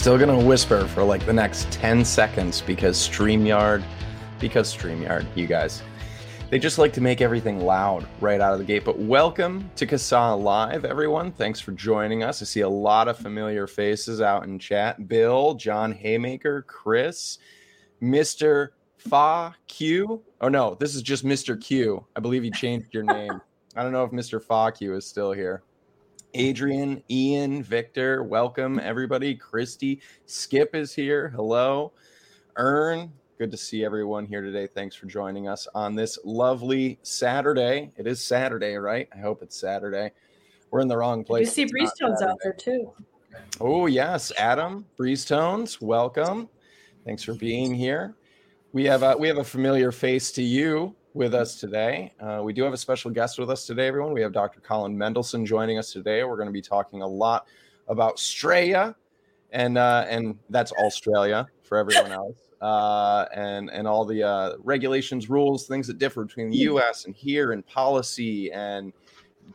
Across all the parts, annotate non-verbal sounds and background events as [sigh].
still going to whisper for like the next 10 seconds because StreamYard, because StreamYard, you guys, they just like to make everything loud right out of the gate. But welcome to CASAA Live, everyone. Thanks for joining us. I see a lot of familiar faces out in chat Bill, John Haymaker, Chris, Mr. Fa Q. Oh, no, this is just Mr. Q. I believe you changed your name. [laughs] I don't know if Mr. Fa Q is still here. Adrian, Ian, Victor, welcome everybody. Christy, Skip is here. Hello. Ern, good to see everyone here today. Thanks for joining us on this lovely Saturday. It is Saturday, right? I hope it's Saturday. We're in the wrong place. You see It's Breeze Tones out there too. Oh, yes, Adam, Breeze Tones, welcome. Thanks for being here. We have a, we have a familiar face to you with us today. Uh, we do have a special guest with us today, everyone. We have Dr. Colin Mendelsohn joining us today. We're going to be talking a lot about Straya, and uh, and that's Australia for everyone else, uh, and and all the uh, regulations, rules, things that differ between the U.S. and here, and policy and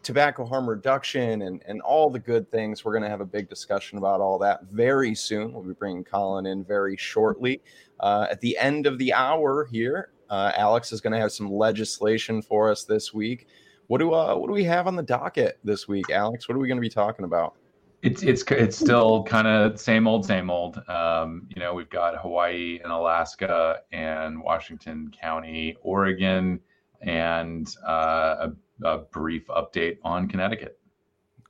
tobacco harm reduction and, and all the good things. We're going to have a big discussion about all that very soon. We'll be bringing Colin in very shortly. Uh, at the end of the hour here, uh, Alex is going to have some legislation for us this week. What do uh, what do we have on the docket this week, Alex? What are we going to be talking about? It's it's it's still kind of same old, same old. Um, you know, we've got Hawaii and Alaska and Washington County, Oregon, and uh, a, a brief update on Connecticut.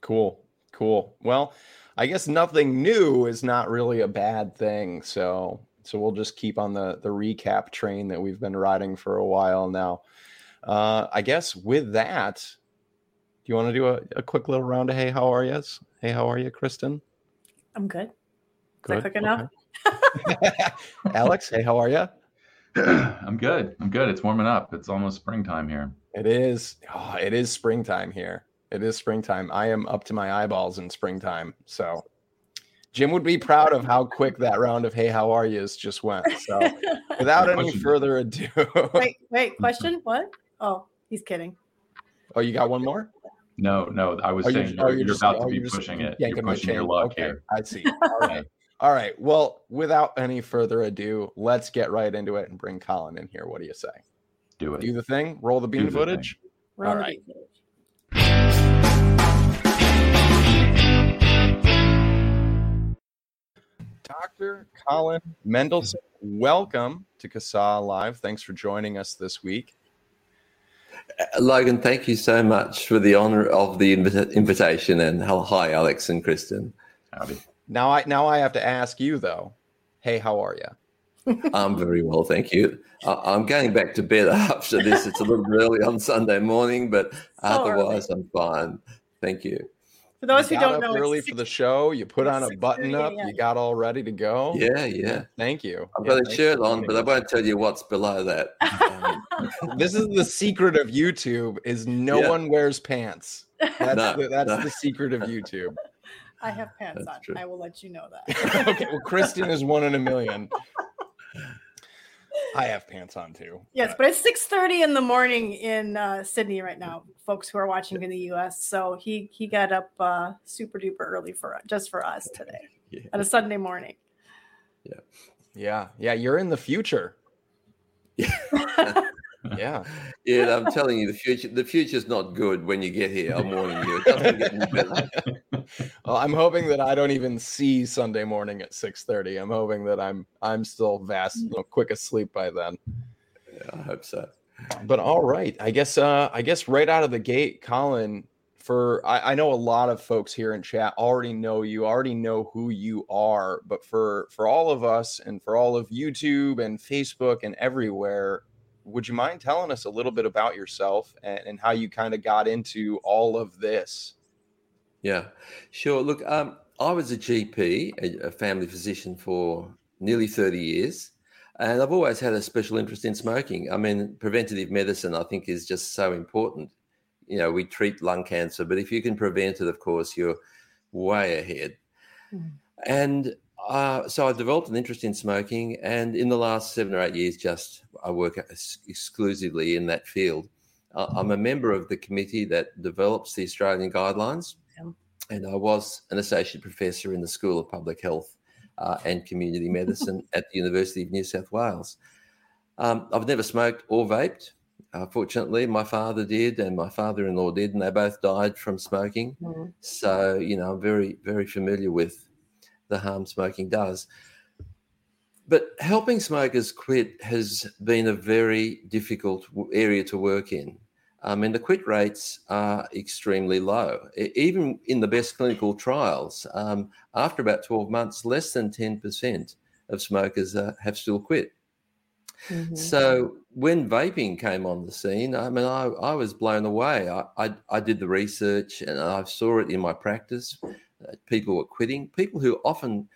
Cool, cool. Well, I guess nothing new is not really a bad thing. So so we'll just keep on the the recap train that we've been riding for a while now. Uh, I guess with that, do you want to do a, a quick little round of hey, how are yous? Hey, how are you, Kristen? I'm good. Is that quick enough? Okay. [laughs] Alex, hey, how are you? [clears throat] I'm good. I'm good. It's warming up. It's almost springtime here. It is. Oh, it is springtime here. It is springtime. I am up to my eyeballs in springtime. So Jim would be proud of how quick that round of "Hey, how are yous?" just went. So without any further ado, wait, wait. [laughs] Question? What? Oh, he's kidding. oh, you got one more? No, no. I was Oh, saying oh, you're, you're just- about oh, to be you're pushing it. yanking You're pushing your chain. luck Okay, here. I see. [laughs] All right. All right. Well, without any further ado, let's get right into it and bring Colin in here. What do you say? Do it. Do the thing. Roll the bean the footage. We're All the right. beat. Dr. Colin Mendelsohn, welcome to CASAA Live. Thanks for joining us this week. Uh, Logan, thank you so much for the honor of the invita- invitation. And hi, Alex and Kristen. Howdy. Now I now I have to ask you though. Hey, how are you? [laughs] I'm very well, thank you. I- I'm going back to bed [laughs] after this. It's a little early on Sunday morning, but [laughs] otherwise, I'm fine. Thank you. For those who got don't up know, early it's for the show. You put on a button up. a.m. You got all ready to go. Yeah, yeah. Thank you. I've Yeah, got a shirt on, but I won't tell you what's below that. [laughs] Um, this is the secret of YouTube: is no Yeah. one wears pants. That's No, the, that's no. the secret of YouTube. I have [laughs] pants That's on. true. I will let you know that. [laughs] okay, well, Kristen is one in a million. I have pants on too. yes, but it's 6:30 in the morning in uh, Sydney right now. Folks who are watching in the U.S. So he he got up uh, super duper early for just for us today [laughs] yeah. on a Sunday morning. Yeah, yeah, yeah, you're in the future. [laughs] [laughs] Yeah. [laughs] Yeah, I'm telling you, the future the future's not good when you get here. I'm warning you. It doesn't get any better. [laughs] Well, I'm hoping that I don't even see Sunday morning at 6:30. I'm hoping that I'm I'm still vast, you know, quick asleep by then. Yeah, I hope so. But all right, I guess uh I guess right out of the gate, Colin, for I, I know a lot of folks here in chat already know you, already know who you are, but for for all of us and for all of YouTube and Facebook and everywhere, would you mind telling us a little bit about yourself and, and how you kind of got into all of this? Yeah, sure. Look, um, I was a GP, a, a family physician for nearly 30 years, and I've always had a special interest in smoking. I mean, preventative medicine, I think, is just so important. You know, we treat lung cancer, but if you can prevent it, of course, you're way ahead. Mhm. And uh, so I developed an interest in smoking, and in the last seven or eight years, just I work exclusively in that field. I'm a member of the committee that develops the Australian guidelines, Yeah. and I was an associate professor in the School of Public Health uh, and Community [laughs] Medicine at the University of New South Wales. Um, I've never smoked or vaped. Uh, fortunately, my father did, and my father-in-law did, and they both died from smoking. Mm. So, you know, I'm very, very familiar with the harm smoking does. But helping smokers quit has been a very difficult area to work in. I mean, the quit rates are extremely low. Even in the best clinical trials, um, after about 12 months, less than 10% of smokers uh, have still quit. Mm-hmm. So when vaping came on the scene, I mean, I, I was blown away. I, I, I, did the research and I saw it in my practice. Uh, people were quitting, people who often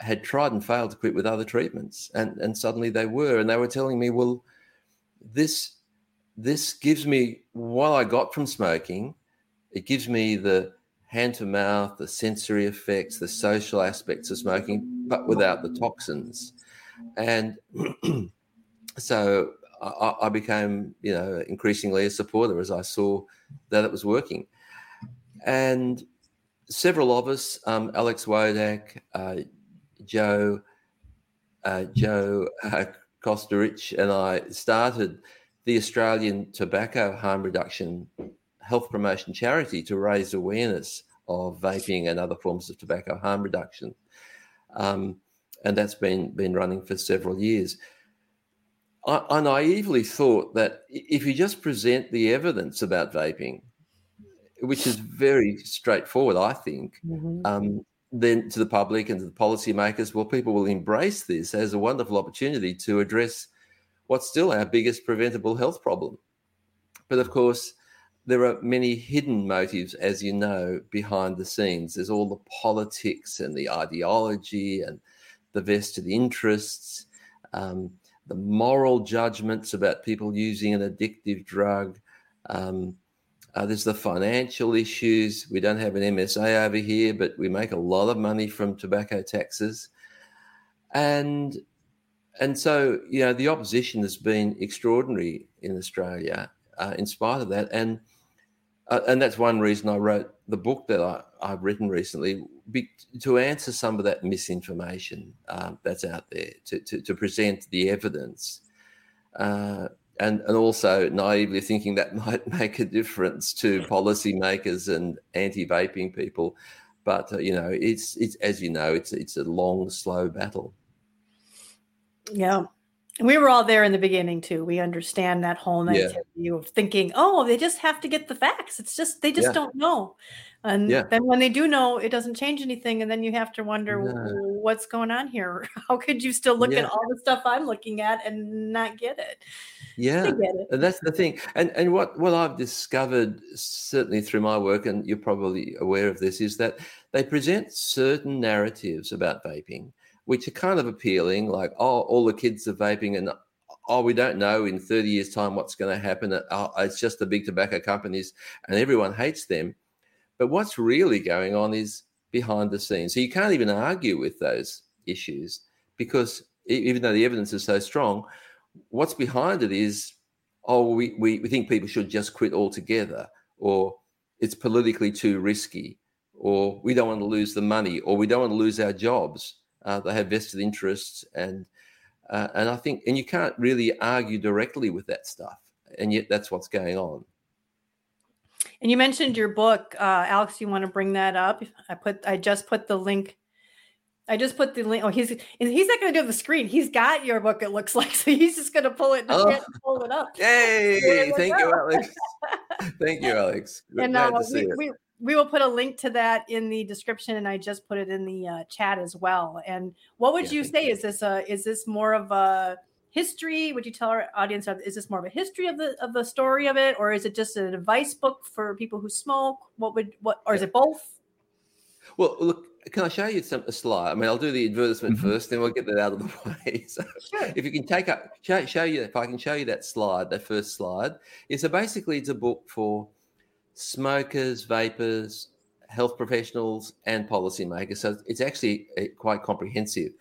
had tried and failed to quit with other treatments, and, and suddenly they were. And they were telling me, well, this this gives me what I got from smoking. It gives me the hand to mouth, the sensory effects, the social aspects of smoking, but without the toxins. And [clears throat] so I, I, became, you know, increasingly a supporter as I saw that it was working. And several of us, um, Alex Wodak, uh, Joe, uh, Joe uh, Kosterich, and I started the Australian Tobacco Harm Reduction Health Promotion Charity to raise awareness of vaping and other forms of tobacco harm reduction. Um, and that's been, been running for several years. I, I, naively thought that if you just present the evidence about vaping, which is very straightforward, I think, mm-hmm. um, then to the public and to the policymakers, well, people will embrace this as a wonderful opportunity to address what's still our biggest preventable health problem. But of course, there are many hidden motives, as you know, behind the scenes. There's all the politics and the ideology and the vested interests, um, the moral judgments about people using an addictive drug. Um, uh, there's the financial issues. We don't have an MSA over here, but we make a lot of money from tobacco taxes. And and so, you know, the opposition has been extraordinary in Australia uh, in spite of that. And uh, and that's one reason I wrote the book that I, have written recently be, to answer some of that misinformation um, that's out there, to, to, to, present the evidence. Uh, and, and also naively thinking that [laughs] might make a difference to policymakers and anti-vaping people, but uh, you know, it's it's as you know, it's it's a long, slow battle. Yeah. We were all there in the beginning too. We understand that whole negativity yeah. of thinking, oh, they just have to get the facts. It's just they just yeah. don't know. And yeah. then when they do know, it doesn't change anything. And then you have to wonder no. what's going on here. [laughs] How could you still look at all the stuff I'm looking at and not get it? Yeah, it. and that's the thing. And and what what I've discovered certainly through my work, and you're probably aware of this, is that they present certain narratives about vaping which are kind of appealing, like, oh, all the kids are vaping and oh, we don't know in 30 years' time what's going to happen. Uh, oh, it's just the big tobacco companies and everyone hates them. But what's really going on is behind the scenes. So you can't even argue with those issues because even though the evidence is so strong, what's behind it is, oh, we, we, we think people should just quit altogether, or it's politically too risky, or we don't want to lose the money, or we don't want to lose our jobs. Uh, they have vested interests, and uh, and I think and you can't really argue directly with that stuff, and yet that's what's going on. And you mentioned your book, uh, Alex. You want to bring that up? I put I just put the link. I just put the link. Oh, he's he's not going to do the screen. He's got your book. It looks [laughs] like so. He's just going to pull it. Oh. And pull it up. [laughs] Yay! [laughs] Thank you, Alex. Thank you, Alex. and uh, we, we, we will put a link to that in the description and i just put it in the uh, chat as well and what would yeah, you say you. is this a is this more of a history would you tell our audience is this more of a history of the of the story of it or is it just an advice book for people who smoke what would what or is it both well look can i show you some a slide i mean i'll do the advertisement mm-hmm. first then we'll get that out of the [laughs] way so sure. if you can take up show, show you if i can show you that slide that first slide yeah, so basically it's a book for smokers, vapors, health professionals, and policymakers. So it's actually eh, quite comprehensive.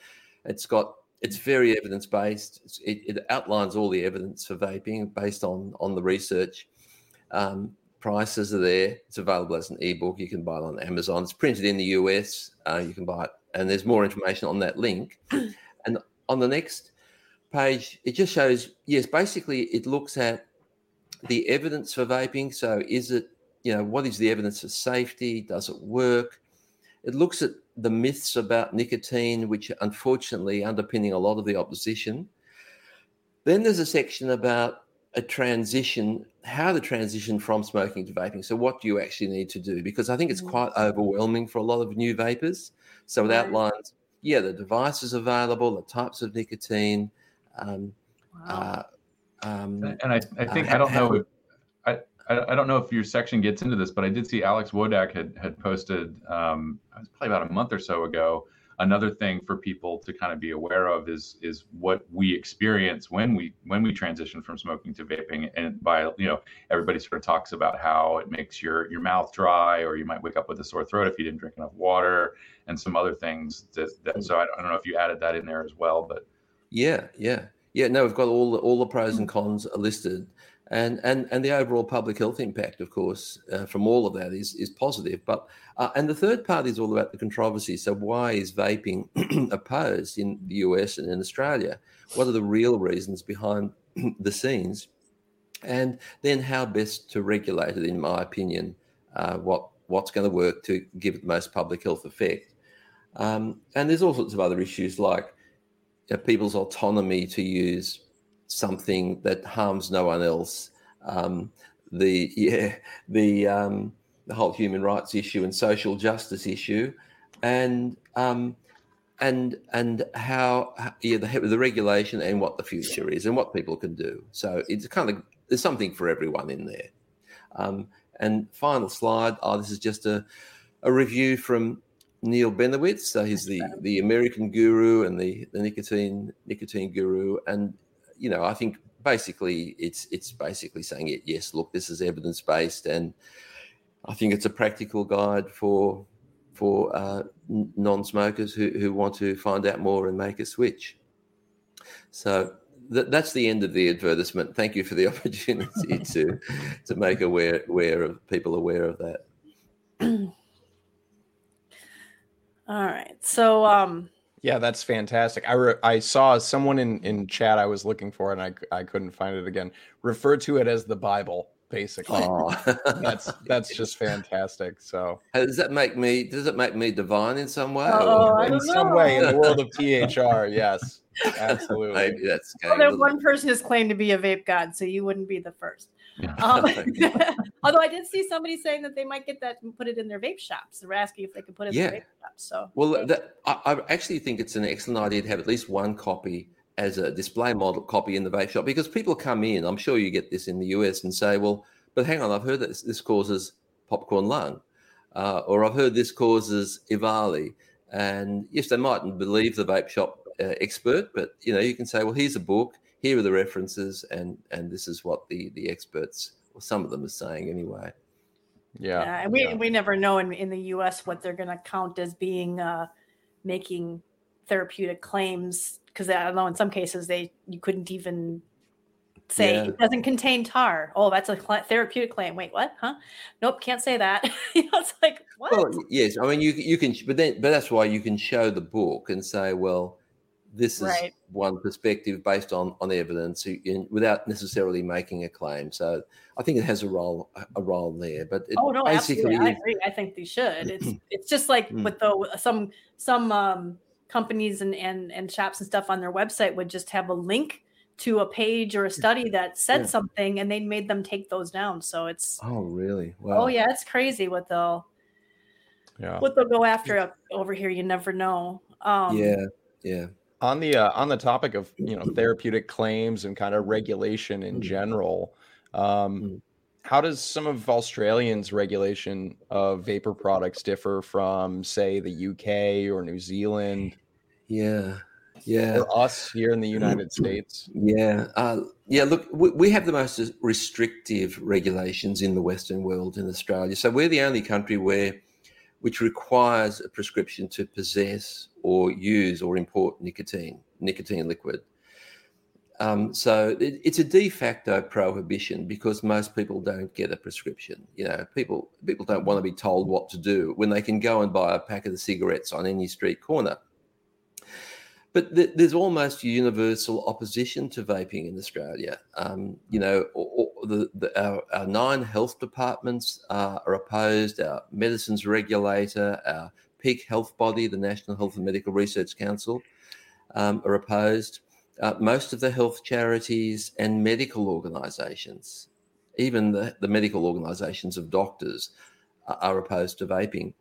It's got it's very evidence based. It, it, outlines all the evidence for vaping based on on the research. Um, prices are there. It's available as an ebook. You can buy it on Amazon. It's printed in the US. Uh, you can buy it, and there's more information on that link. [clears throat] and on the next page, it just shows yes, basically, it looks at the evidence for vaping. So, is it, you know, what is the evidence for safety? Does it work? It looks at the myths about nicotine, which unfortunately underpinning a lot of the opposition. Then there's a section about a transition, how to transition from smoking to vaping. So, what do you actually need to do? Because I think it's mm. quite overwhelming for a lot of new vapors. So, it outlines, yeah, the devices available, the types of nicotine. Um, wow. uh, um, and I, I think, uh, I don't know if, I, I don't know if your section gets into this, but I did see Alex Wodak had, had posted, um, it was probably about a month or so ago, another thing for people to kind of be aware of is is what we experience when we when we transition from smoking to vaping. And by you know everybody sort of talks about how it makes your your mouth dry or you might wake up with a sore throat if you didn't drink enough water and some other things that, that so I, I don't know if you added that in there as well but yeah yeah. Yeah no we've got all the, all the pros and cons listed and and and the overall public health impact, of course, uh, from all of that is is positive. But uh, and the third part is all about the controversy. So why is vaping [clears throat] opposed in the US and in Australia? What are the real reasons behind [clears throat] the scenes? And then how best to regulate it, in my opinion, uh, what what's going to work to give it the most public health effect. Um, and there's all sorts of other issues like you know, people's autonomy to use something that harms no one else. Um, the yeah, the um, the whole human rights issue and social justice issue, and um, and and how yeah the, the regulation and what the future is and what people can do. So it's kind of there's something for everyone in there. Um, and final slide. Oh, this is just a a review from Neil Benowitz. So he's the the American guru and the the nicotine nicotine guru, and you know, I think basically it's it's basically saying it. Yes, look, this is evidence based, and I think it's a practical guide for for uh, non-smokers who, who want to find out more and make a switch. So th- that's the end of the advertisement. Thank you for the [laughs] opportunity [laughs] to to make aware aware of people aware of that. [clears throat] All right. So um yeah, that's fantastic. I re- I saw someone in in chat I was looking for and I I couldn't find it again. Refer to it as the Bible, basically. Oh. that's [laughs] that's just fantastic. So does that make me does it make me divine in some way? Oh, in some way in the world of THR, [laughs] yes. Absolutely. Maybe that's well, one person has claimed to be a vape god, so you wouldn't be the first. Um, [laughs] although I did see somebody saying that they might get that and put it in their vape shops. They're asking if they could put it yeah. in their vape shops. So well, that, I, I, actually think it's an excellent idea to have at least one copy as a display model copy in the vape shop because people come in. I'm sure you get this in the US and say, well, but hang on, I've heard that this, this causes popcorn lung, uh, or I've heard this causes EVALI. And yes, they mightn't believe the vape shop uh, expert, but you know, you can say, well, here's a book here are the references, and and this is what the the experts or some of them are saying anyway. Yeah, yeah and we yeah. we never know in in the U.S. what they're going to count as being uh, making therapeutic claims because I don't know in some cases they you couldn't even say yeah. it doesn't contain tar. Oh, that's a therapeutic claim. Wait, what? Huh? Nope, can't say that. [laughs] you know, it's like what? Well, yes, I mean you you can, but then but that's why you can show the book and say, well, this is right. one perspective based on on evidence in, without necessarily making a claim. So I think it has a role a role there. But it oh no, absolutely, I agree. I think they should. [clears throat] It's it's just like mm. with the some some um, companies and and and shops and stuff on their website would just have a link to a page or a study that said yeah. something, and they made them take those down. So it's oh really? Oh, wow. Oh yeah, it's crazy what they'll yeah what they'll go after over here. You never know. Um, yeah, yeah on the uh, on the topic of you know therapeutic claims and kind of regulation in mm. general um, mm. how does some of australians regulation of vapor products differ from say the uk or new zealand? Yeah. Yeah. Or us here in the united states? Yeah. Uh, yeah look we, we have the most restrictive regulations in the western world in australia. So we're the only country where which requires a prescription to possess or use or import nicotine, nicotine liquid. Um, so it, it's a de facto prohibition because most people don't get a prescription. You know, people people don't want to be told what to do when they can go and buy a packet of the cigarettes on any street corner. But th- there's almost universal opposition to vaping in Australia. Um, you know, or, or the, the, our, our, nine health departments uh, are opposed. Our medicines regulator, our peak health body, the National Health and Medical Research Council, um, are opposed uh, most of the health charities and medical organizations, even the, the medical organizations of doctors, are opposed to vaping.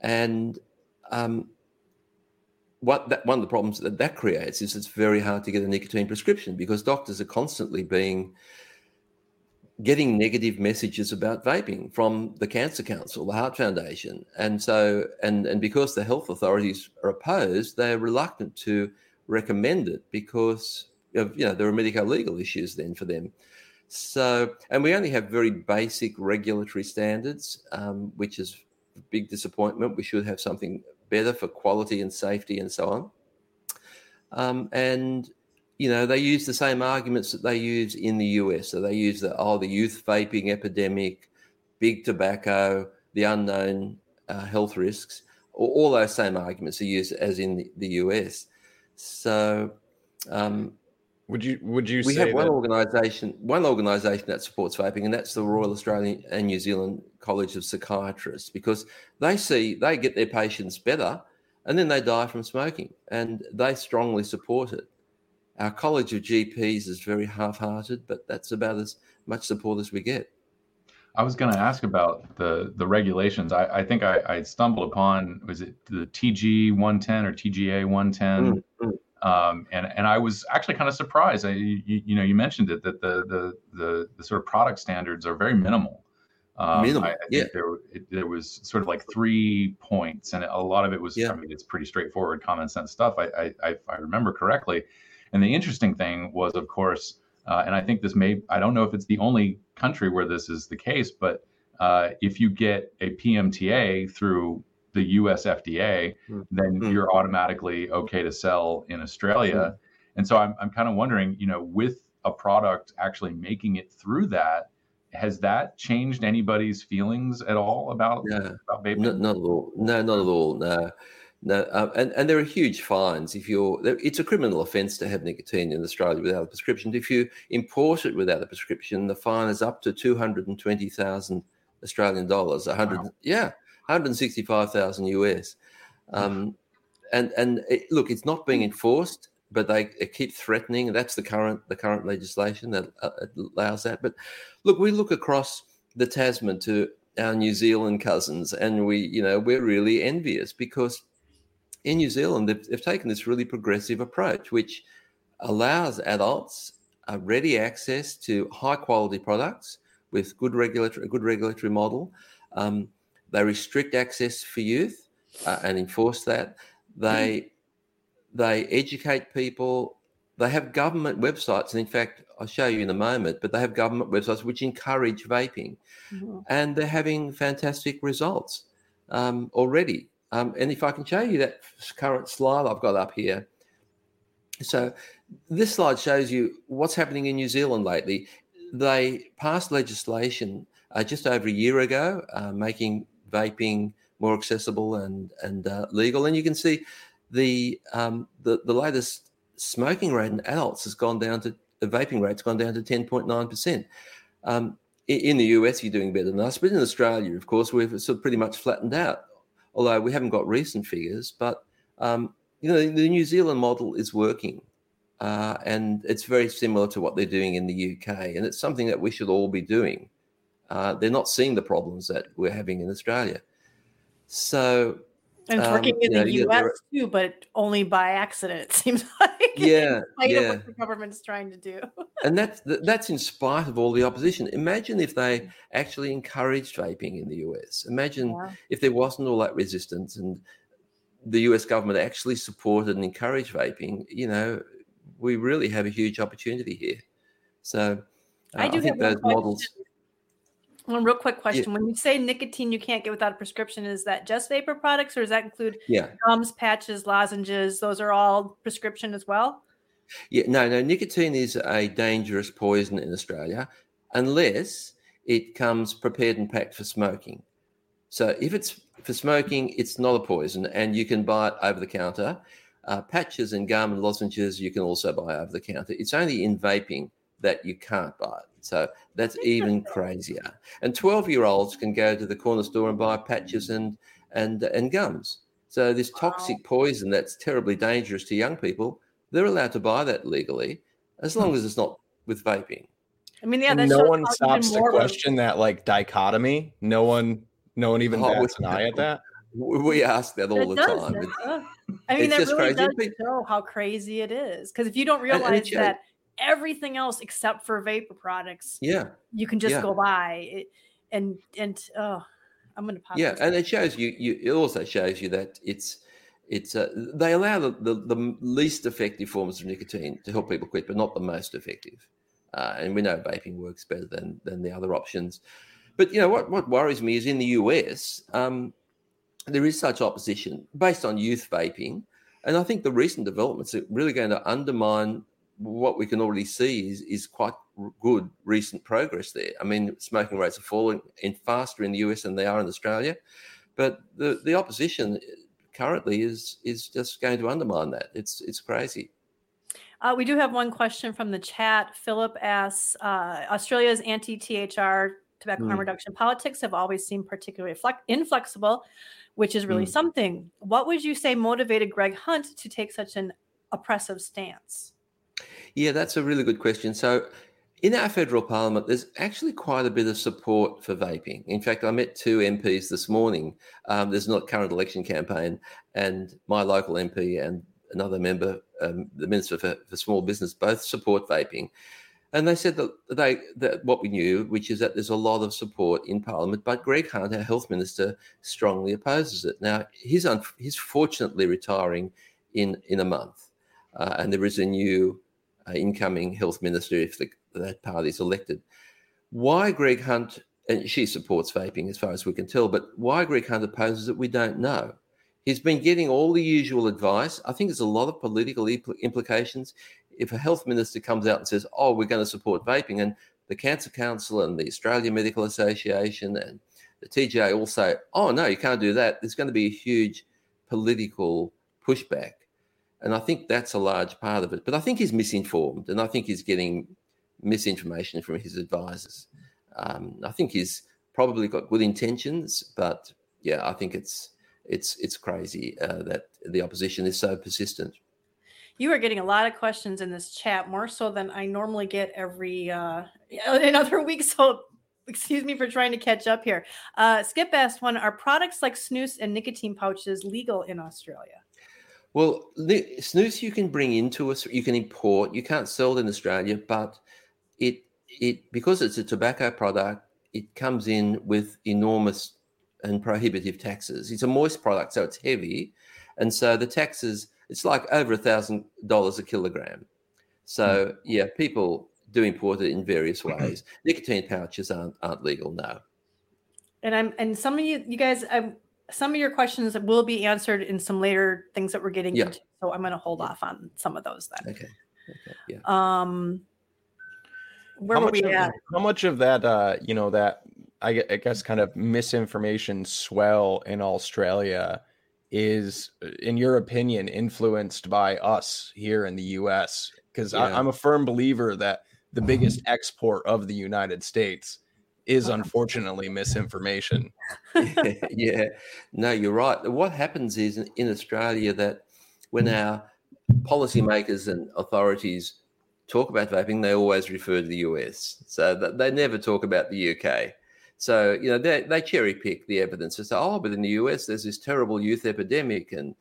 And um, what that, one of the problems that that creates is it's very hard to get a nicotine prescription because doctors are constantly being getting negative messages about vaping from the Cancer Council, the Heart Foundation, and so and and because the health authorities are opposed, they're reluctant to recommend it because of, you know there are medico legal issues then for them. So, and we only have very basic regulatory standards, um, which is a big disappointment. We should have something better for quality and safety and so on. Um, and you know they use the same arguments that they use in the US. So they use the oh the youth vaping epidemic, big tobacco, the unknown uh, health risks. All those same arguments are used as in the, the US. So, um, would you would you we have one that... organisation one organisation that supports vaping, and that's the Royal Australian and New Zealand College of Psychiatrists, because they see they get their patients better, and then they die from smoking, and they strongly support it. Our College of GPs is very half-hearted, but that's about as much support as we get. I was going to ask about the the regulations. I, I think I, I, stumbled upon was it the TG 110 or TGA 110, mm-hmm. Um, and and I was actually kind of surprised. I, you, you, know you mentioned it that the, the the the sort of product standards are very minimal. Um, minimal, I, I yeah. There, it, there was sort of like three points, and a lot of it was. Yeah. I mean, it's pretty straightforward, common sense stuff. I, I I remember correctly, and the interesting thing was, of course uh, and I think this may, I don't know if it's the only country where this is the case, but uh, if you get a PMTA through the US FDA, mm-hmm. then mm-hmm. you're automatically okay to sell in Australia. Mm-hmm. And so I'm, I'm kind of wondering, you know, with a product actually making it through that, has that changed anybody's feelings at all about, yeah. about vaping? No, not at all. No, not at all. No. No, um, and, and there are huge fines if you're. It's a criminal offence to have nicotine in Australia without a prescription. If you import it without a prescription, the fine is up to two hundred and twenty thousand Australian dollars. A hundred, wow. yeah, hundred sixty-five thousand US. Um, and and it, look, it's not being enforced, but they, they, keep threatening. That's the current the current legislation that uh, allows that. But look, we look across the Tasman to our New Zealand cousins, and we, you know, we're really envious because in New Zealand, they've, they've taken this really progressive approach, which allows adults a ready access to high quality products with good regulatory, a good regulatory model. Um, they restrict access for youth uh, and enforce that. They they educate people. They have government websites, and in fact, I'll show you in a moment. But they have government websites which encourage vaping, mm-hmm. and they're having fantastic results um, already. Um, and if I can show you that current slide I've got up here. So this slide shows you what's happening in New Zealand lately. They passed legislation uh, just over a year ago, uh, making vaping more accessible and and uh, legal. And you can see the, um, the the latest smoking rate in adults has gone down to the vaping rate's gone down to ten point nine percent. Um, in the US, you're doing better than us, but in Australia, of course, we've sort of pretty much flattened out although we haven't got recent figures. But um, you know, the New Zealand model is working, uh, and it's very similar to what they're doing in the UK, and it's something that we should all be doing. Uh, they're not seeing the problems that we're having in Australia. So and it's um, working in the U.S. too, but only by accident. It [laughs] seems like. Yeah, [laughs] yeah. what the government's trying to do. [laughs] and that's that's in spite of all the opposition. Imagine if they actually encouraged vaping in the U.S. Imagine yeah. if there wasn't all that resistance and the U.S. government actually supported and encouraged vaping. You know, we really have a huge opportunity here. So uh, I, do I think those models. One real quick question: yeah. When you say nicotine you can't get without a prescription, is that just vapor products, or does that include yeah. gums, patches, lozenges? Those are all prescription as well. Yeah, no, no. Nicotine is a dangerous poison in Australia unless it comes prepared and packed for smoking. So if it's for smoking, it's not a poison, and you can buy it over the counter. Uh, patches and gum and lozenges you can also buy over the counter. It's only in vaping that you can't buy it. So that's even crazier. And 12 year olds can go to the corner store and buy patches mm. and and and gums. So this toxic poison that's terribly dangerous to young people, they're allowed to buy that legally as long as it's not with vaping. I mean, yeah, no one stops to question that like dichotomy. No one, no one even oh, bats an eye at that. [laughs] We ask that all it the does, time. I mean, that really crazy. does show how crazy it is. Because if you don't realize and, and that everything else except for vapor products, yeah, you can just yeah. go by it, and and oh, I'm going to pop. Yeah, and it shows you. You it also shows you that it's it's uh, they allow the, the, the least effective forms of nicotine to help people quit, but not the most effective. Uh, and we know vaping works better than than the other options. But you know what? What worries me is in the US, um, there is such opposition based on youth vaping, and I think the recent developments are really going to undermine what we can already see is is quite good recent progress there. I mean, smoking rates are falling in faster in the US than they are in Australia, but the the opposition currently is is just going to undermine that. It's it's crazy. Uh, we do have one question from the chat. Philip asks uh, Australia's anti THR tobacco mm. harm reduction politics have always seemed particularly inflexible, which is really mm. something. What would you say motivated Greg Hunt to take such an oppressive stance? Yeah, that's a really good question. So, in our federal parliament, there's actually quite a bit of support for vaping. In fact, I met two MPs this morning. Um, there's not current election campaign, and my local MP and another member, um, the Minister for, for, Small Business, both support vaping. And they said that they that what we knew, which is that there's a lot of support in Parliament, but Greg Hunt, our health minister, strongly opposes it. Now he's un, he's fortunately retiring in in a month, uh, and there is a new Uh, incoming health minister if the, that party is elected. Why Greg Hunt and she supports vaping as far as we can tell, but why Greg Hunt opposes it, we don't know. He's been getting all the usual advice. I think there's a lot of political impl- implications. If a health minister comes out and says, "Oh, we're going to support vaping," and the Cancer Council and the Australian Medical Association and the TGA all say, "Oh no, you can't do that," there's going to be a huge political pushback, and I think that's a large part of it. But I think he's misinformed, and I think he's getting misinformation from his advisors. Um, I think he's probably got good intentions, but yeah, I think it's it's it's crazy uh, that the opposition is so persistent. You are getting a lot of questions in this chat, more so than I normally get every uh, in other [laughs] weeks. So excuse me for trying to catch up here. Uh, Skip asked one: Are products like snus and nicotine pouches legal in Australia? Well, snus you can bring into us, you can import. You can't sell it in Australia, but it it because it's a tobacco product, it comes in with enormous and prohibitive taxes. It's a moist product, so it's heavy, and so the taxes it's like over a thousand dollars a kilogram. So hmm. yeah, people do import it in various [clears throat] ways. Nicotine pouches aren't aren't legal now. And I'm and some of you you guys um, some of your questions will be answered in some later things that we're getting yeah. into. So I'm going to hold off on some of those then. Okay. Okay. Yeah. Um. Where how were we of, at? How much of that, uh, you know, that I guess kind of misinformation swell in Australia is, in your opinion, influenced by us here in the U.S. Because yeah. I'm a firm believer that the biggest [laughs] export of the United States is unfortunately misinformation. [laughs] [laughs] yeah, no, you're right. What happens is in Australia that when our policymakers and authorities talk about vaping, they always refer to the US. So they never talk about the UK. So, you know, they, they cherry pick the evidence to say, oh, but in the US, there's this terrible youth epidemic and,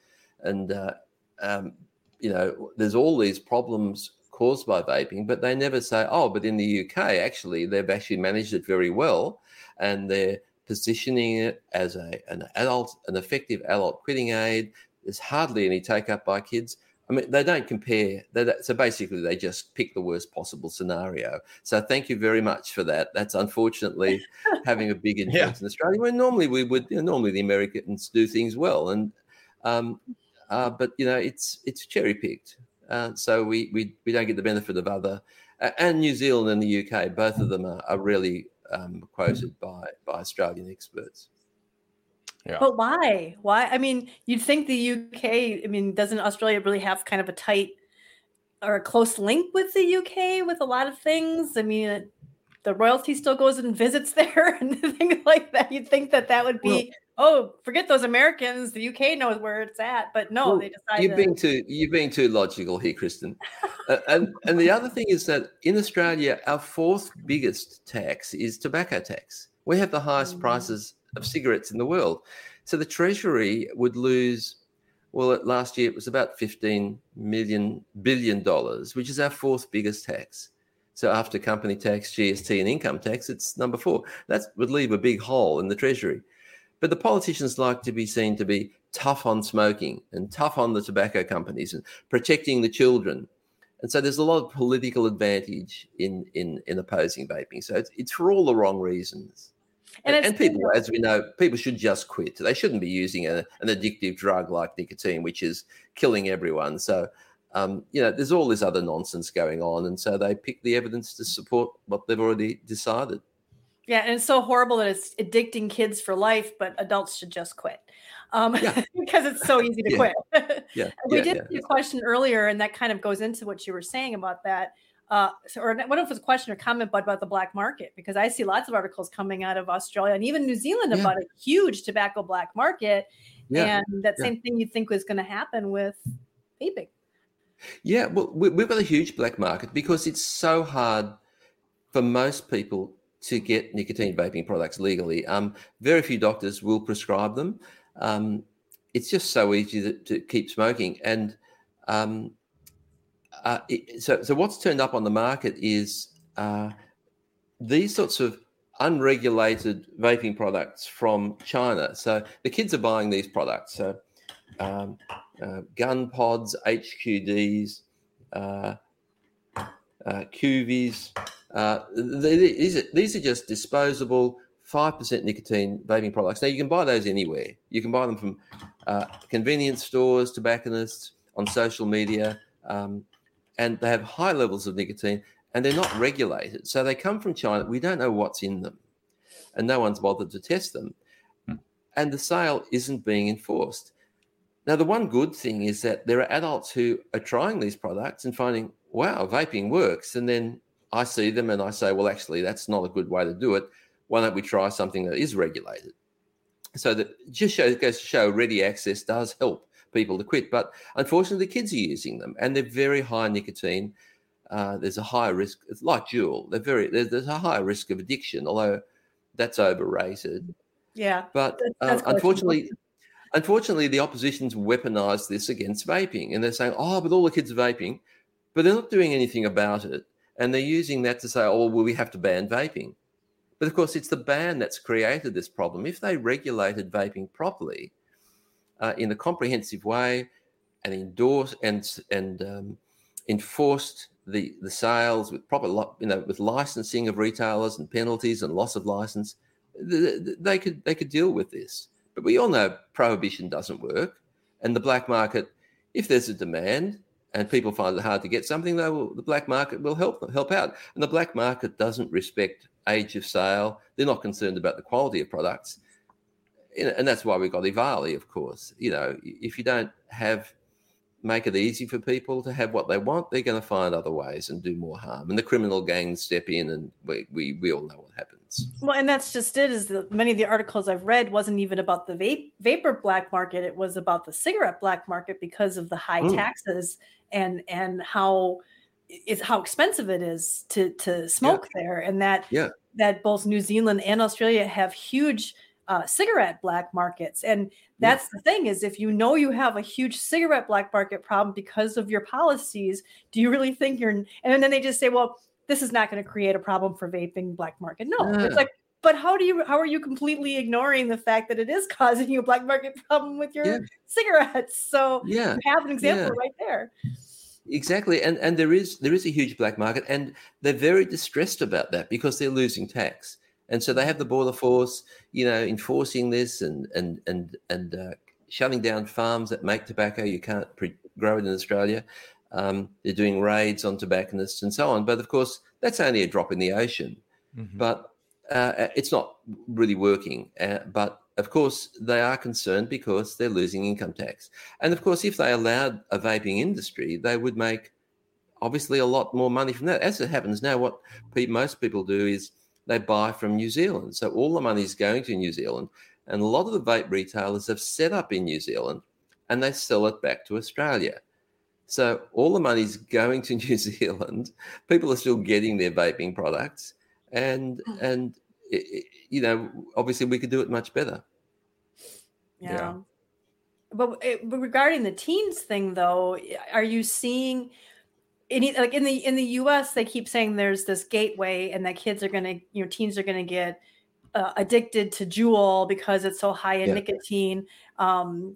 and uh, um, you know, there's all these problems caused by vaping, but they never say, oh, but in the UK, actually, they've actually managed it very well and they're positioning it as a, an adult, an effective adult quitting aid. There's hardly any take up by kids. I mean, they don't compare. They, so basically, they just pick the worst possible scenario. So thank you very much for that. That's unfortunately [laughs] having a big influence yeah. in Australia. where normally we would, you know, normally the Americans do things well, and um, uh, but you know, it's it's cherry picked, uh, so we, we we don't get the benefit of other. Uh, and New Zealand and the UK, both of them are, are really um, quoted by by Australian experts. Yeah. But why? Why? I mean, you'd think the UK. I mean, doesn't Australia really have kind of a tight or a close link with the UK with a lot of things? I mean, the royalty still goes and visits [laughs] there and things like that. You'd think that that would be. Well, oh, forget those Americans. The UK knows where it's at, but no, well, they decide. You've been too. You've been too logical here, Kristen. uh, and and the other thing is that in Australia, our fourth biggest tax is tobacco tax. We have the highest mm. prices of cigarettes in the world. So the Treasury would lose, well, last year it was about 15 million billion dollars, which is our fourth biggest tax. So after company tax, GST, and income tax, it's number four. That would leave a big hole in the Treasury. But the politicians like to be seen to be tough on smoking and tough on the tobacco companies and protecting the children. And so there's a lot of political advantage in in, in opposing vaping. So it's, it's for all the wrong reasons. And, and people, as we know, people should just quit. They shouldn't be using a, an addictive drug like nicotine, which is killing everyone. So, um, you know, there's all this other nonsense going on. And so they pick the evidence to support what they've already decided. Yeah. And it's so horrible that it's addicting kids for life, but adults should just quit um, yeah. [laughs] because it's so easy to yeah. quit. [laughs] yeah. we yeah, did yeah. a question earlier, and that kind of goes into what you were saying about that uh, or what if it's a question or comment but about the black market because I see lots of articles coming out of Australia and even New Zealand about a huge tobacco black market, and that same thing you'd think was going to happen with vaping. Yeah, well, we've got a huge black market because it's so hard for most people to get nicotine vaping products legally. Um, very few doctors will prescribe them. Um, it's just so easy to, to keep smoking, and um, uh, so, so what's turned up on the market is uh, these sorts of unregulated vaping products from China. So the kids are buying these products. So um, uh, gun pods, HQDs, uh, uh, QVs. Uh, these, are, these are just disposable 5% nicotine vaping products. Now, you can buy those anywhere. You can buy them from uh, convenience stores, tobacconists, on social media. Um, and they have high levels of nicotine and they're not regulated. So they come from China. We don't know what's in them, and no one's bothered to test them. Hmm. And the sale isn't being enforced. Now, the one good thing is that there are adults who are trying these products and finding, wow, vaping works. And then I see them and I say, well, actually, that's not a good way to do it. Why don't we try something that is regulated? So that just shows, goes to show ready access does help people to quit. But unfortunately, the kids are using them, and they're very high nicotine. Uh, there's a higher risk. It's like Juul. They're very there's, there's, a higher risk of addiction, although that's overrated. Yeah, but uh, unfortunately. Unfortunately, the opposition's weaponized this against vaping, and they're saying, "Oh, but all the kids are vaping," but they're not doing anything about it, and they're using that to say, "Oh, well, we have to ban vaping." But of course, it's the ban that's created this problem. If they regulated vaping properly, uh, in a comprehensive way and endorsed and and um, enforced the the sales with proper you know with licensing of retailers and penalties and loss of license they could they could deal with this but we all know prohibition doesn't work. And the black market if there's a demand and people find it hard to get something they will the black market will help them help out. And the black market doesn't respect age of sale. They're not concerned about the quality of products. And that's why we've got EVALI, of course. You know, if you don't have make it easy for people to have what they want, they're going to find other ways and do more harm. And the criminal gangs step in, and we we, we all know what happens. Well, and that's just it. Is that many of the articles I've read wasn't even about the vape vapor black market; it was about the cigarette black market because of the high mm. taxes and and how is how expensive it is to to smoke yeah. there, and that yeah. that both New Zealand and Australia have huge uh, cigarette black markets. And that's yes. the thing is if you know you have a huge cigarette black market problem because of your policies, do you really think you're and then they just say, well, this is not going to create a problem for vaping black market. No, it's like, but how do you how are you completely ignoring the fact that it is [laughs] causing you a black market problem with your yeah. cigarettes? So yeah. you have an example yeah. right there. Exactly, and and there is there is a huge black market, and they're very distressed about that because they're losing tax. And so they have the border force, you know, enforcing this and and and and uh, shutting down farms that make tobacco. You can't pre- grow it in Australia. Um, they're doing raids on tobacconists and so on. But of course, that's only a drop in the ocean. Mm-hmm. But uh, it's not really working. Uh, but of course, they are concerned because they're losing income tax. And of course, if they allowed a vaping industry, they would make obviously a lot more money from that. As it happens now, what pe- most people do is they buy from New Zealand. So all the money is going to New Zealand. And a lot of the vape retailers have set up in New Zealand and they sell it back to Australia. So all the money's going to [laughs] New Zealand. People are still getting their vaping products, and hmm. and it, you know, obviously we could do it much better. Yeah. yeah. But, it, but regarding the teens thing, though, are you seeing? Any like in the in the US they keep saying there's this gateway and that kids are going to you know teens are going to get uh, addicted to Juul because it's so high in yeah. nicotine um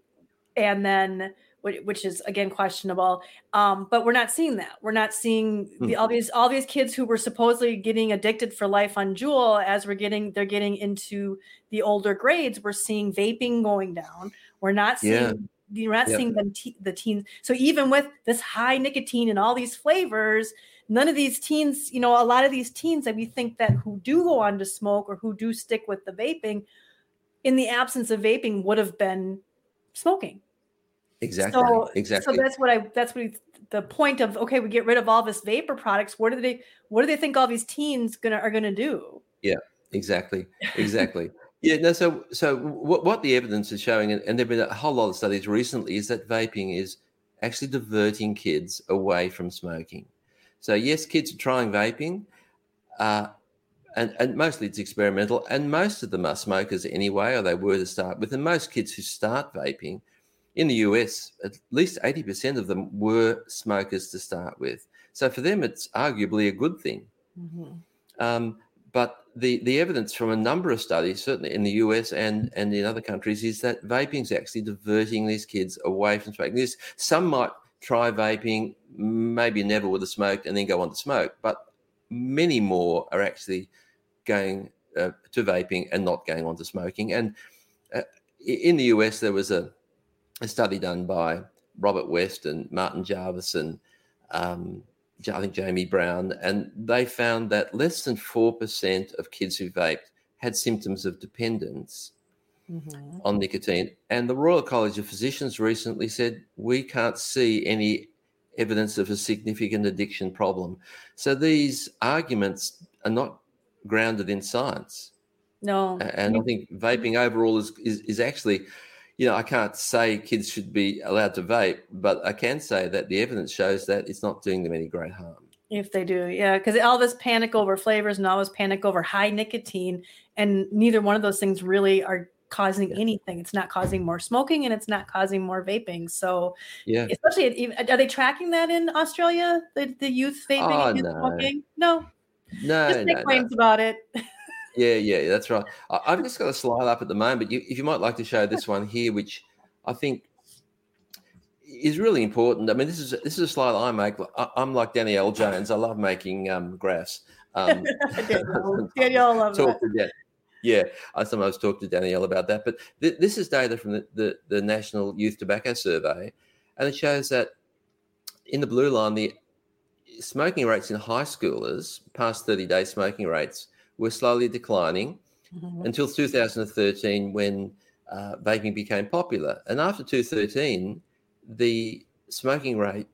and then which is again questionable um but we're not seeing that. We're not seeing the, all these all these kids who were supposedly getting addicted for life on Juul as we're getting they're getting into the older grades we're seeing vaping going down. We're not seeing yeah you're not yep. seeing them te- the teens. So even with this high nicotine and all these flavors, none of these teens, you know, a lot of these teens that we think that who do go on to smoke or who do stick with the vaping, in the absence of vaping, would have been smoking. Exactly. So, exactly. So that's what I. That's what we, the point of. Okay, we get rid of all this vapor products. What do they? What do they think all these teens gonna are gonna do? Yeah. Exactly. Exactly. Yeah, no. So, so what, what the evidence is showing, and there've been a whole lot of studies recently, is that vaping is actually diverting kids away from smoking. So, yes, kids are trying vaping, uh, and, and mostly it's experimental, and most of them are smokers anyway, or they were to start with. And most kids who start vaping in the US, at least 80% of them were smokers to start with. So, for them, it's arguably a good thing. Mm-hmm. Um, but the, the evidence from a number of studies, certainly in the US and, and in other countries, is that vaping is actually diverting these kids away from smoking. Some might try vaping, maybe never would have smoked, and then go on to smoke, but many more are actually going uh, to vaping and not going on to smoking. And uh, in the US, there was a, a study done by Robert West and Martin Jarvis and um, I think Jamie Brown, and they found that less than 4% of kids who vaped had symptoms of dependence mm-hmm. on nicotine. And the Royal College of Physicians recently said, we can't see any evidence of a significant addiction problem. So these arguments are not grounded in science. No. And I think vaping overall is, is, is actually you know, I can't say kids should be allowed to vape, but I can say that the evidence shows that it's not doing them any great harm. If they do, yeah, because all this panic over flavors and all this panic over high nicotine, and neither one of those things really are causing yeah. anything. It's not causing more smoking and it's not causing more vaping. So, yeah, especially are they tracking that in Australia? The, the youth vaping oh, and no. smoking? No, no, just make no, claims no. about it. [laughs] Yeah, yeah, that's right. I, have [laughs] just got a slide up at the moment, but you, if you might like to show this one here, which I think is really important. I mean, this is this is a slide I make. I, am like Danielle Jones. I love making um, graphs. Um, [laughs] Danielle, Danielle, [laughs] love talk that. To, yeah, I sometimes talk to Danielle about that. But th- this is data from the, the, the National Youth Tobacco Survey, and it shows that in the blue line, the smoking rates in high schoolers, past 30 day smoking rates, were slowly declining mm-hmm. until 2013 when uh, vaping became popular. And after 2013, the smoking rate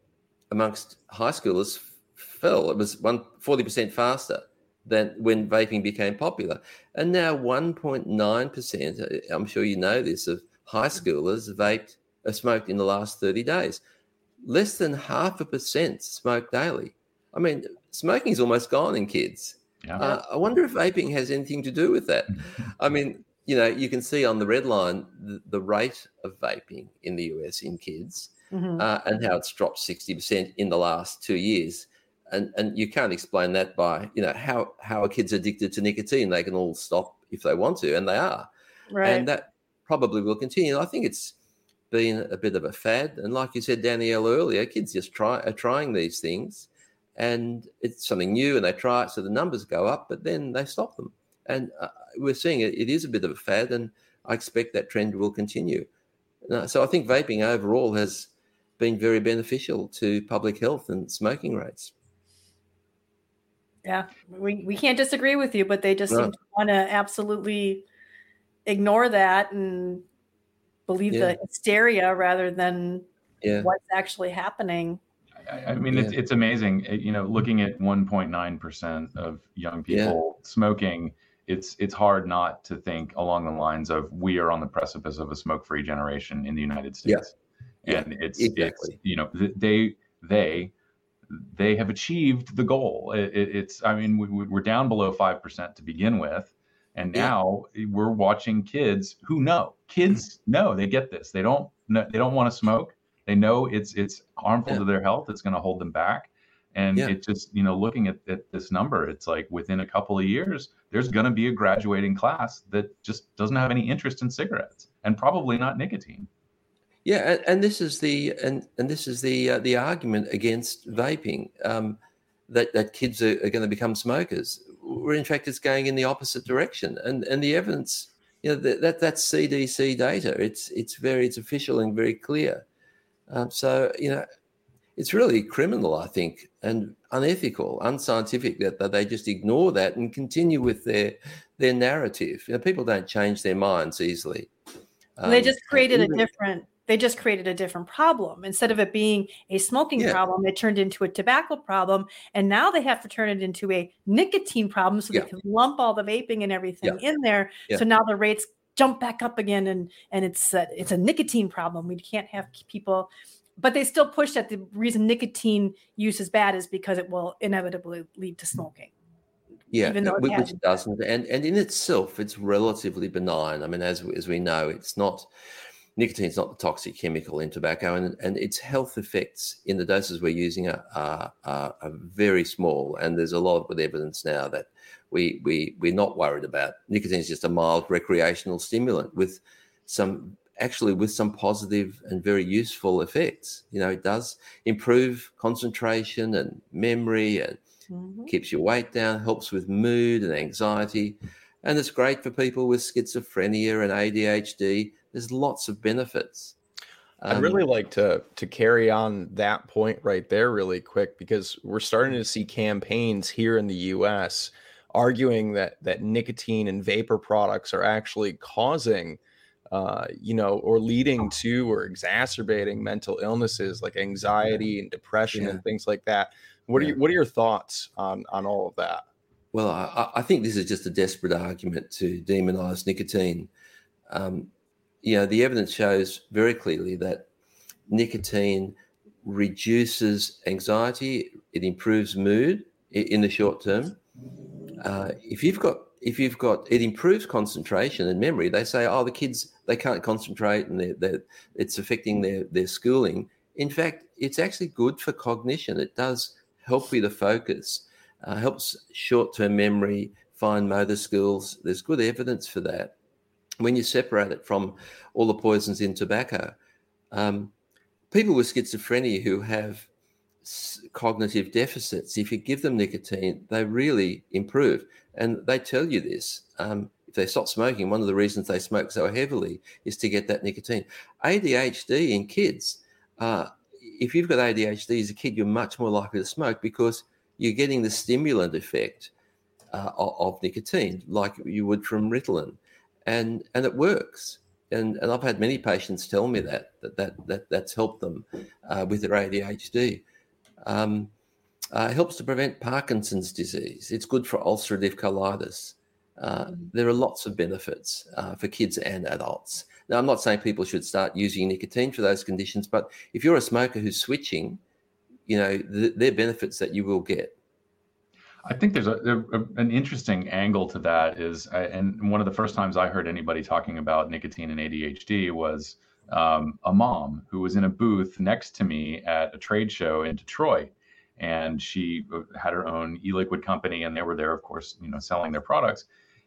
amongst high schoolers fell. It was one, 40% faster than when vaping became popular. And now 1.9%, uh, I'm sure you know this, of high schoolers vaped or uh, smoked in the last 30 days. Less than half a percent smoke daily. I mean, smoking is almost gone in kids. Yeah. Uh, I wonder if vaping has anything to do with that. [laughs] I mean, you know, you can see on the red line the, the rate of vaping in the US in kids mm-hmm. uh, and how it's dropped 60% in the last two years. And, and you can't explain that by, you know, how, how are kids addicted to nicotine? They can all stop if they want to, and they are. Right. And that probably will continue. I think it's been a bit of a fad. And like you said, Danielle, earlier, kids just try are trying these things and it's something new and they try it so the numbers go up but then they stop them and uh, we're seeing it, it is a bit of a fad and i expect that trend will continue uh, so i think vaping overall has been very beneficial to public health and smoking rates. Yeah, we, we can't disagree with you, but they just no. seem to want to absolutely ignore that and believe yeah. the hysteria rather than yeah. what's actually happening. I, mean, yeah. it's it's amazing. Eh, you know, looking at 1.9 percent of young people smoking, it's it's hard not to think along the lines of we are on the precipice of a smoke-free generation in the United States, and it's exactly. it's you know they they they have achieved the goal. It, it, it's, I mean, we, are down below 5% to begin with. And now we're watching kids who know kids know they get this. They don't, know, they don't want to smoke. They know it's, it's harmful yeah. to their health. It's going to hold them back. And yeah. it just, you know, looking at, at this number, it's like within a couple of years, there's going to be a graduating class that just doesn't have any interest in cigarettes and probably not nicotine. Yeah, and, and, this is the and and this is the uh, the argument against vaping um, that that kids are, are going to become smokers. Where in fact it's going in the opposite direction, and and the evidence, you know, that, that that's CDC data. It's it's very it's official and very clear. Um, so you know, it's really criminal, I think, and unethical, unscientific that, that they just ignore that and continue with their their narrative. You know, people don't change their minds easily. Um, they just created even, a different they just created a different problem. Instead of it being a smoking yeah. problem, it turned into a tobacco problem. And now they have to turn it into a nicotine problem so yeah. they can lump all the vaping and everything yeah. in there. So now the rates jump back up again and and it's a, it's a nicotine problem. We can't have people but they still push that the reason nicotine use is bad is because it will inevitably lead to smoking. Yeah, uh, which it doesn't, and and in itself, it's relatively benign. I mean, as as we know, it's not nicotine is not the toxic chemical in tobacco, and, and its health effects in the doses we're using are, are, are, are very small. And there's a lot of evidence now that we, we, we're not worried about. Nicotine is just a mild recreational stimulant with some actually with some positive and very useful effects. You know, it does improve concentration and memory and mm-hmm. keeps your weight down, helps with mood and anxiety. And it's great for people with schizophrenia and ADHD there's lots of benefits. Um, I'd really like to to carry on that point right there really quick because we're starting to see campaigns here in the US arguing that that nicotine and vapor products are actually causing uh, you know, or leading to or exacerbating mental illnesses like anxiety and depression yeah. and things like that. What yeah. are you, what are your thoughts on on all of that? Well, I, I think this is just a desperate argument to demonize nicotine. Um, you know, the evidence shows very clearly that nicotine reduces anxiety, it improves mood in the short term. Uh, if you've got if you've got it improves concentration and memory, they say, oh, the kids they can't concentrate and they're, they're, it's affecting their their schooling. In fact, it's actually good for cognition. It does help with the focus, uh, helps short term memory, fine motor skills. There's good evidence for that when you separate it from all the poisons in tobacco, um, people with schizophrenia who have cognitive deficits, if you give them nicotine, they really improve. And they tell you this. Um, if they stop smoking, one of the reasons they smoke so heavily is to get that nicotine. ADHD in kids, uh, if you've got ADHD as a kid, you're much more likely to smoke because you're getting the stimulant effect uh, of, nicotine, like you would from Ritalin and and it works. And and I've had many patients tell me that that that, that that's helped them uh, with their ADHD. Um, uh, helps to prevent Parkinson's disease. It's good for ulcerative colitis. Uh, mm. there are lots of benefits uh, for kids and adults. Now, I'm not saying people should start using nicotine for those conditions, but if you're a smoker who's switching, you know, th- there are benefits that you will get. I think there's a, a, an interesting angle to that is, and one of the first times I heard anybody talking about nicotine and ADHD was um, a mom who was in a booth next to me at a trade show in Detroit, and she uh, had her own e-liquid company, and they were there, of course, you know, selling their products.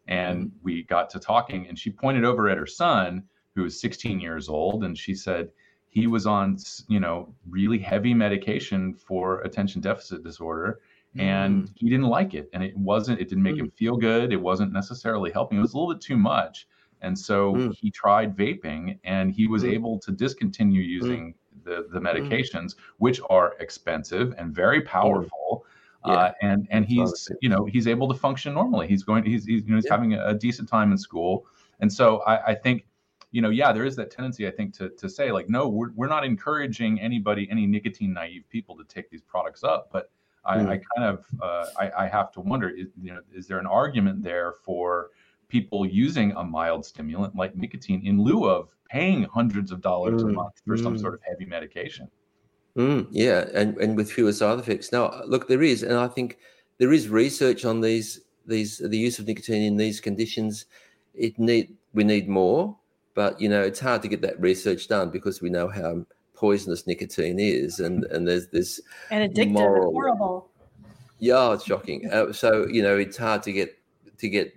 And we got to talking, and she pointed over at her son, who was 16 years old, and she said he was on, you know, really heavy medication for attention deficit disorder and mm. he didn't like it and it wasn't it didn't make mm. him feel good it wasn't necessarily helping it was a little bit too much and so mm. he tried vaping and he was mm. able to discontinue mm. using the the, the medications, mm. which are expensive and very powerful. Yeah. Uh, and and he's you know he's able to function normally. He's going he's he's, you know, he's yeah. having a, decent time in school, and so I, I think you know yeah there is that tendency I think to to say like no we're we're not encouraging anybody any nicotine naive people to take these products up, but I, mm. I kind of uh, I, I have to wonder is, you know is there an argument there for people using a mild stimulant like nicotine in lieu of paying hundreds of dollars mm. a month for mm. some sort of heavy medication? Mm, yeah, and, and with fewer side effects. Now, look, there is, and I think there is research on these these the use of nicotine in these conditions. It need we need more, but you know it's hard to get that research done because we know how poisonous nicotine is, and [laughs] and there's this and addictive, moral, horrible. Yeah, it's shocking. Uh, so you know it's hard to get to get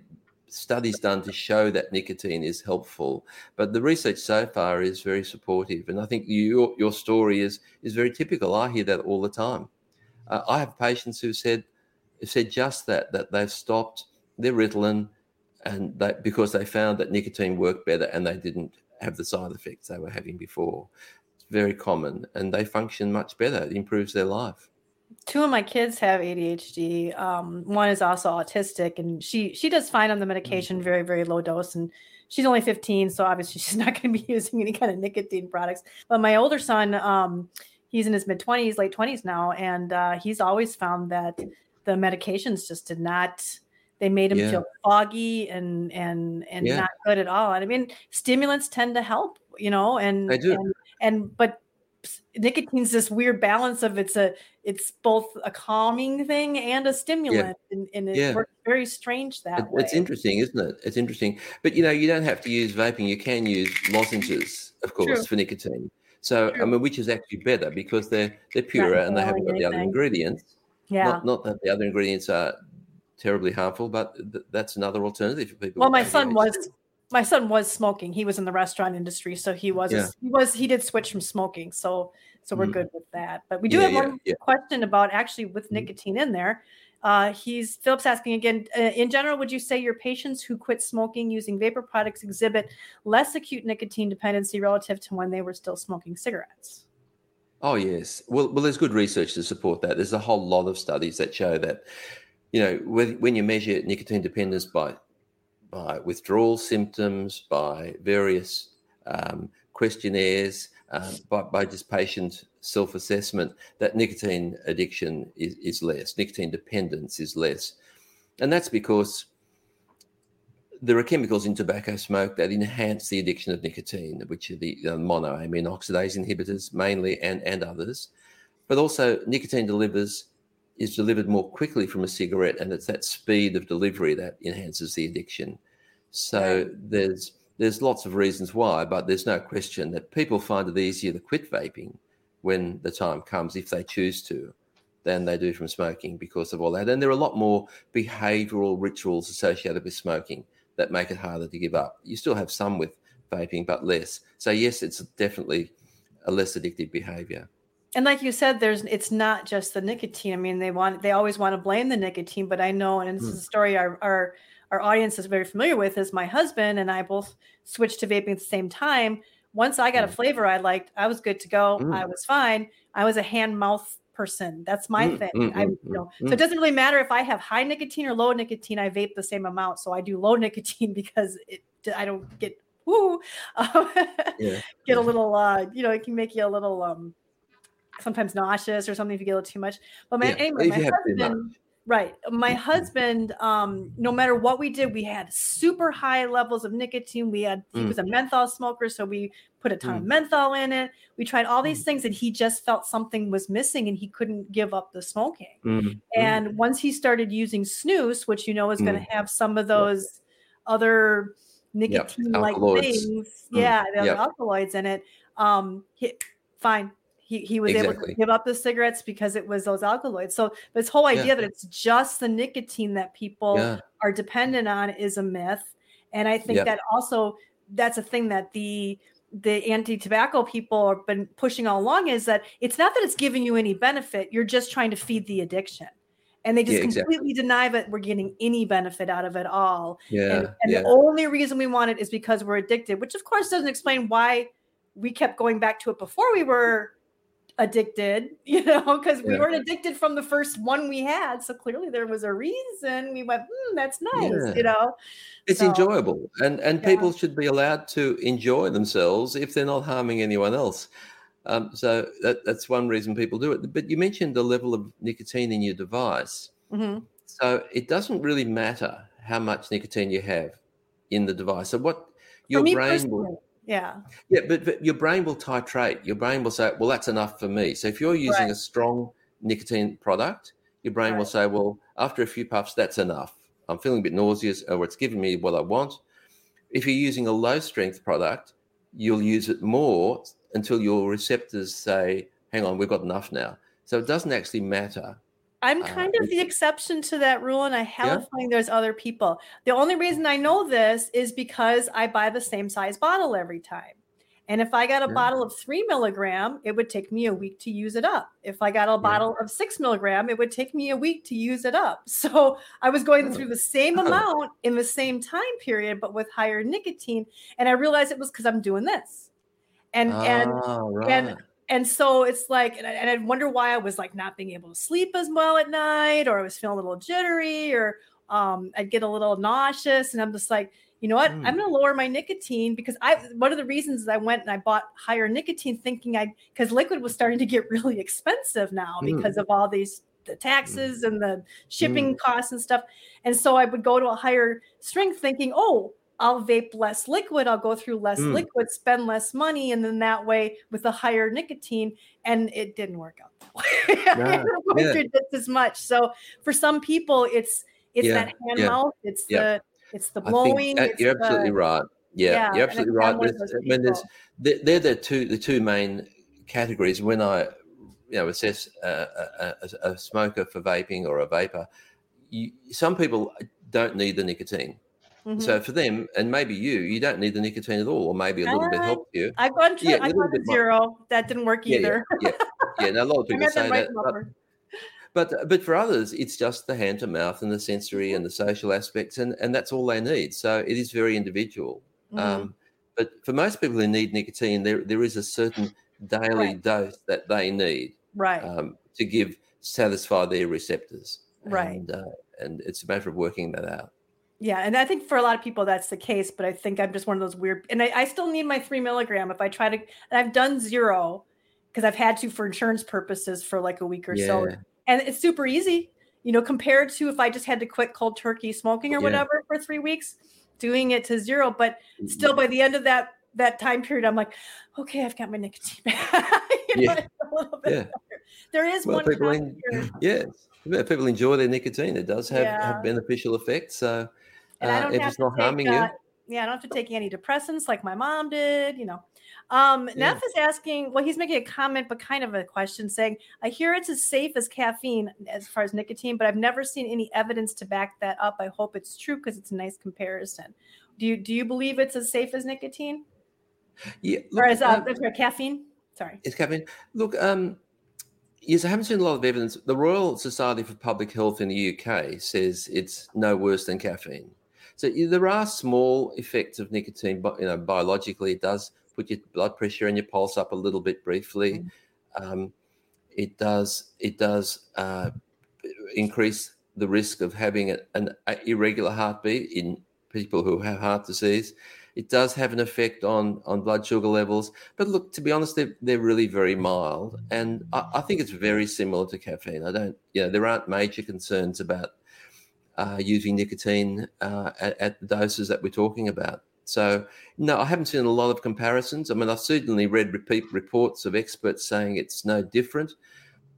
studies done to show that nicotine is helpful. But the research so far is very supportive, and I think your your story is is very typical. I hear that all the time. Uh, I have patients who said said just that that they've stopped their Ritalin, and because they found that nicotine worked better and they didn't have the side effects they were having before. It's very common, and they function much better. It improves their life two of my kids have ADHD. Um, one is also autistic, and she she does fine on the medication, mm-hmm. very very low dose, and she's only 15, so obviously [laughs] she's not going to be [laughs] using any kind of nicotine products. But my older son, um, he's in his mid 20s, late 20s now, and uh, he's always found that the medications just did not. They made him yeah. feel foggy and and and yeah. not good at all. And I mean, stimulants tend to help, you know, and I do. And, and but nicotine's this weird balance of it's a it's both a calming thing and a stimulant yeah. and, and it yeah. works very strange that it, way. It's interesting, isn't it? It's interesting. But you know, you don't have to use vaping. You can use lozenges, of course, True. for nicotine. So True. I mean, which is actually better because they're they're purer and they haven't got anything. the other ingredients. Yeah. Not, not that the other ingredients are terribly harmful, but th- that's another alternative for people. Well, my son was my son was smoking. He was in the restaurant industry, so he was yeah. he was he did switch from smoking. So so we're mm. good with that. But we do yeah, have one yeah, question about actually with mm-hmm. nicotine in there. Uh, he's Phillips asking again. Uh, in general, would you say your patients who quit smoking using vapor products exhibit less acute nicotine dependency relative to when they were still smoking cigarettes? Oh yes. Well, well, there's good research to support that. There's a whole lot of studies that show that, you know, when, when you measure nicotine dependence by by withdrawal symptoms, by various um, questionnaires, um, by, by just patient self assessment, that nicotine addiction is, is less, nicotine dependence is less. And that's because there are chemicals in tobacco smoke that enhance the addiction of nicotine, which are the uh, monoamine oxidase inhibitors mainly and, and others. But also, nicotine delivers is delivered more quickly from a cigarette, and it's that speed of delivery that enhances the addiction. So there's there's lots of reasons why, but there's no question that people find it easier to quit vaping when the time comes, if they choose to, than they do from smoking because of all that. And there are a lot more behavioral rituals associated with smoking that make it harder to give up. You still have some with vaping, but less. So yes, it's definitely a less addictive behavior. And like you said, there's it's not just the nicotine. I mean, they want they always want to blame the nicotine, but I know, and this is a story our, our our audience is very familiar with is my husband and I both switched to vaping at the same time. Once I got a mm. flavor I liked, I was good to go. Mm. I was fine. I was a hand mouth person. That's my mm, thing. Mm, I you know, so it doesn't really matter if I have high nicotine or low nicotine. I vape the same amount, so I do low [laughs] nicotine because it I don't get woo [laughs] um, yeah. get a little uh you know it can make you a little um sometimes nauseous or something if you get a little too much. But man, yeah. anyway, my husband, Right. My mm-hmm. husband, um, no matter what we did, we had super high levels of nicotine. We had he mm. was a menthol smoker, so we put a ton mm. of menthol in it. We tried all these mm. things, and he just felt something was missing, and he couldn't give up the smoking. Mm. And once he started using snus, which you know is going to mm. have some of those other nicotine-like yep. things, mm. yeah, the yep. alkaloids in it. Um, he, fine, he, he was exactly. able to give up the cigarettes because it was those alkaloids. So this whole idea yeah. that it's just the nicotine that people yeah. are dependent on is a myth. And I think yeah. that also that's a thing that the the anti-tobacco people have been pushing all along is that it's not that it's giving you any benefit, you're just trying to feed the addiction. And they just completely exactly. deny that we're getting any benefit out of it all. Yeah. And, and the only reason we want it is because we're addicted, which of course doesn't explain why we kept going back to it before we were addicted, [laughs] you know, because we yeah. weren't addicted from the first one we had. So clearly there was a reason we went, mm, that's nice, yeah. you know. It's so, enjoyable. And and yeah. people should be allowed to enjoy themselves if they're not harming anyone else. Um, so that, that's one reason people do it. But you mentioned the level of nicotine in your device. Mm-hmm. So it doesn't really matter how much nicotine you have in the device. So what your brain will yeah. Yeah, but, but, your brain will titrate. Your brain will say, well, that's enough for me. So if you're using right. a strong nicotine product, your brain right. will say, well, after a few puffs, that's enough. I'm feeling a bit nauseous or it's giving me what I want. If you're using a low strength product, you'll use it more until your receptors say, hang on, we've got enough now. So it doesn't actually matter I'm uh, kind uh, of the exception to that rule, and I have yeah. a feeling there's other people. The only reason I know this is because I buy the same size bottle every time. And if I got a yeah. bottle of three milligram, it would take me a week to use it up. If I got a yeah. bottle of six milligram, it would take me a week to use it up. [laughs] So I was going through the same [laughs] amount in the same time period, but with higher nicotine. And I realized it was because I'm doing this. And and oh, right. and and so it's like and I, and I wonder why i was like not being able to sleep as well at night or i was feeling a little jittery or um, i'd get a little nauseous and i'm just like you know what mm. i'm going to lower my nicotine because i one of the reasons i went and i bought higher nicotine thinking i because liquid was starting to get [laughs] really expensive now mm. because of all these the taxes mm. and the shipping mm. costs and stuff and so i would go to a higher strength thinking oh I'll vape less liquid, I'll go through less mm. liquid, spend less money, and then that way with a higher nicotine, and it didn't work out that [laughs] way. Yeah. I yeah. as much. So for some people, it's it's yeah. that hand mouth, it's the it's the blowing. Think, you're the, absolutely right. Yeah, you're absolutely right. I mean, there's they're the two the two main categories when I you know assess a, a, a smoker for vaping or a vapor. You, some people don't need the nicotine Mm-hmm. So for them, and maybe you, you don't need the nicotine at all, or maybe a little uh, bit helps you. I've gone to, yeah, I've gone to zero. That didn't work either. Yeah, yeah, yeah. yeah no, a lot of [laughs] people say that. But, but, but for others, it's just the hand to mouth and the sensory and the social aspects, and and that's all they need. So it is very individual. Mm-hmm. Um, but for most people who need nicotine, there there is a certain daily right. dose that they need, right, um, to give satisfy their receptors, right, and, uh, and it's a matter of working that out. Yeah, and I think for a lot of people that's the case, but I think I'm just one of those weird. And I, I still need my three milligram if I try to. And I've done zero because I've had to for insurance purposes for like a week or yeah. so, and it's super easy, you know, compared to if I just had to quit cold turkey smoking or yeah. whatever for three weeks, doing it to zero. But still, mm-hmm. by the end of that that time period, I'm like, okay, I've got my nicotine [laughs] back. yeah. yeah. There is well, one. People in, [laughs] yes, people enjoy their nicotine. It does have, yeah. have beneficial effects. So and I uh, don't have to not take, uh, Yeah, I don't have to take antidepressants like my mom did, you know. Um, yeah. Neff is asking, well, he's making a comment, but kind of a question saying, I hear it's as safe as caffeine as far as nicotine, but I've never seen any evidence to back that up. I hope it's true because it's a nice comparison. Do you do you believe it's as safe as nicotine? Yeah. Look, or as uh, um, caffeine? Sorry. It's caffeine. Look, um, yes, I haven't seen a lot of evidence. The Royal Society for Public Health in the UK says it's no worse than caffeine. So there are small effects of nicotine, but you know, biologically, it does put your blood pressure and your pulse up a little bit briefly. Mm. Um, it does it does uh, increase the risk of having a, an irregular heartbeat in people who have heart disease. It does have an effect on on blood sugar levels, but look, to be honest, they're they're really very mild, and I, I think it's very similar to caffeine. I don't, you know, there aren't major concerns about uh, using nicotine uh, at, at, the doses that we're talking about. So, no, I haven't seen a lot of comparisons. I mean, I've certainly read repeat reports of experts saying it's no different.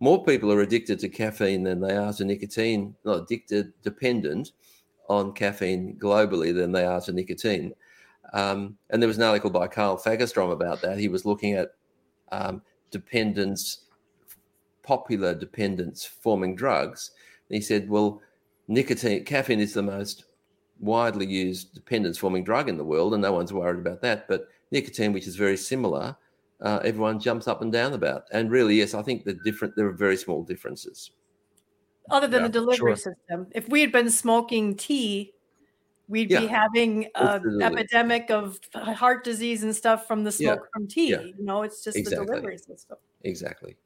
More people are addicted to caffeine than they are to nicotine, not addicted, dependent on caffeine globally than they are to nicotine. Um, and there was an article by Karl Fagerström about that. He was looking at um, dependence, popular dependence forming drugs. And he said, well, nicotine, caffeine is the most widely used dependence forming drug in the world, and no one's worried about that. But nicotine, which is very similar, uh, everyone jumps up and down about. And really, yes, I think the different there are very small differences. Other than yeah, the delivery sure. system, if we had been smoking tea, we'd yeah, be having an epidemic of heart disease and stuff from the smoke yeah, from tea. You know, it's just exactly. the delivery system. Exactly.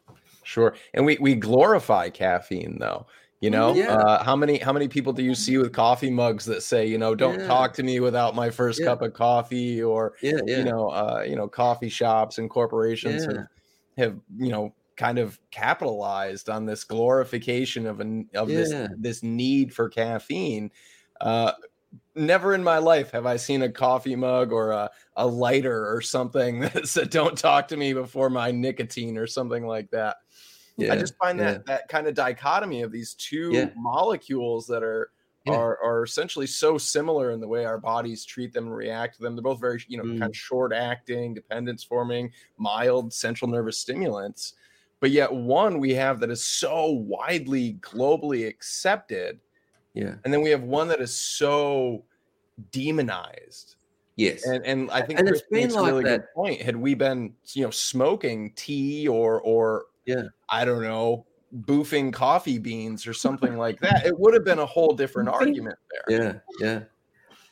sure. And we we glorify caffeine though. You know, yeah. uh, how many how many people do you see with coffee mugs that say, you know, don't yeah. talk to me without my first yeah. cup of coffee, or you know, uh, you know, coffee shops and corporations have, have you know kind of capitalized on this glorification of an of this this need for caffeine. Uh, never in my life have I seen a coffee mug or a, a lighter or something [laughs] that said, "Don't talk to me before my nicotine" or something like that. Yeah, I just find yeah. that that kind of dichotomy of these two yeah. molecules that are are are essentially so similar in the way our bodies treat them and react to them. They're both very, you know, mm. kind of short acting, dependence forming, mild central nervous stimulants. But yet one we have that is so widely globally accepted. Yeah. And then we have one that is so demonized. Yes. And and I think and Chris makes like a really that. good point. Had we been, you know, smoking tea or or yeah i don't know boofing coffee beans or something like [laughs] that it would have been a whole different argument there yeah yeah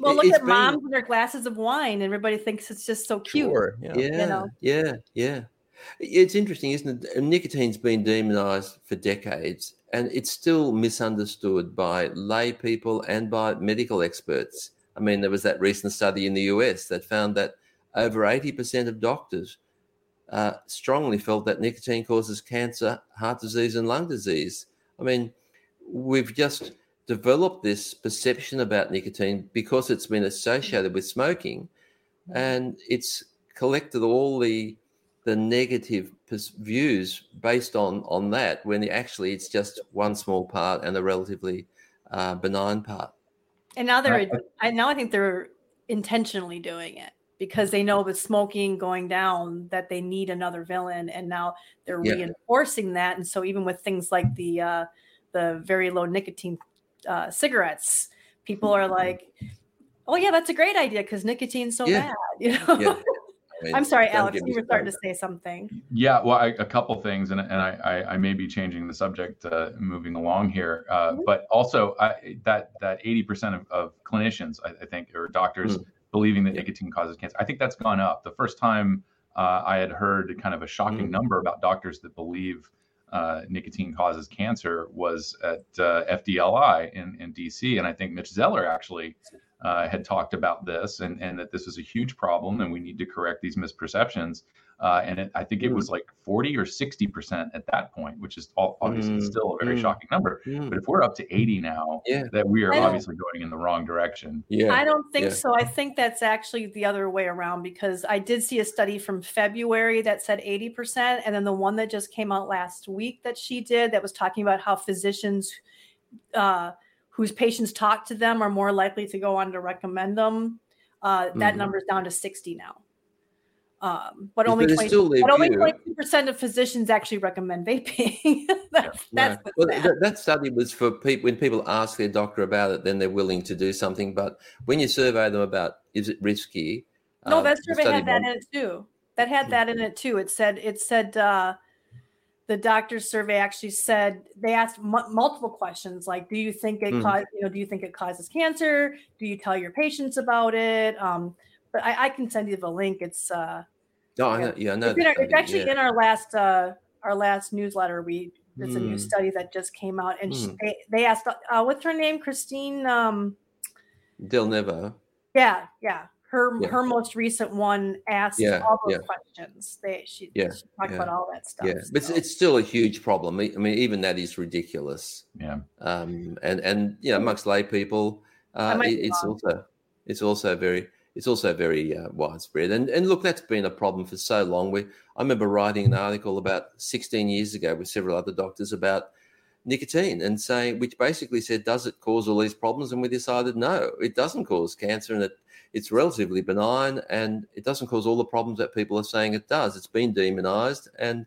well, look it's at been, moms and their glasses of wine. And everybody thinks it's just so cute. Sure, yeah, yeah, you know? yeah, yeah. It's interesting, isn't it? Nicotine's been demonized for decades, and it's still misunderstood by lay people and by medical experts. I mean, there was that recent study in the US that found that over 80% of doctors uh, strongly felt that nicotine causes cancer, heart disease, and lung disease. I mean, we've just developed this perception about nicotine because it's been associated with smoking, and it's collected all the the negative views based on on that when actually it's just one small part and a relatively uh, benign part. And now they're, I now I think they're intentionally doing it because they know with smoking going down that they need another villain and now they're yeah. reinforcing that and so even with things like the uh, the very low nicotine uh, cigarettes people are like oh yeah that's a great idea because nicotine's so yeah. bad [laughs] you know yeah. I [laughs] mean, I'm sorry, Alex. You were starting to say something. Yeah, well, I, a couple things, and, and I, I, I, may be changing the subject uh, moving along here, uh, mm-hmm. but also I, that that 80% of, of clinicians, I, I, think, or doctors, mm-hmm believing that nicotine causes cancer. I think that's gone up. The first time uh, I had heard kind of a shocking mm. number about doctors that believe uh, nicotine causes cancer was at uh, FDLI in, in DC. And I think Mitch Zeller actually uh, had talked about this and, and that this is a huge problem and we need to correct these misperceptions. Uh, and it, I think it was mm. like 40 or 60% at that point, which is all, obviously mm. still a very mm. shocking number. Mm. But if we're up to 80 now, yeah. that we are obviously going in the wrong direction. Yeah. I don't think yeah. so. I think that's actually the other way around because I did see a study from February that said 80%. And then the one that just came out last week that she did that was talking about how physicians uh, whose patients talk to them are more likely to go on to recommend them. Uh, that mm. number is down to 60 now. Um, but only 20, but only 22% of physicians actually recommend vaping. [laughs] that's, that's well, that, that, study was for people when people ask their doctor about it, then they're willing to do something. But when you survey them about is it risky? No, uh, that survey had that in it too. That had that in it too. It said it said uh, the doctor's survey actually said they asked m- multiple questions like, do you think it mm. cause, you know, do you think it causes cancer? Do you tell your patients about it? Um, but I, I, can send you the link. It's uh, no, I know, yeah, I know. It's, our, it's actually yeah. in our last uh, our last newsletter. We there's mm. a new hmm. study that just came out, and mm. she, they, they asked, uh, what's her name, Cristine? Um, Delnevo. Yeah, yeah. Her yeah. her most recent one asked yeah, all those questions. They she, yeah, she talked about all that stuff. Yeah, so. but it's, it's still a huge problem. I mean, even that is ridiculous. Yeah. Um, and and you know, amongst lay people, uh, it, it's also it's also very it's also very uh, widespread. And and look, that's been a problem for so long. We I remember writing an article about 16 years ago with several other doctors about nicotine and saying, which basically said, does it cause all these problems? And we decided no, it doesn't cause cancer, and it it's relatively benign, and it doesn't cause all the problems that people are saying it does. It's been demonized, and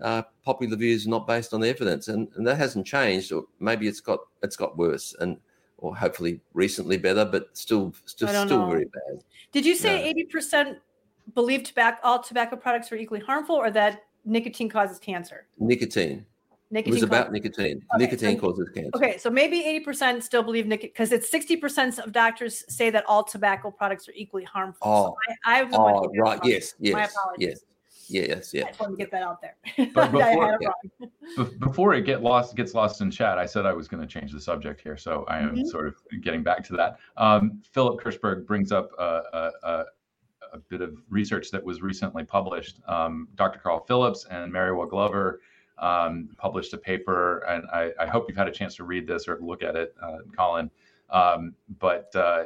uh, popular views are not based on the evidence, and, and that hasn't changed. Or maybe it's got it's got worse, and or hopefully recently better, but still still still know. very bad. Did you say eighty percent believe tobacco all tobacco products are equally harmful, or that nicotine causes cancer? Nicotine. Nicotine it was about nicotine. Okay, nicotine so, causes cancer. Okay, so maybe eighty percent still believe nicotine because it's sixty percent of doctors say that all tobacco products are equally harmful. Oh, so I, I oh, right. Yes, yes, My apologies. Yes. Yes, yeah. I just wanted to get that out there. But [laughs] before, yeah. before it get lost gets lost in chat, I said I was going to change the subject here, so I am mm-hmm. sort of getting back to that. Um, Philip Kirschberg brings up a, a, a, a, bit of research that was recently published. Um, Dr. Carl Phillips and Marewa Glover um, published a paper, and I, I, hope you've had a chance to read this or look at it, uh, Colin. Um, but uh,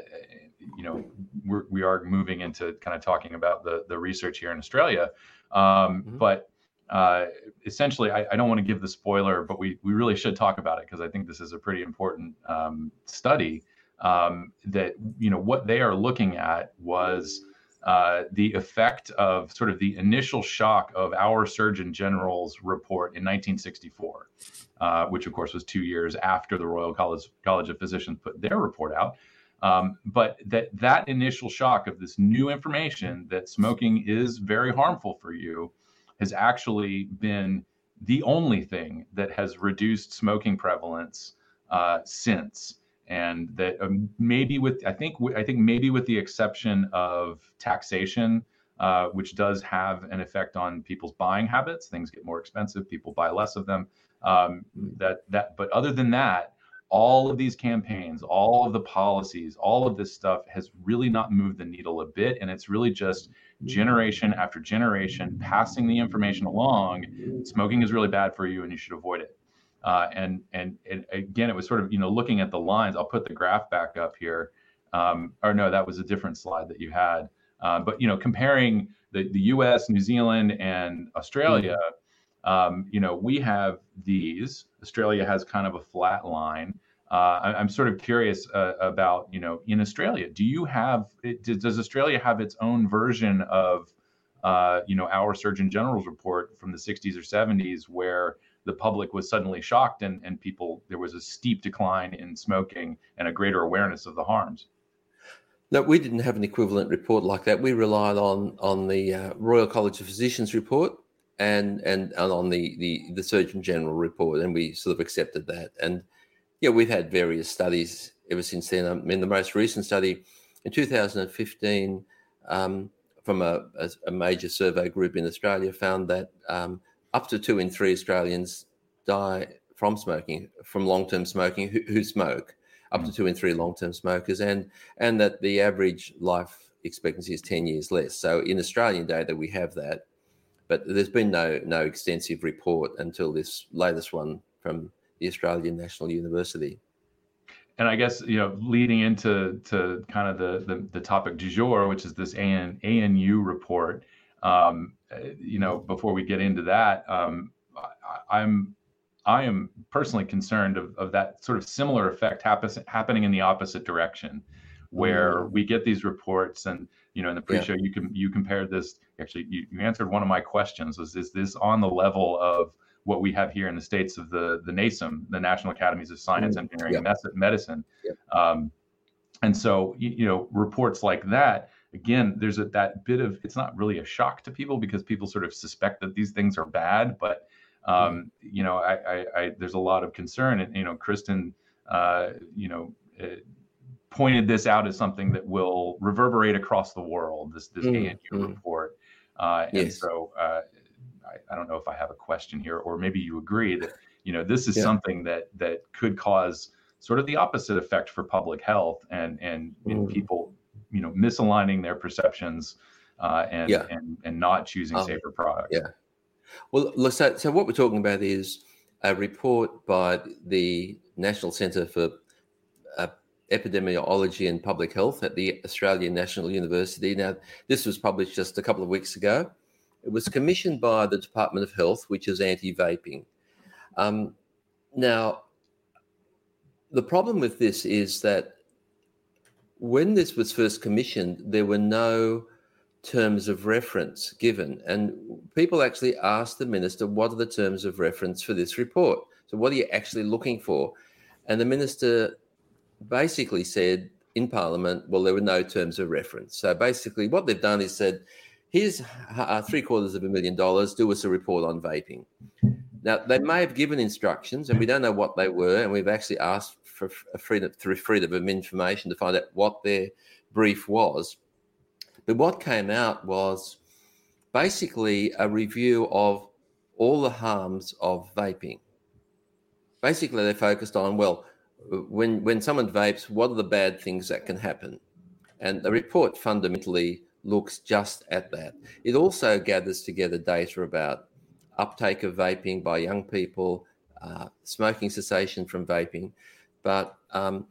you know, we're, we are moving into kind of talking about the the research here in Australia. Um, mm-hmm. But uh, essentially, I, I, don't want to give the spoiler, but we we really should talk about it because I think this is a pretty important um, study. Um, that you know what they are looking at was uh, the effect of sort of the initial shock of our Surgeon General's report in 1964, uh, which of course was two years after the Royal College, College of Physicians put their report out. Um, but that that initial shock of this new information that smoking is very harmful for you has actually been the only thing that has reduced smoking prevalence uh, since and that um, maybe with I think I think maybe with the exception of taxation, uh, which does have an effect on people's buying habits. Things get more expensive, people buy less of them. Um, that that, but other than that, all of these campaigns, all of the policies, all of this stuff has really not moved the needle a bit, and it's really just generation after generation passing the information along. Smoking is really bad for you, and you should avoid it. Uh, and, and, and again, it was sort of you know looking at the lines. I'll put the graph back up here. Um, or no, that was a different slide that you had. Uh, but you know, comparing the, the U.S., New Zealand, and Australia, mm-hmm. Um, you know, we have these. Australia has kind of a flat line. Uh, I, am sort of curious uh, about you know in Australia, do you have does Australia have its own version of uh, you know our Surgeon General's report from the 60s or 70s where the public was suddenly shocked and, and people there was a steep decline in smoking and a greater awareness of the harms no we didn't have an equivalent report like that we relied on on the uh, royal college of physicians report and, and and on the, the the surgeon general report and we sort of accepted that and yeah we've had various studies ever since then i mean the most recent study in 2015 um, from a, a, major survey group in australia found that um, up to two in three Australians die from smoking, from long-term smoking, who, who smoke. Up to mm. two in three long-term smokers, and and that the average life expectancy is ten years less. So in Australian data, we have that, but there's been no no extensive report until this latest one from the Australian National University. And I guess you know, leading into to kind of the the, the topic du jour, which is this AN, ANU report. Um, you know, before we get into that, um, I, am I am personally concerned of, of that sort of similar effect happen, happening in the opposite direction, where mm-hmm. we get these reports and you know in the pre-show yeah. you can you compared this actually you, you answered one of my questions was is this on the level of what we have here in the states of the the NASEM, the National Academies of Science, mm-hmm. Engineering, yeah. Medicine. Yeah. Um, and so you, you know reports like that again, there's a, that bit of it's not really a shock to people because people sort of suspect that these things are bad, but um, you know, I, I, I, there's a lot of concern, and you know, Kristen, uh, you know. Uh, pointed this out as something that will reverberate across the world. This this mm, ANU mm. report, uh, and yes. so uh, I, I, don't know if I have a question here, or maybe you agree that you know this is yeah. something that that could cause sort of the opposite effect for public health and and, mm. and people you know misaligning their perceptions uh, and, yeah. and and not choosing um, safer products. Yeah. Well, so, so what we're talking about is a report by the National Centre for Epidemiology and Public Health at the Australian National University. Now, this was published just a couple of weeks ago. It was commissioned by the Department of Health, which is anti-vaping. Um, now, the problem with this is that when this was first commissioned, there were no terms of reference given. And people actually asked the minister, what are the terms of reference for this report? So, what are you actually looking for? And the minister basically said in Parliament, well, there were no terms of reference. So, basically, what they've done is said, here's uh, three quarters of a million dollars, do us a report on vaping. Now, they may have given instructions, and we don't know what they were, and we've actually asked for freedom through freedom of information to find out what their brief was. But what came out was basically a review of all the harms of vaping. Basically, they focused on well, when when someone vapes, what are the bad things that can happen? And the report fundamentally looks just at that. It also gathers together data about uptake of vaping by young people, uh, smoking cessation from vaping. But um,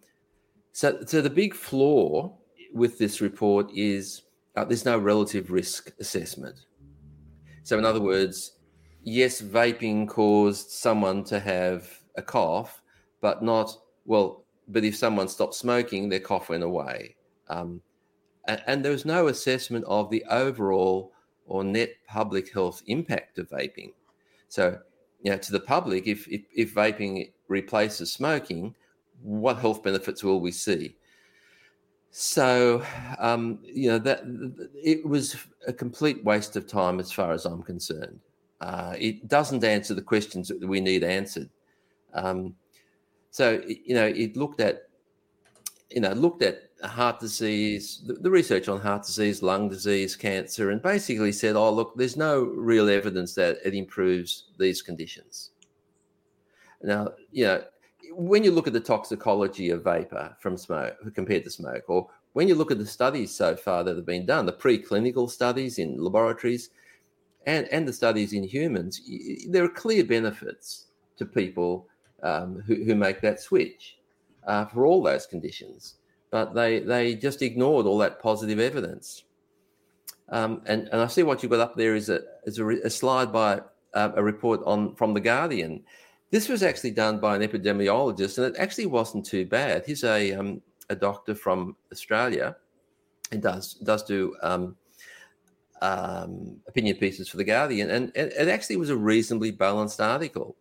so, so the big flaw with this report is uh, there's no relative risk assessment. So, in other words, yes, vaping caused someone to have a cough, but not, well, but if someone stopped smoking, their cough went away. Um, and, and was no assessment of the overall or net public health impact of vaping. So, you know, to the public, if, if, if vaping replaces smoking, what health benefits will we see? So, um, you know, that it was a complete waste of time as far as I'm concerned. Uh, it doesn't answer the questions that we need answered. Um, so, you know, it looked at, you know, looked at heart disease, the, the, research on heart disease, lung disease, cancer, and basically said, oh, look, there's no real evidence that it improves these conditions. Now, you know, when you look at the toxicology of vapor from smoke compared to smoke, or when you look at the studies so far that have been done, the preclinical studies in laboratories and, and the studies in humans, there are clear benefits to people um, who, who make that switch uh, for all those conditions but they they just ignored all that positive evidence. Um, and and I see what you've got up there is a is a, a slide by uh, a report on from the Guardian. This was actually done by an epidemiologist, and it actually wasn't too bad. He's a um, a doctor from Australia. He does does do um, um, opinion pieces for the Guardian, and it, it, actually was a reasonably balanced article.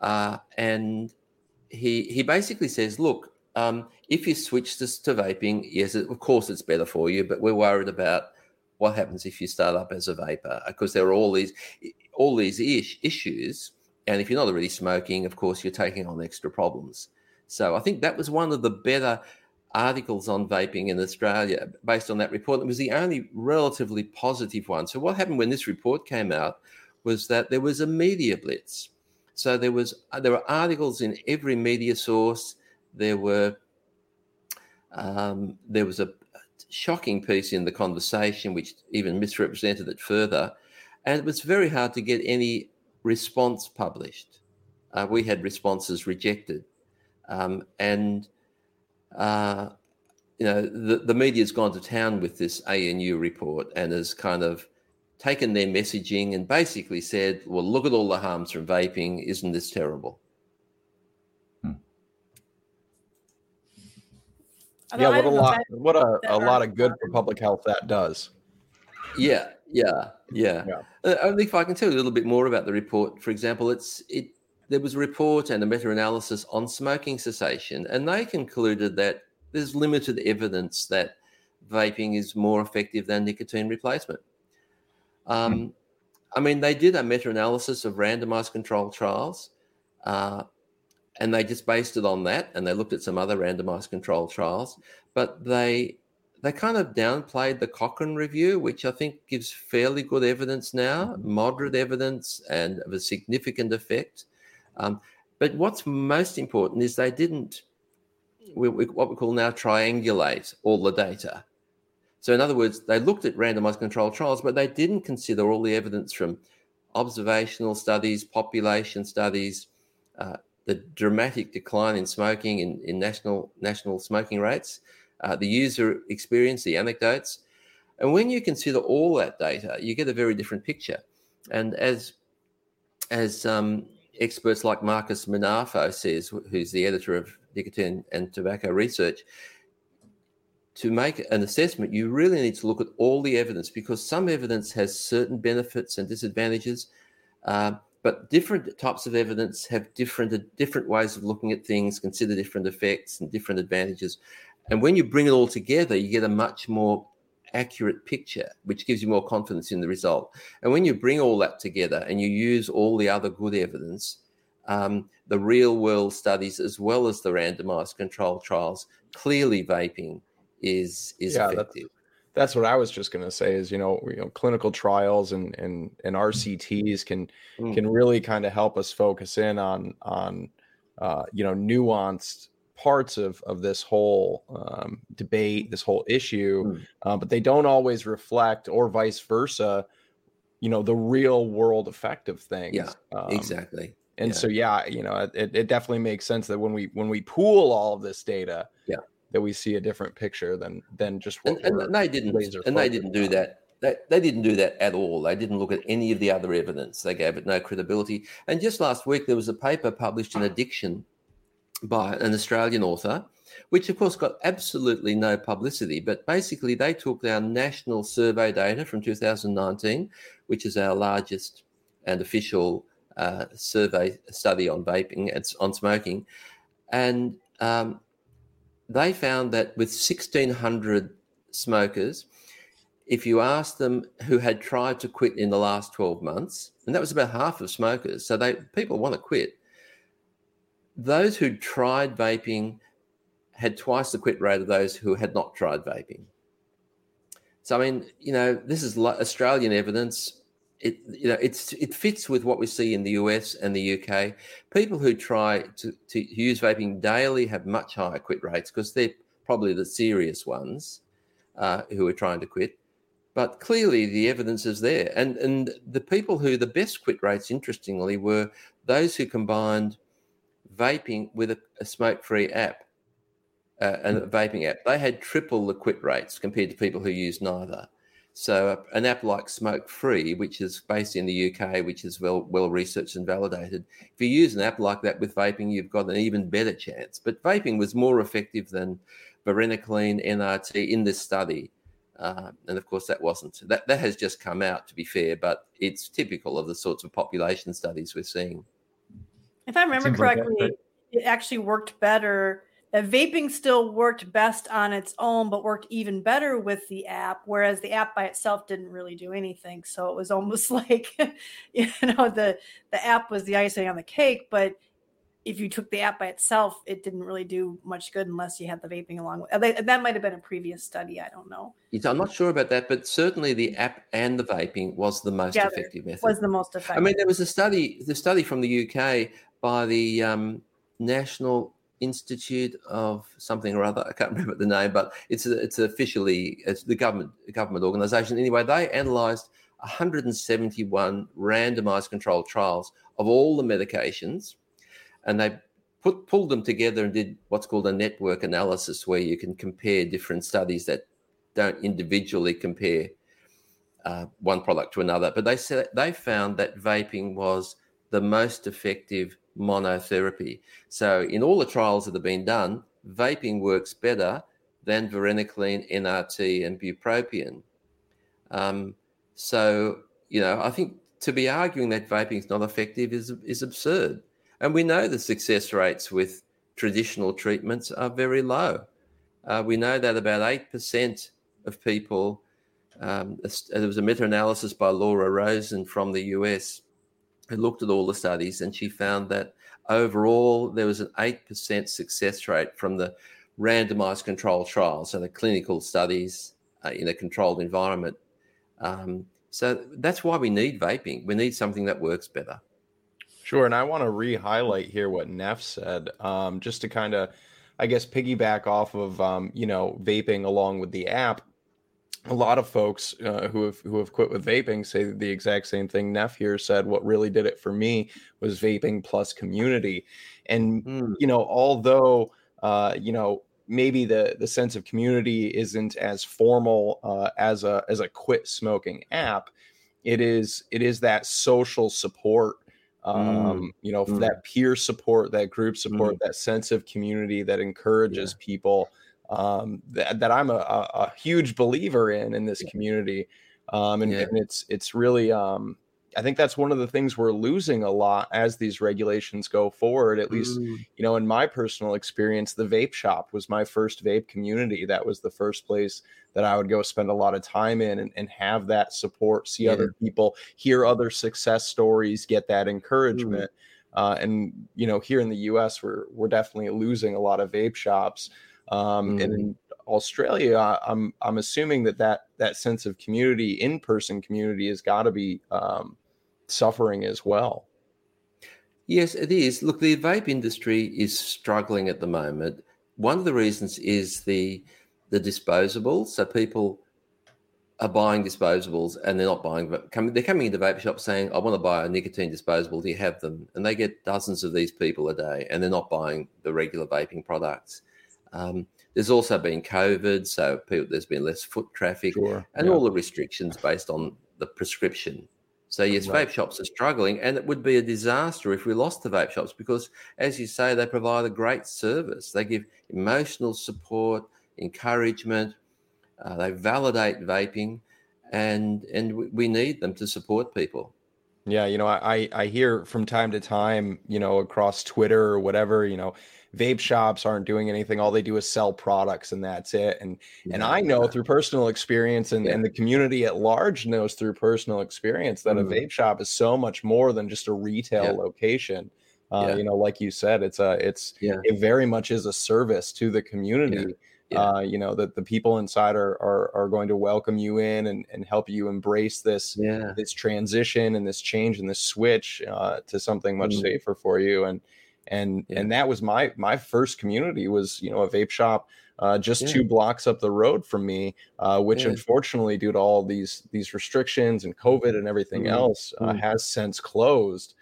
Uh, and he he basically says, look, um, if you switch this to vaping, yes, of course it's better for you, but we're worried about what happens if you start up as a vapor because there are all these all these ish, issues, and if you're not already smoking, of course you're taking on extra problems. So I think that was one of the better articles on vaping in Australia based on that report. It was the only relatively positive one. So what happened when this report came out was that there was a media blitz. So there was there were articles in every media source. There were um, there was a shocking piece in the conversation which even misrepresented it further, and it was very hard to get any response published. Uh, we had responses rejected, um, and uh, you know the, the media's gone to town with this ANU report and has kind of taken their messaging and basically said, "Well, look at all the harms from vaping. Isn't this terrible?" yeah, what a lot, what a, a lot of good for public health that does. Yeah, yeah, yeah. yeah. Uh, I think if I can tell you a little bit more about the report, for example, it's it. There was a report and a meta-analysis on smoking cessation, and they concluded that there's limited evidence that vaping is more effective than nicotine replacement. Um, hmm. I mean, they did a meta-analysis of randomized controlled trials. Uh, and they just based it on that and they looked at some other randomized controlled trials but they they kind of downplayed the cochrane review which i think gives fairly good evidence now mm-hmm. moderate evidence and of a significant effect um, but what's most important is they didn't we, we, what we call now triangulate all the data so in other words they looked at randomized controlled trials but they didn't consider all the evidence from observational studies population studies uh, the dramatic decline in smoking in, in national national smoking rates, uh, the user experience, the anecdotes. And when you consider all that data, you get a very different picture. And as as um, experts like Marcus Munafo says, who's the editor of Nicotine and Tobacco Research, to make an assessment, you really need to look at all the evidence because some evidence has certain benefits and disadvantages. Uh, but different types of evidence have different different ways of looking at things, consider different effects and different advantages. And when you bring it all together, you get a much more accurate picture, which gives you more confidence in the result. And when you bring all that together and you use all the other good evidence, um, the real world studies as well as the randomized controlled trials, clearly vaping is is yeah, effective. that's what I was just going to say is you know you know clinical trials and and and RCTs can mm. can really kind of help us focus in on on uh, you know nuanced parts of of this whole um, debate, this whole issue, mm. uh, but they don't always reflect, or vice versa, you know, the real world effect of things. Yeah, um, exactly. And yeah. so, yeah, you know, it, it definitely makes sense that when we when we pool all of this data, yeah, that we see a different picture than than just what and, and they didn't and they didn't do on. that they, they didn't do that at all. They didn't look at any of the other evidence. They gave it no credibility. And just last week, there was a paper published in Addiction by an Australian author, which of course got absolutely no publicity. But basically, they took our national survey data from 2019, which is our largest and official uh, survey study on vaping and on smoking, and um, they found that with 1,600 smokers, if you asked them who had tried to quit in the last 12 months, and that was about half of smokers, so they people want to quit. Those who tried vaping had twice the quit rate of those who had not tried vaping. So I mean, you know, this is Australian evidence it you know it's it fits with what we see in the US and the UK. People who try to, to use vaping daily have much higher quit rates because they're probably the serious ones uh, who are trying to quit. But clearly, the evidence is there, and and the people who the best quit rates, interestingly, were those who combined vaping with a, a smoke-free app, uh, and a vaping app. They had triple the quit rates compared to people who used neither. So an app like Smoke Free, which is based in the UK, which is well well researched and validated, if you use an app like that with vaping, you've got an even better chance. But vaping was more effective than varenicline NRT in this study. Uh, and of course, that wasn't that. That has just come out, to be fair, but it's typical of the sorts of population studies we're seeing. If I remember correctly, it actually worked better that vaping still worked best on its own, but worked even better with the app, whereas the app by itself didn't really do anything. So it was [laughs] almost like, you know, the the app was the icing on the cake, but if you took the app by itself, it didn't really do much good unless you had the vaping along with it. That might have been a previous study. I don't know. I'm not sure about that, but certainly the app and the vaping was the most Together effective method. Was the most effective. I mean, there was a study, the study from the UK by the um, National Institute of something or other. I can't [laughs] remember the name, but it's a, it's officially it's the government government organization. Anyway, they analysed 171 randomized controlled trials of all the medications, and they put pulled them together and did what's called a network analysis, where you can compare different studies that don't individually compare uh, one product to another. But they said they found that vaping was the most effective monotherapy. So, in all the trials that have been done, vaping works better than varenicline, NRT, and bupropion. Um, so, you know, I think to be arguing that vaping is not effective is is absurd. And we know the success rates with traditional treatments are very low. Uh, we know that about eight percent of people. Um, there was a meta-analysis by Laura Rosen from the US who looked at all the studies and she found that overall there was an 8% success rate from the randomized controlled trials, so the clinical studies uh, in a controlled environment. Um, so that's why we need vaping. We need something that works better. Sure. And I want to re highlight here what Neff said, um, just to kind of, I guess, piggyback off of, um, you know, vaping along with the app a lot of folks uh, who have who have quit with vaping say the exact same thing. Neff here said what really did it for me was vaping plus community, and mm. you know although uh, you know maybe the the sense of community isn't as formal uh, as a as a quit smoking app, it is it is that social support. Um, mm. You know mm. that peer support, that group support, hmm. that sense of community that encourages yeah. people um, that, that I'm a, a, huge believer in in this community. Um, and, yeah. and, it's it's really um, I think that's one of the things we're losing a lot as these regulations go forward. At least, mm. you know, in my personal experience, the vape shop was my first vape community. That was the first place that I would go spend a lot of time in and, and have that support, see yeah. other people, hear other success stories, get that encouragement. Mm. Uh, and you know, here in the U.S., we're we're definitely losing a lot of vape shops. Um, mm. And in Australia, I'm I'm assuming that that that sense of community, in person community, has got to be um, suffering as well. Yes, it is. Look, the vape industry is struggling at the moment. One of the reasons is the the disposables. So people are buying disposables and they're not buying. They're coming into vape shops saying, "I want to buy a nicotine disposable. Do you have them?" And they get dozens of these people a day, and they're not buying the regular vaping products. Um, there's also been COVID, so people, there's been less foot traffic, sure. and yeah. all the restrictions based on the prescription. So yes, right. vape shops are struggling, and it would be a disaster if we lost the vape shops because, as you say, they provide a great service. They give emotional support, encouragement, uh, they validate vaping, and and we need them to support people. Yeah, you know, I I hear from time to time, you know, across Twitter or whatever, you know, vape shops aren't doing anything. All they do is sell products, and that's it. And yeah. and I know through personal experience, and, yeah. and the community at large knows through personal experience that mm. a vape shop is so much more than just a retail yeah. location. Uh, you know, like you said, it's a it's it very much is a service to the community uh, you know that the people inside are, are are going to welcome you in and, and help you embrace this this transition and this change and this switch uh, to something much mm safer for you and and yeah. and that was my my first community was you know a vape shop uh, just yeah. two blocks up the road from me, uh, which yeah. unfortunately, due to all these these restrictions and COVID and everything mm else, uh, mm has since closed,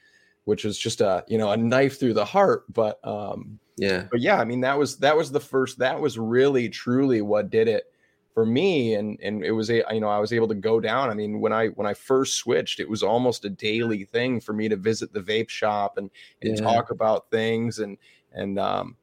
which is just a you know a knife through the heart. But um, yeah. But yeah, I mean that was that was the first that was really truly what did it for me and and it was a you know I was able to go down. I mean when I when I first switched, it was almost a daily thing for me to visit the vape shop and and yeah. talk about things and and um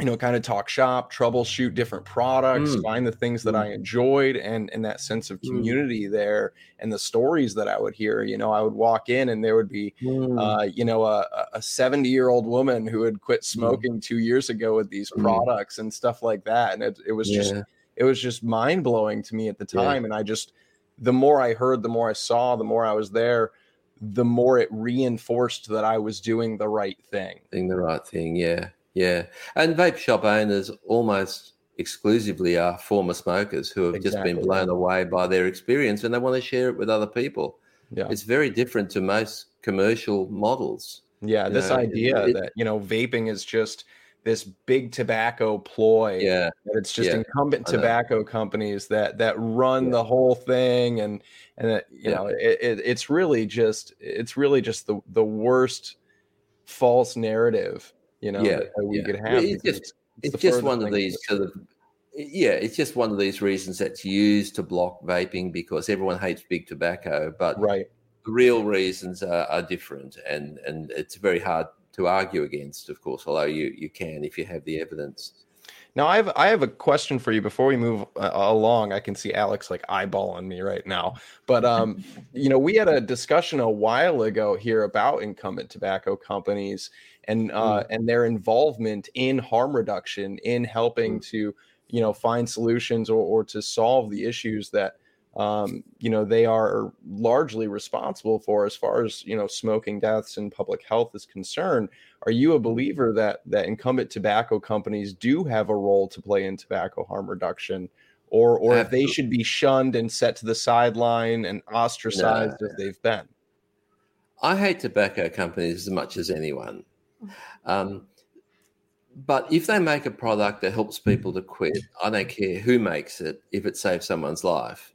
you know, kind of talk shop, troubleshoot different products, mm. find the things that mm. I enjoyed, and and that sense of mm. community mm. there, and the stories that I would hear. You know, I would walk in, and there would be, mm. uh, you know, a, a seventy year old woman who had quit mm. smoking two years ago with these products and stuff like that, and it, it was yeah. just it was just mind blowing to me at the time, yeah. and I just the more I heard, the more I saw, the more I was there the more it reinforced that I was doing the right thing. Doing the right thing, yeah. Yeah, and vape shop owners almost exclusively are former smokers who have exactly. just been blown away by their experience and they want to share it with other people. Yeah. It's very different to most commercial models. Yeah, you this know, idea it, that, you know, vaping is just this big tobacco ploy. Yeah. It's just yeah, incumbent tobacco companies that that run yeah. the whole thing and and that, you yeah. know, it, it, it's really just it's really just the the worst false narrative you know, yeah, we could have. It's just, it's, it's just one of these sort of, yeah, it's just one of these reasons that's used to block vaping because everyone hates big tobacco, but right. the real reasons are, are different, and and it's very hard to argue against, of course, although you you can if you have the evidence. Now I have I have a question for you before we move uh, along. I can see Alex like eyeballing me right now, but um, [laughs] you know, we had a discussion a while ago here about incumbent tobacco companies and uh, mm. and their involvement in harm reduction, in helping mm. to you know find solutions or, or to solve the issues that um, you know they are largely responsible for as far as you know smoking deaths and public health is concerned. Are you a believer that that incumbent tobacco companies do have a role to play in tobacco harm reduction? Or or if they should be shunned and set to the sideline and ostracized no. as they've been? I hate tobacco companies as much as anyone. [laughs] Um, but if they make a product that helps people to quit, I don't care who makes it if it saves someone's life,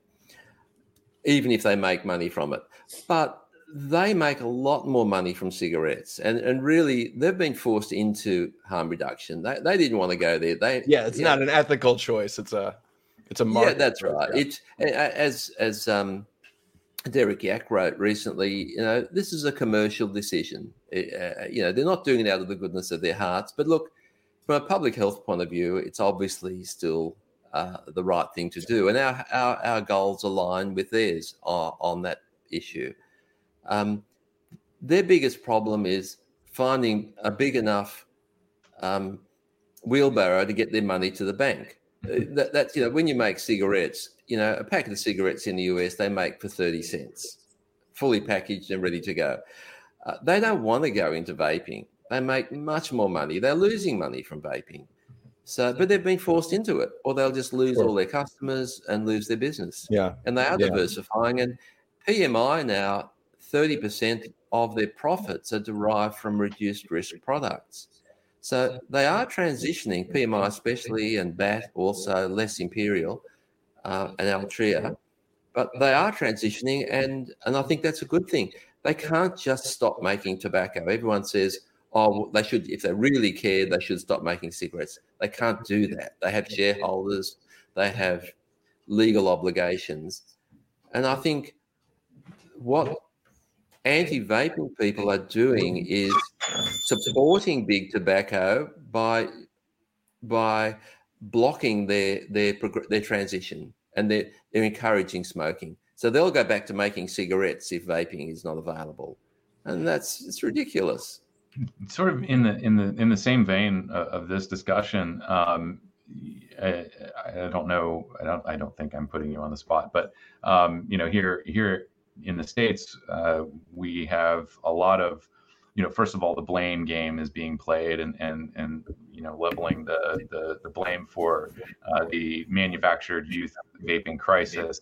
even if they make money from it. But they make a lot more money from cigarettes, and and really they've been forced into harm reduction. They, they didn't want to go there. They yeah, it's not know, an ethical choice. It's a it's a market. Yeah, that's right. It's as as um, Derek Yach wrote recently, you know, this is a commercial decision. Uh, you know, they're not doing it out of the goodness of their hearts. But look, from a public health point of view, it's obviously still uh, the right thing to do. And our, our, our goals align with theirs on, on that issue. Um, their biggest problem is finding a big enough um, wheelbarrow to get their money to the bank. Uh, that, that's, you know, when you make cigarettes, you know, a packet of cigarettes in the US they make for 30 cents, fully packaged and ready to go. Uh, they don't want to go into vaping. They make much more money. They're losing money from vaping. So, but they've been forced into it, or they'll just lose sure. all their customers and lose their business. Yeah, and they are yeah. diversifying. And PMI now, thirty percent of their profits are derived from reduced risk products. So they are transitioning PMI, especially, and BAT also less imperial, uh, and Altria, but they are transitioning, and and I think that's a good thing. They can't just stop making tobacco. Everyone says, oh, they should, if they really care, they should stop making cigarettes. They can't do that. They have shareholders, they have legal obligations. And I think what anti vaping people are doing is supporting big tobacco by by blocking their their their transition and they're, they're encouraging smoking. So they'll go back to making cigarettes if vaping is not available, and that's it's ridiculous. Sort of in the in the in the same vein of, of this discussion, um, I, I, don't know. I don't. I don't think I'm putting you on the spot, but um, you know, here here in the states, uh, we have a lot of you know, first of all, the blame game is being played, and and and you know, leveling the the, the blame for uh, the manufactured youth vaping crisis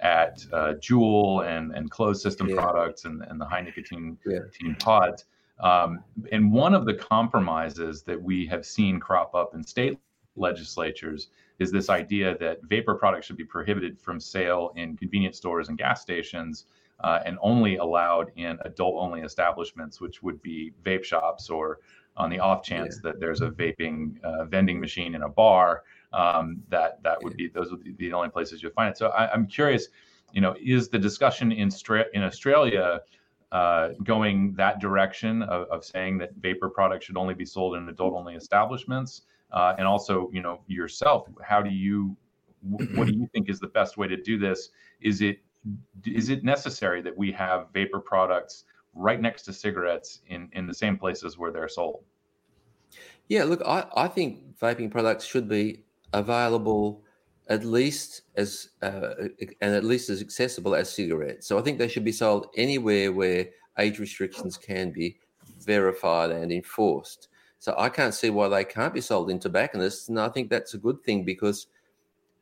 at uh, Juul and and closed system yeah. products and and the high nicotine, yeah. nicotine pods. Um, and one of the compromises that we have seen crop up in state legislatures is this idea that vapor products should be prohibited from sale in convenience stores and gas stations uh, and only allowed in adult only establishments, which would be vape shops or on the off chance yeah. that there's a vaping uh, vending machine in a bar, um, that that would be those would be the only places you'll find it. So I, am curious, you know, is the discussion in Stra- in Australia uh, going that direction of, of, saying that vapor products should only be sold in adult only establishments? Uh, and also, you know, yourself, how do you what do you think is the best way to do this? Is it is it necessary that we have vapor products right next to cigarettes in, in the same places where they're sold? Yeah, look, I, I think vaping products should be available at least as uh, and at least as accessible as cigarettes. So I think they should be sold anywhere where age restrictions can be verified and enforced. So I can't see why they can't be sold in tobacconists, and I think that's a good thing because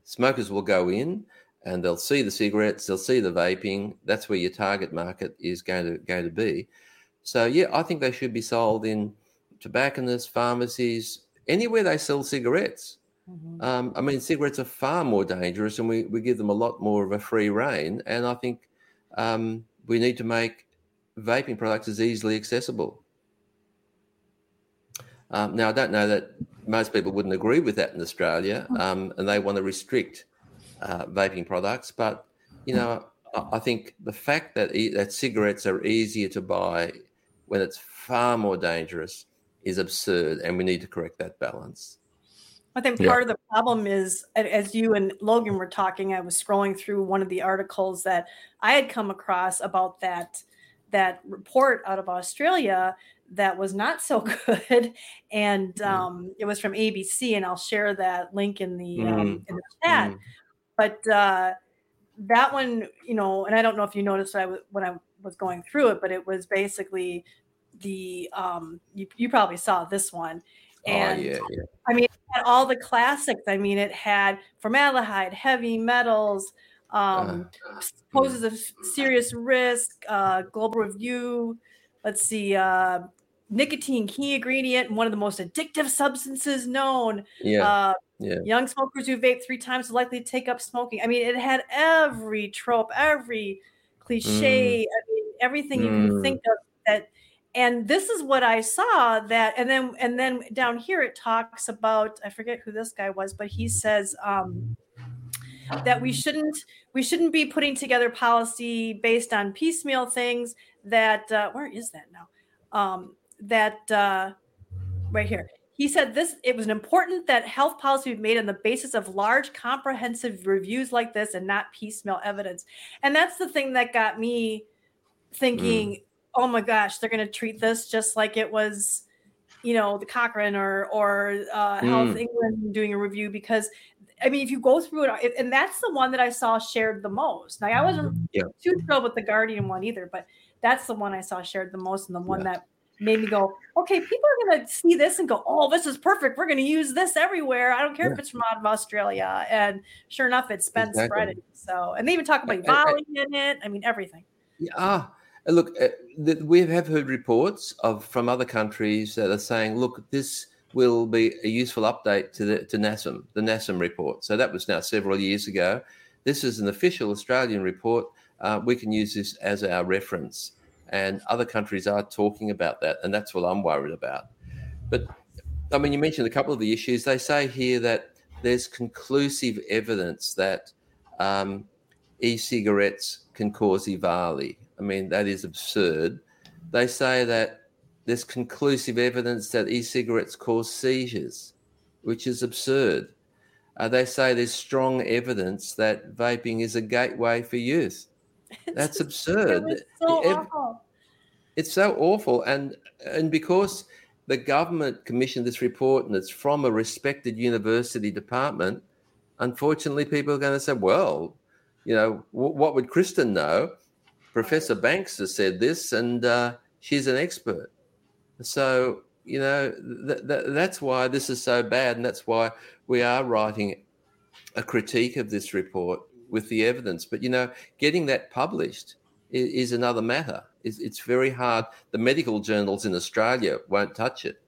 smokers will go in and they'll see the cigarettes, they'll see the vaping. That's where your target market is going to going to be. So yeah, I think they should be sold in tobacconists, pharmacies, anywhere they sell cigarettes. Mm-hmm. Um, I mean, cigarettes are far more dangerous, and we, we give them a lot more of a free reign. And I think um, we need to make vaping products as easily accessible. Um, now, I don't know that most people wouldn't agree with that in Australia, mm. um, and they want to restrict uh, vaping products. But you know, I think the fact that e- that cigarettes are easier to buy when it's far more dangerous is absurd, and we need to correct that balance. I think part yeah. of the problem is, as you and Logan were talking, I was scrolling through one of the articles that I had come across about that that report out of Australia that was not so [laughs] good, and mm. um, it was from ABC, and I'll share that link in the mm. um, in the chat. Mm. But uh, that one, you know, and I don't know if you noticed I when I was going through it, but it was basically the um, you, you probably saw this one. Oh, and oh, yeah, yeah. I mean, it had all the classics. I mean, it had formaldehyde, heavy metals, um, uh, poses a serious risk, uh, global review. Let's see, uh, nicotine key ingredient, one of the most addictive substances known. Yeah. Uh, yeah. Young smokers who vape three times are likely to take up smoking. I mean, it had every trope, every cliche, mm. I mean, everything mm. you can mm. think of that. And this is what I saw that, and then and then down here it talks about I forget who this guy was, but he says um, that we shouldn't we shouldn't be putting together policy based on piecemeal things. That uh, where is that now? Um, that uh, right here he said this it was important that health policy be made on the basis of large comprehensive reviews like this and not piecemeal evidence and that's the thing that got me thinking mm. Oh my gosh they're going to treat this just like it was you know the cochrane or or uh, mm. health england doing a review because i mean if you go through it and that's the one that i saw shared the most Like, i wasn't yeah. too thrilled with the guardian one either but that's the one i saw shared the most and the one yeah. that made me go, okay, people are going to see this and go, oh, this is perfect. We're going to use this everywhere. I don't care yeah. if it's from out of Australia. And sure enough, it's been exactly. spreading. So, and they even talk about EVALI in it. I mean, everything. Yeah. Look, uh, we have heard reports of from other countries that are saying, look, this will be a useful update to the to NASEM, the NASEM report. So that was now several years ago. This is an official Australian report. Uh, we can use this as our reference and other countries are talking about that, and that's what I'm worried about. But I mean, you mentioned a couple of the issues. They say here that there's conclusive evidence that um, e-cigarettes can cause EVALI. I mean, that is absurd. They say that there's conclusive evidence that e-cigarettes cause seizures, which is absurd. Uh, they say there's strong evidence that vaping is a gateway for youth. [laughs] That's absurd. It so awful. It's so awful, and and because the government commissioned this report and it's from a respected university department, unfortunately, people are going to say, "Well, you know, w- what would Kristen know?" Professor Banks has said this, and uh, she's an expert. So you know th- th- that's why this is so bad, and that's why we are writing a critique of this report with the evidence. But you know, getting that published is, is another matter. It's, it's very hard. The medical journals in Australia won't touch it.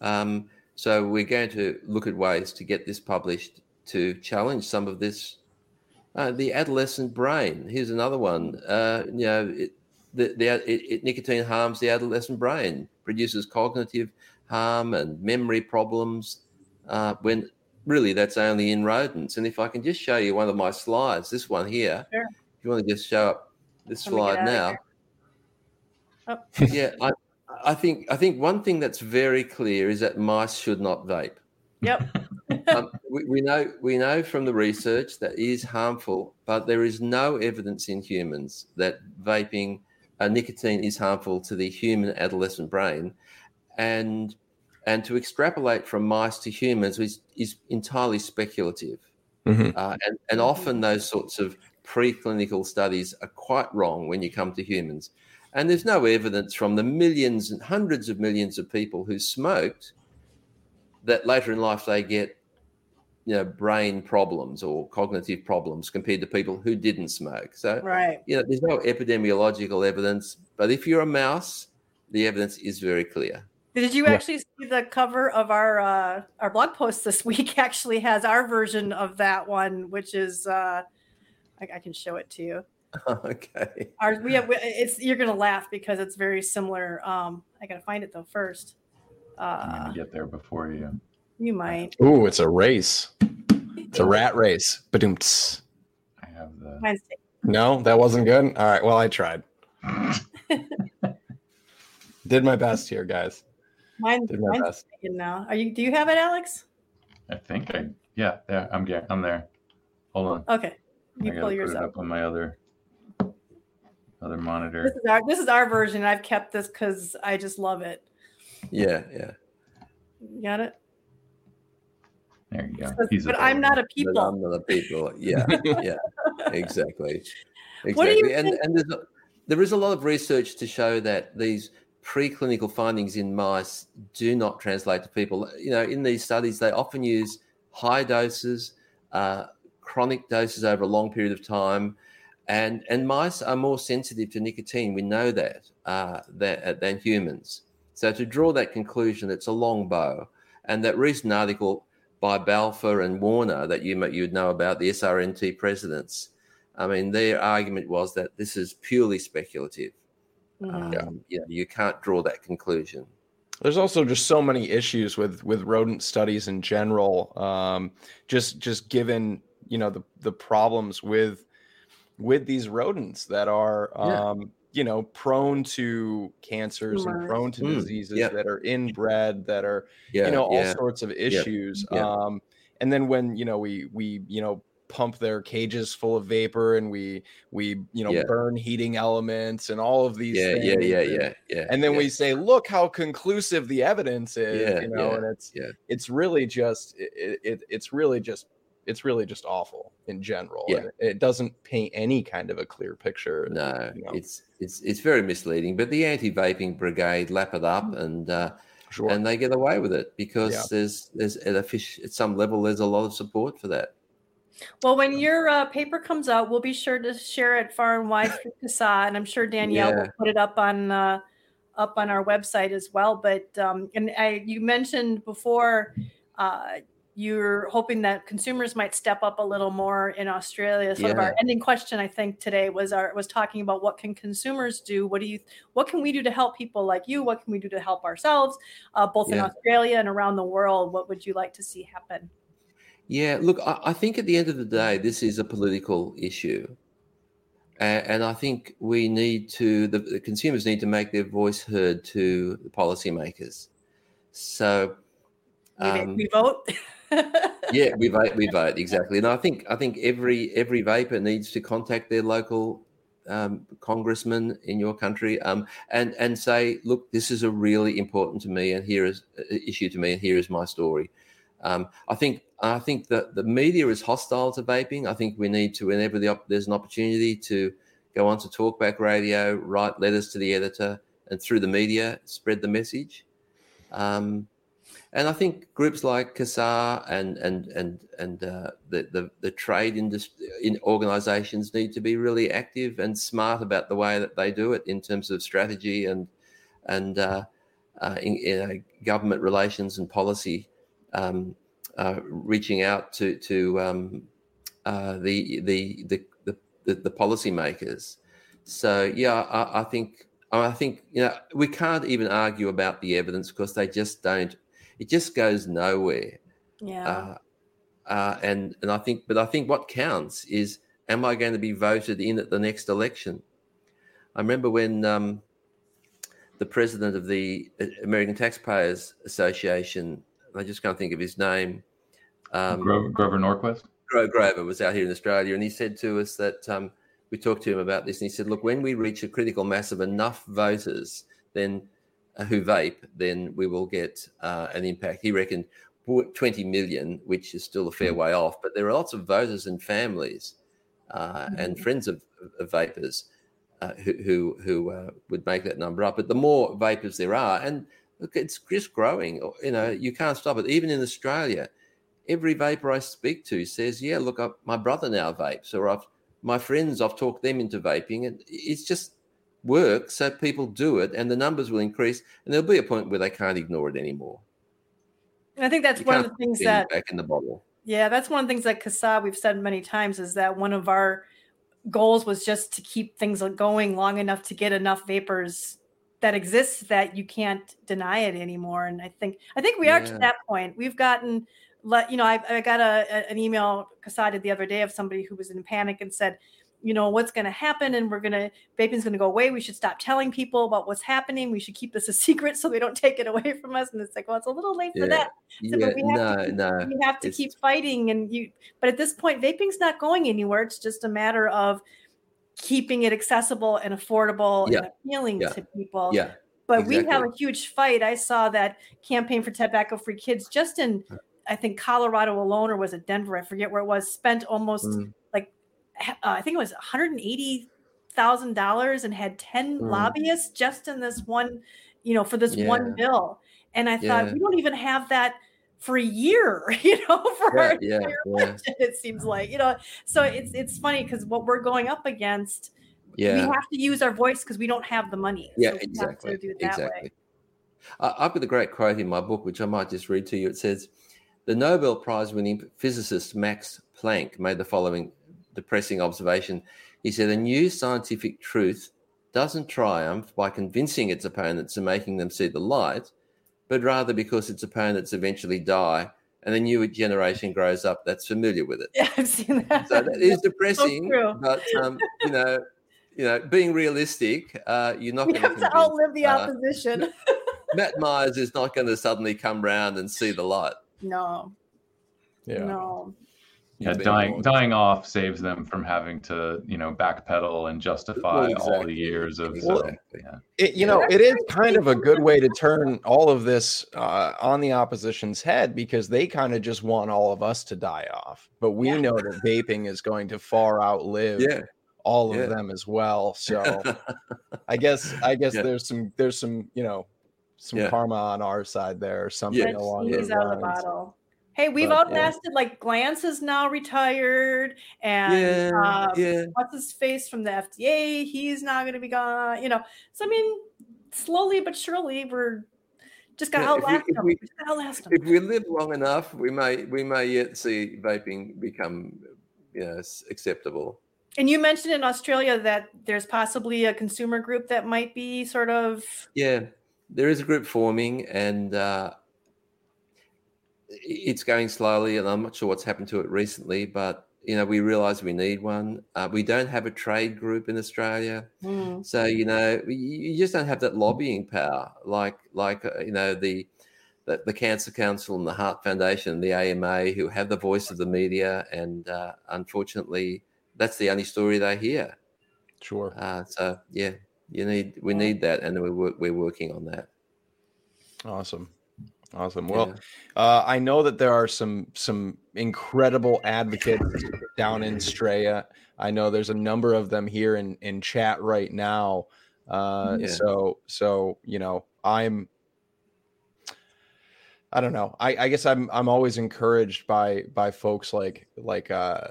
Um, so we're going to look at ways to get this published to challenge some of this. Uh, the adolescent brain. Here's another one. Uh, you know, it, the, the it, it, nicotine harms the adolescent brain, produces cognitive harm and memory problems. Uh, when really that's only in rodents. And if I can just show you one of my slides, this one here, sure. if you want to just show up this slide now. Oh. yeah, I, I think I think one thing that's very clear is that mice should not vape. Yep. [laughs] um, we, we, know we know from the research that is harmful, but there is no evidence in humans that vaping uh, nicotine is harmful to the human adolescent brain, and and to extrapolate from mice to humans is, is entirely speculative. Mm-hmm. Uh, and, and often those sorts of preclinical studies are quite wrong when you come to humans. And there's no evidence from the millions and hundreds of millions of people who smoked that later in life they get you know brain problems or cognitive problems compared to people who didn't smoke so right you know there's no epidemiological evidence but if you're a mouse the evidence is very clear did you actually yeah. see the cover of our uh, our blog post this [laughs] week? Actually, has our version of that one, which is uh, I, I can show it to you. [laughs] Okay. Our, we have. It's you're gonna laugh because it's very similar. Um, I gotta find it though first. Uh, I'm gonna get there before you. You might. Ooh, it's a race. It's a rat race. Badoomts. I have the. Mine's no, that wasn't good. All right. Well, I tried. [laughs] Did my best here, guys. Mine, Did my mine's best. now. Are you? Do you have it, Alex? I think I. Yeah, there. I'm. I'm there. Hold on. Okay. You I pull yours put it up. up on my other other monitor. This is our this is our version. I've kept this because I just love it. Yeah, yeah. You got it. There you go. He's but I'm not a people. But I'm not a people. Yeah, [laughs] yeah, exactly. Exactly. and think? and there's a, there is a lot of research to show that these preclinical findings in mice do not translate to people. You know, in these studies, they often use high doses, uh, chronic doses over a long period of time. And, and mice are more sensitive to nicotine. We know that, uh, that uh, than humans. So to draw that conclusion, it's a long bow. And that recent article by Balfour and Warner that you you'd know about the SRNT presidents, I mean, their argument was that this is purely speculative. Mm. Um, you, know, you can't draw that conclusion. There's also just so many issues with with rodent studies in general. Um, just just given you know the the problems with with these rodents that are um yeah. You know prone to cancers and prone to mm, diseases yeah. that are inbred that are yeah, you know all sorts of issues um and then when you know we we you know pump their cages full of vapor and we we you know yeah. burn heating elements and all of these yeah things. yeah yeah yeah yeah and then yeah. we say look how conclusive the evidence is yeah, you know and it's it's really just it, it, it's really just it's really just awful in general. Yeah. It, doesn't paint any kind of a clear picture. No, you know. it's it's it's very misleading. But the anti-vaping brigade lap it up and uh, sure. and they get away with it because yeah. there's there's at a fish at some level there's a lot of support for that. Well, when your uh, paper comes out, we'll be sure to share it far and wide for CASAA, [laughs] and I'm sure Danielle yeah. will put it up on uh, up on our website as well. But um, and I, you mentioned before uh, you're hoping that consumers might step up a little more in Australia. Sort yeah. of our ending question, I think, today was our was talking about what can consumers do? What do you what can we do to help people like you? What can we do to help ourselves, uh, both yeah. in Australia and around the world? What would you like to see happen? Yeah, look, I, I think at the end of the day, this is a political issue. And, and I think we need to, the, the, consumers need to make their voice heard to the policymakers. So um, we, vote. [laughs] [laughs] yeah, we vote. We vote exactly, and I think I think every every vapor needs to contact their local um, congressman in your country um, and and say, look, this is a really important to me, and here is an uh, issue to me, and here is my story. Um, I think I think that the media is hostile to vaping. I think we need to, whenever the op- there's an opportunity, to go on to talkback radio, write letters to the editor, and through the media spread the message. Um, and I think groups like CASAA and and and and uh, the, the the trade industry in organisations need to be really active and smart about the way that they do it in terms of strategy and and uh, uh, in, in uh, government relations and policy, um, uh, reaching out to to um, uh, the, the, the the the policymakers. So yeah, I, I think I think you know we can't even argue about the evidence because they just don't it just goes nowhere. Yeah. Uh, uh, and and I think, but I think what counts is, am I going to be voted in at the next election? I remember when um, the president of the uh, American Taxpayers Association, I just can't think of his name. Um, Grover, Grover Norquist. Grover was out here in Australia, and he said to us that um, we talked to him about this, and he said, "Look, when we reach a critical mass of enough voters, then who vape, then we will get uh, an impact. He reckoned 20 million, which is still a fair hmm. way off, but there are lots of voters and families uh, mm-hmm. and friends of, of vapors uh, who who, who uh, would make that number up. But the more vapors there are, and look, it's just growing. You know, you can't stop it. Even in Australia, every vapor I speak to says, "Yeah, look, I, my brother now vapes," or I've my friends, I've talked them into vaping, and it's just work so people do it and the numbers will increase and there'll be a point where they can't ignore it anymore. And i think that's you one of the things that back in the bottle. Yeah that's one of the things that CASAA we've said many times is that one of our goals was just to keep things going long enough to get enough vapors that exists that you can't deny it anymore. And i think i think we are to that point. We've gotten let you know i, I got a, an email CASAA did the other day of somebody who was in panic and said you know what's going to happen and we're going to vaping's going to go away we should stop telling people about what's happening we should keep this a [laughs] secret so they don't take it away from us and it's like well it's a little late yeah. for that so, yeah, we have to keep, we have to it's... keep fighting and you but at this point vaping's not going anywhere it's just a matter of keeping it accessible and affordable yeah. and appealing yeah. to people yeah but exactly. we have a huge fight i saw that campaign for tobacco free kids just in I think Colorado alone, or was it Denver? I forget where it was. Spent almost mm uh, I think it was 180 thousand dollars and had 10 mm. lobbyists just in this one, you know, for this yeah. one bill. And I thought yeah. we don't even have that for a year, [laughs] you know, [laughs] for our yeah, election, it seems like, you know. So it's it's funny because what we're going up against, yeah, we have to use our voice because we don't have the money. Yeah, so exactly. exactly. I've got a great quote in my book, which I might just read to you. It says, "The Nobel Prize winning physicist Max Planck made the following depressing observation. He said, A new scientific truth doesn't triumph by convincing its opponents and making them see the light, but rather because its opponents eventually die and a new generation grows up that's familiar with it. [laughs] Yeah, I've seen that. So that is depressing, so but um, you know, you know, being realistic, uh, you're not going to outlive the uh, opposition. [laughs] Matt Myers is not going to suddenly come round and see the light. No. Yeah. No. Yeah, dying dying off saves them from having to you know backpedal and justify well, exactly. all the years of exactly. yeah. It, you know it is kind of a good way to turn all of this uh, on the opposition's head because they kind of just want all of us to die off, but we yeah. know that vaping is going to far outlive yeah. all of them as well. So [laughs] I guess I guess there's some there's some you know some karma on our side there or something along those lines. Hey, we've but, outlasted yeah. like Glantz is now retired, and yeah, um, yeah. what's his face from the FDA? He's not going to be gone. You know, so I mean, slowly but surely, we're just got to outlast them. We, outlast them. If we live long enough, we may we may yet see vaping become you know acceptable. And you mentioned in Australia that there's possibly a consumer group that might be sort of yeah, there is a group forming, and. Uh, it's going slowly, and I'm not sure what's happened to it recently, but you know, we realise we need one. Uh, we don't have a trade group in Australia, mm. so you know, you just don't have that lobbying power like like uh, you know the, the, the Cancer Council and the Heart Foundation, and the AMA, who have the voice of the media, and uh, unfortunately, that's the only story they hear. Sure. Uh, so yeah, you need we need that, and we're we're working on that. Awesome. Awesome. Well, yeah. uh, I know that there are some some incredible advocates down in Straya. I know there's a number of them here in in chat right now. Uh, yeah. So so you know I'm I don't know. I, I, guess I'm I'm always encouraged by by folks like like uh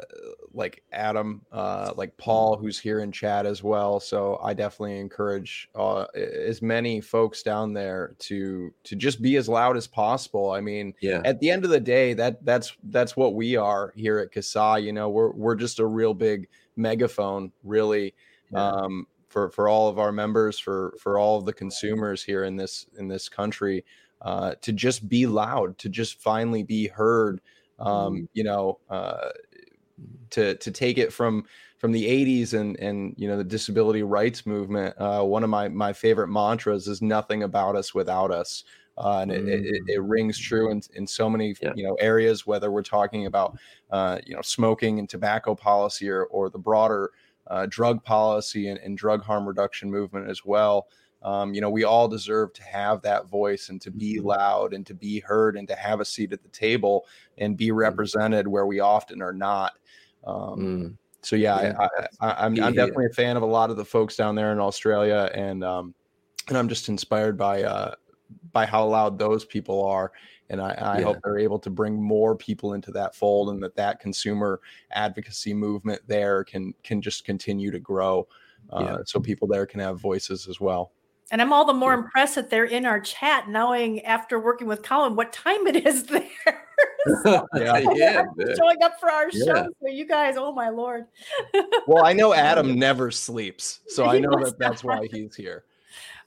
like Adam, uh like Paul, who's here in chat as well. So I definitely encourage uh, as many folks down there to to just be as loud as possible. I mean, yeah. At the end of the day, that that's that's what we are here at CASAA. You know, we're we're just a real big megaphone, really. Yeah. Um, for, for all of our members, for for all of the consumers here in this in this country, uh, to just be loud, to just finally be heard. Um, mm-hmm. you know, uh, to to take it from from the 80s and and you know the disability rights movement. Uh, one of my my favorite mantras is "Nothing about us without us." Uh, and it, it, it, mm. rings true in, in so many yeah. you know areas whether we're talking about uh, you know smoking and tobacco policy or, or the broader uh, drug policy and, and, drug harm reduction movement as well um, you know, we all deserve to have that voice and to be mm-hmm. loud and to be heard and to have a seat at the table and be mm-hmm. represented where we often are not. Um, mm. So yeah, yeah I, am definitely a fan of a lot of the folks down there in Australia, and um, and I'm just inspired by uh, by how loud those people are, and I, I yeah. hope they're able to bring more people into that fold, and that that consumer advocacy movement there can can just continue to grow, uh, yeah. so people there can have voices as well. And I'm all the more impressed that they're in our chat, knowing after working with Colin what time it is [laughs] there. so, [laughs] [laughs] yeah, yeah showing up for our yeah. show. So you guys, oh my lord. well, I know Adam never sleeps, so I know that that's why he's here.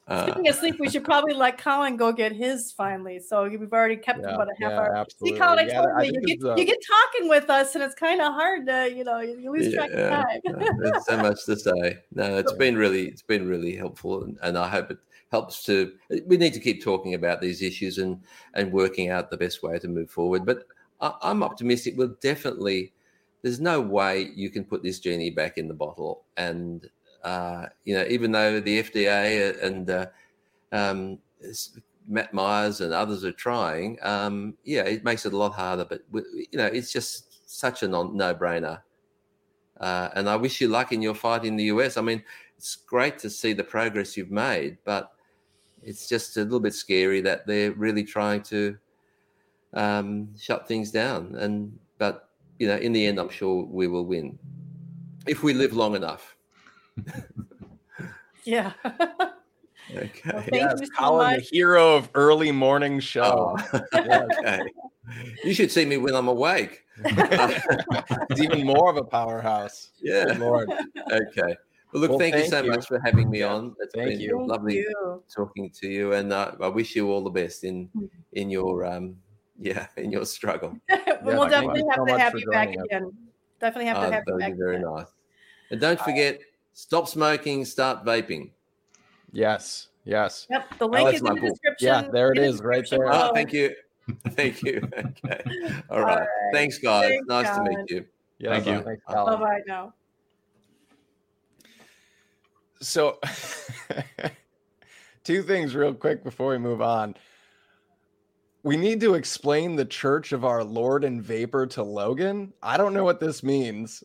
Uh, Speaking of sleep, we should probably let Colin go get his finally. So we've already kept yeah, about a half yeah, hour. Absolutely. See, Colin, I yeah, told you, you get, uh, you get talking with us, and it's kind of hard to, you know, you lose track of time. There's so much to say. No, it's [laughs] been really, it's been really helpful, and, and I hope it helps to. We need to keep talking about these issues and and working out the best way to move forward. But I, I'm optimistic. We'll definitely. There's no way you can put this genie back in the bottle and uh, you know, even though the FDA and uh, um, Matt Myers and others are trying, um, yeah, it makes it a lot harder. But you know, it's just such a no-brainer. Uh, and I wish you luck in your fight in the US. I mean, it's great to see the progress you've made, but it's just a little bit scary that they're really trying to um, shut things down. And but you know, in the end, I'm sure we will win if we live long enough. Yeah. [laughs] Okay. Well, yes, you Colin, so the hero of early morning show. Oh. [laughs] okay. You should see me when I'm awake. [laughs] it's even more of a powerhouse. Yeah. Good Lord. Okay. Well, look, well, thank, thank, you so you. much for having me on. It's thank been you. lovely you. talking to you, and uh, I wish you all the best in hmm. in your um yeah in your struggle. we'll definitely have so to have you back again. Definitely have to uh, have you back. Very again. nice. And don't forget, Stop smoking, start vaping. Yes. Yes. Yep. The link oh, is in the book. description. Yeah, there it is, right there. Oh, thank you. [laughs] Thank you. Okay. [laughs] All right. All right. Thanks, guys. Thanks, nice to meet you. Yeah, Thank you. Thanks, Bye bye now. So, [laughs] two things real quick before we move on. We need to explain the Church of Our Lord and Vapor to Logan. I don't know what this means.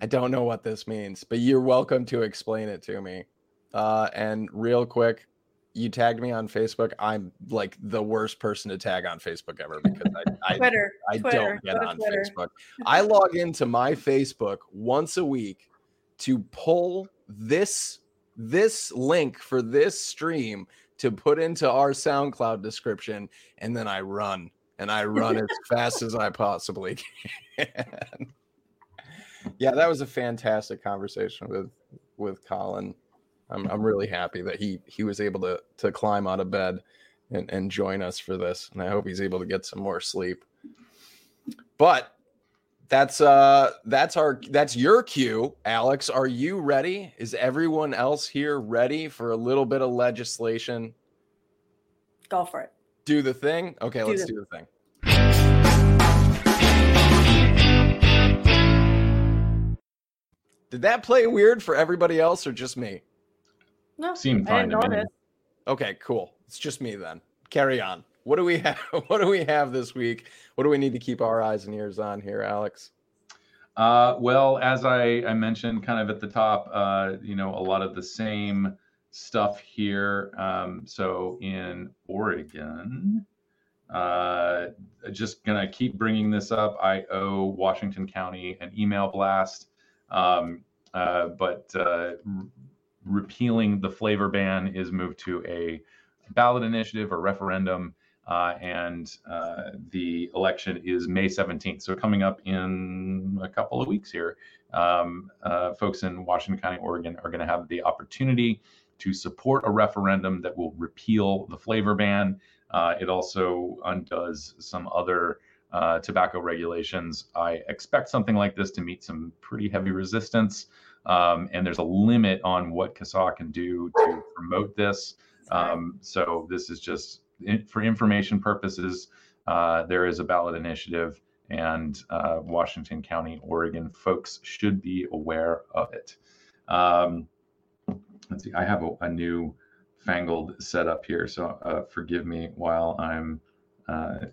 I don't know what this means, but you're welcome to explain it to me. Uh, and real quick, you tagged me on Facebook. I'm like the worst person to tag on Facebook ever because I, [laughs] I, Twitter, I Twitter, don't get go on Twitter. Facebook. I log into my Facebook once a week to pull this this link for this stream to put into our SoundCloud description, and then I run and I run as [laughs] fast as I possibly [laughs] can. Yeah, that was a fantastic conversation with with Colin. I'm I'm really happy that he he was able to to climb out of bed and, and join us for this. And I hope he's able to get some more sleep. But that's uh that's our that's your cue, Alex. Are you ready? Is everyone else here ready for a little bit of legislation? Go for it. Do the thing? Okay, Do let's the- do the thing. Did that play weird for everybody else or just me? No, Seemed fine to me. Okay, cool. It's just me then. Carry on. What do we [laughs] have? What do we have this week? What do we need to keep our eyes and ears on here, Alex? Uh, well, as I, I mentioned kind of at the top, uh, you know, a lot of the same stuff here. Um, so in Oregon, uh, just gonna keep bringing this up. I owe Washington County an email blast, um, uh, but uh, repealing the flavor ban is moved to a ballot initiative or referendum. Uh, and uh, the election is May 17th. So coming up in a couple of weeks here, um, uh, folks in Washington County, Oregon, are going to have the opportunity to support a referendum that will repeal the flavor ban. Uh, it also undoes some other uh, tobacco regulations. I expect something like this to meet some pretty heavy resistance. Um, and there's a limit on what CASAA can do to promote this. Um, so this is just in, for information purposes. Uh, there is a ballot initiative, and uh, Washington County, Oregon folks should be aware of it. Um, let's see. I have a, a new fangled setup here, so uh, forgive me while I'm uh,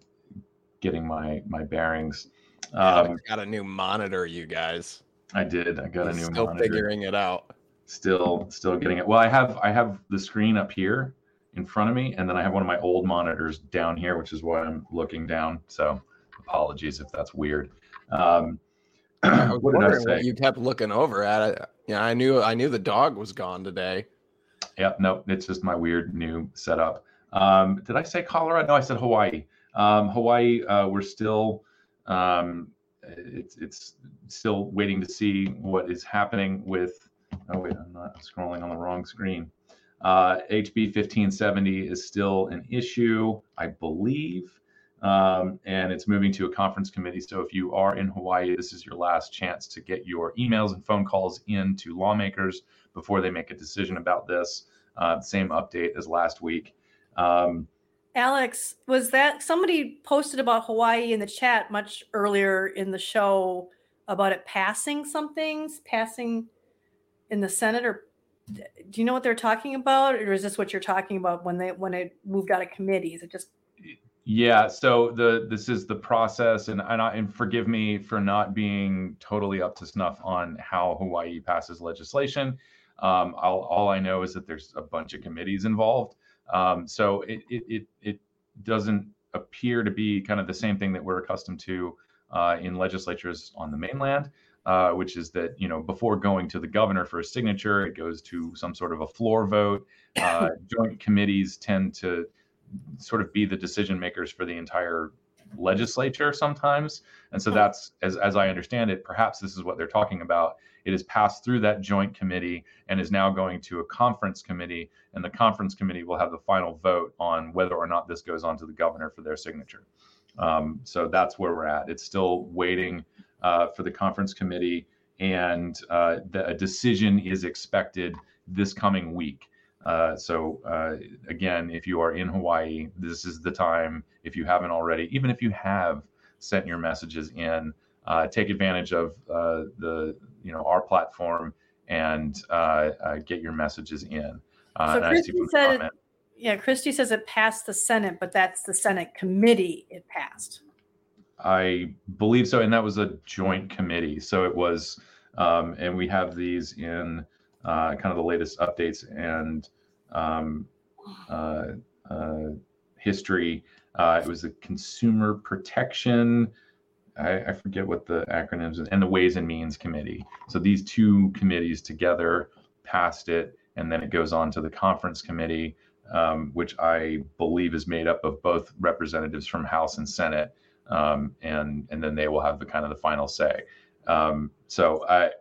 getting my my bearings. Um, got a new monitor, you guys. I did. I got a He's new still monitor figuring it out. still still getting it well i have i have the screen up here in front of me and then i have one of my old monitors down here which is why i'm looking down so apologies if that's weird um [clears throat] I what did i say you kept looking over at. It. Yeah, I knew I knew the dog was gone today. Yep, no, it's just my weird new setup. Um, did I say Colorado? No, I said Hawaii. Um, Hawaii, uh, we're still, um, it's it's still waiting to see what is happening with. Oh wait, I'm not scrolling on the wrong screen. Uh, HB 1570 is still an issue, I believe, um, and it's moving to a conference committee. So if you are in Hawaii, this is your last chance to get your emails and phone calls in to lawmakers before they make a decision about this. Uh, same update as last week. Um, Alex, was that somebody posted about Hawaii in the chat much earlier in the show about it passing some things, passing in the Senate, or do you know what they're talking about, or is this what you're talking about when they when it moved out of committee? Is it just yeah, so the this is the process, and and, I, and forgive me for not being totally up to snuff on how Hawaii passes legislation. Um, all, all I know is that there's a bunch of committees involved. Um, so it, it it it doesn't appear to be kind of the same thing that we're accustomed to uh, in legislatures on the mainland, uh, which is that you know before going to the governor for a signature, it goes to some sort of a floor vote. Uh, [laughs] joint committees tend to sort of be the decision makers for the entire legislature sometimes and so that's as, as i understand it perhaps this is what they're talking about it is passed through that joint committee and is now going to a conference committee and the conference committee will have the final vote on whether or not this goes on to the governor for their signature um, so that's where we're at it's still waiting uh, for the conference committee and uh, the, a decision is expected this coming week uh, so uh, again, if you are in Hawaii, this is the time. If you haven't already, even if you have sent your messages in, take advantage of uh, the you know our platform and uh, uh, get your messages in. so Christy said, it, yeah, Christy says it passed the Senate, but that's the Senate committee it passed. I believe so, and that was a joint committee. So it was, um, and we have these in uh, kind of the latest updates and um, uh, uh, history. Uh, it was the Consumer Protection. I, I, forget what the acronyms and the Ways and Means Committee. So these two committees together passed it, and then it goes on to the conference committee, um, which I believe is made up of both representatives from House and Senate um, and and then they will have the kind of the final say. Um, so I,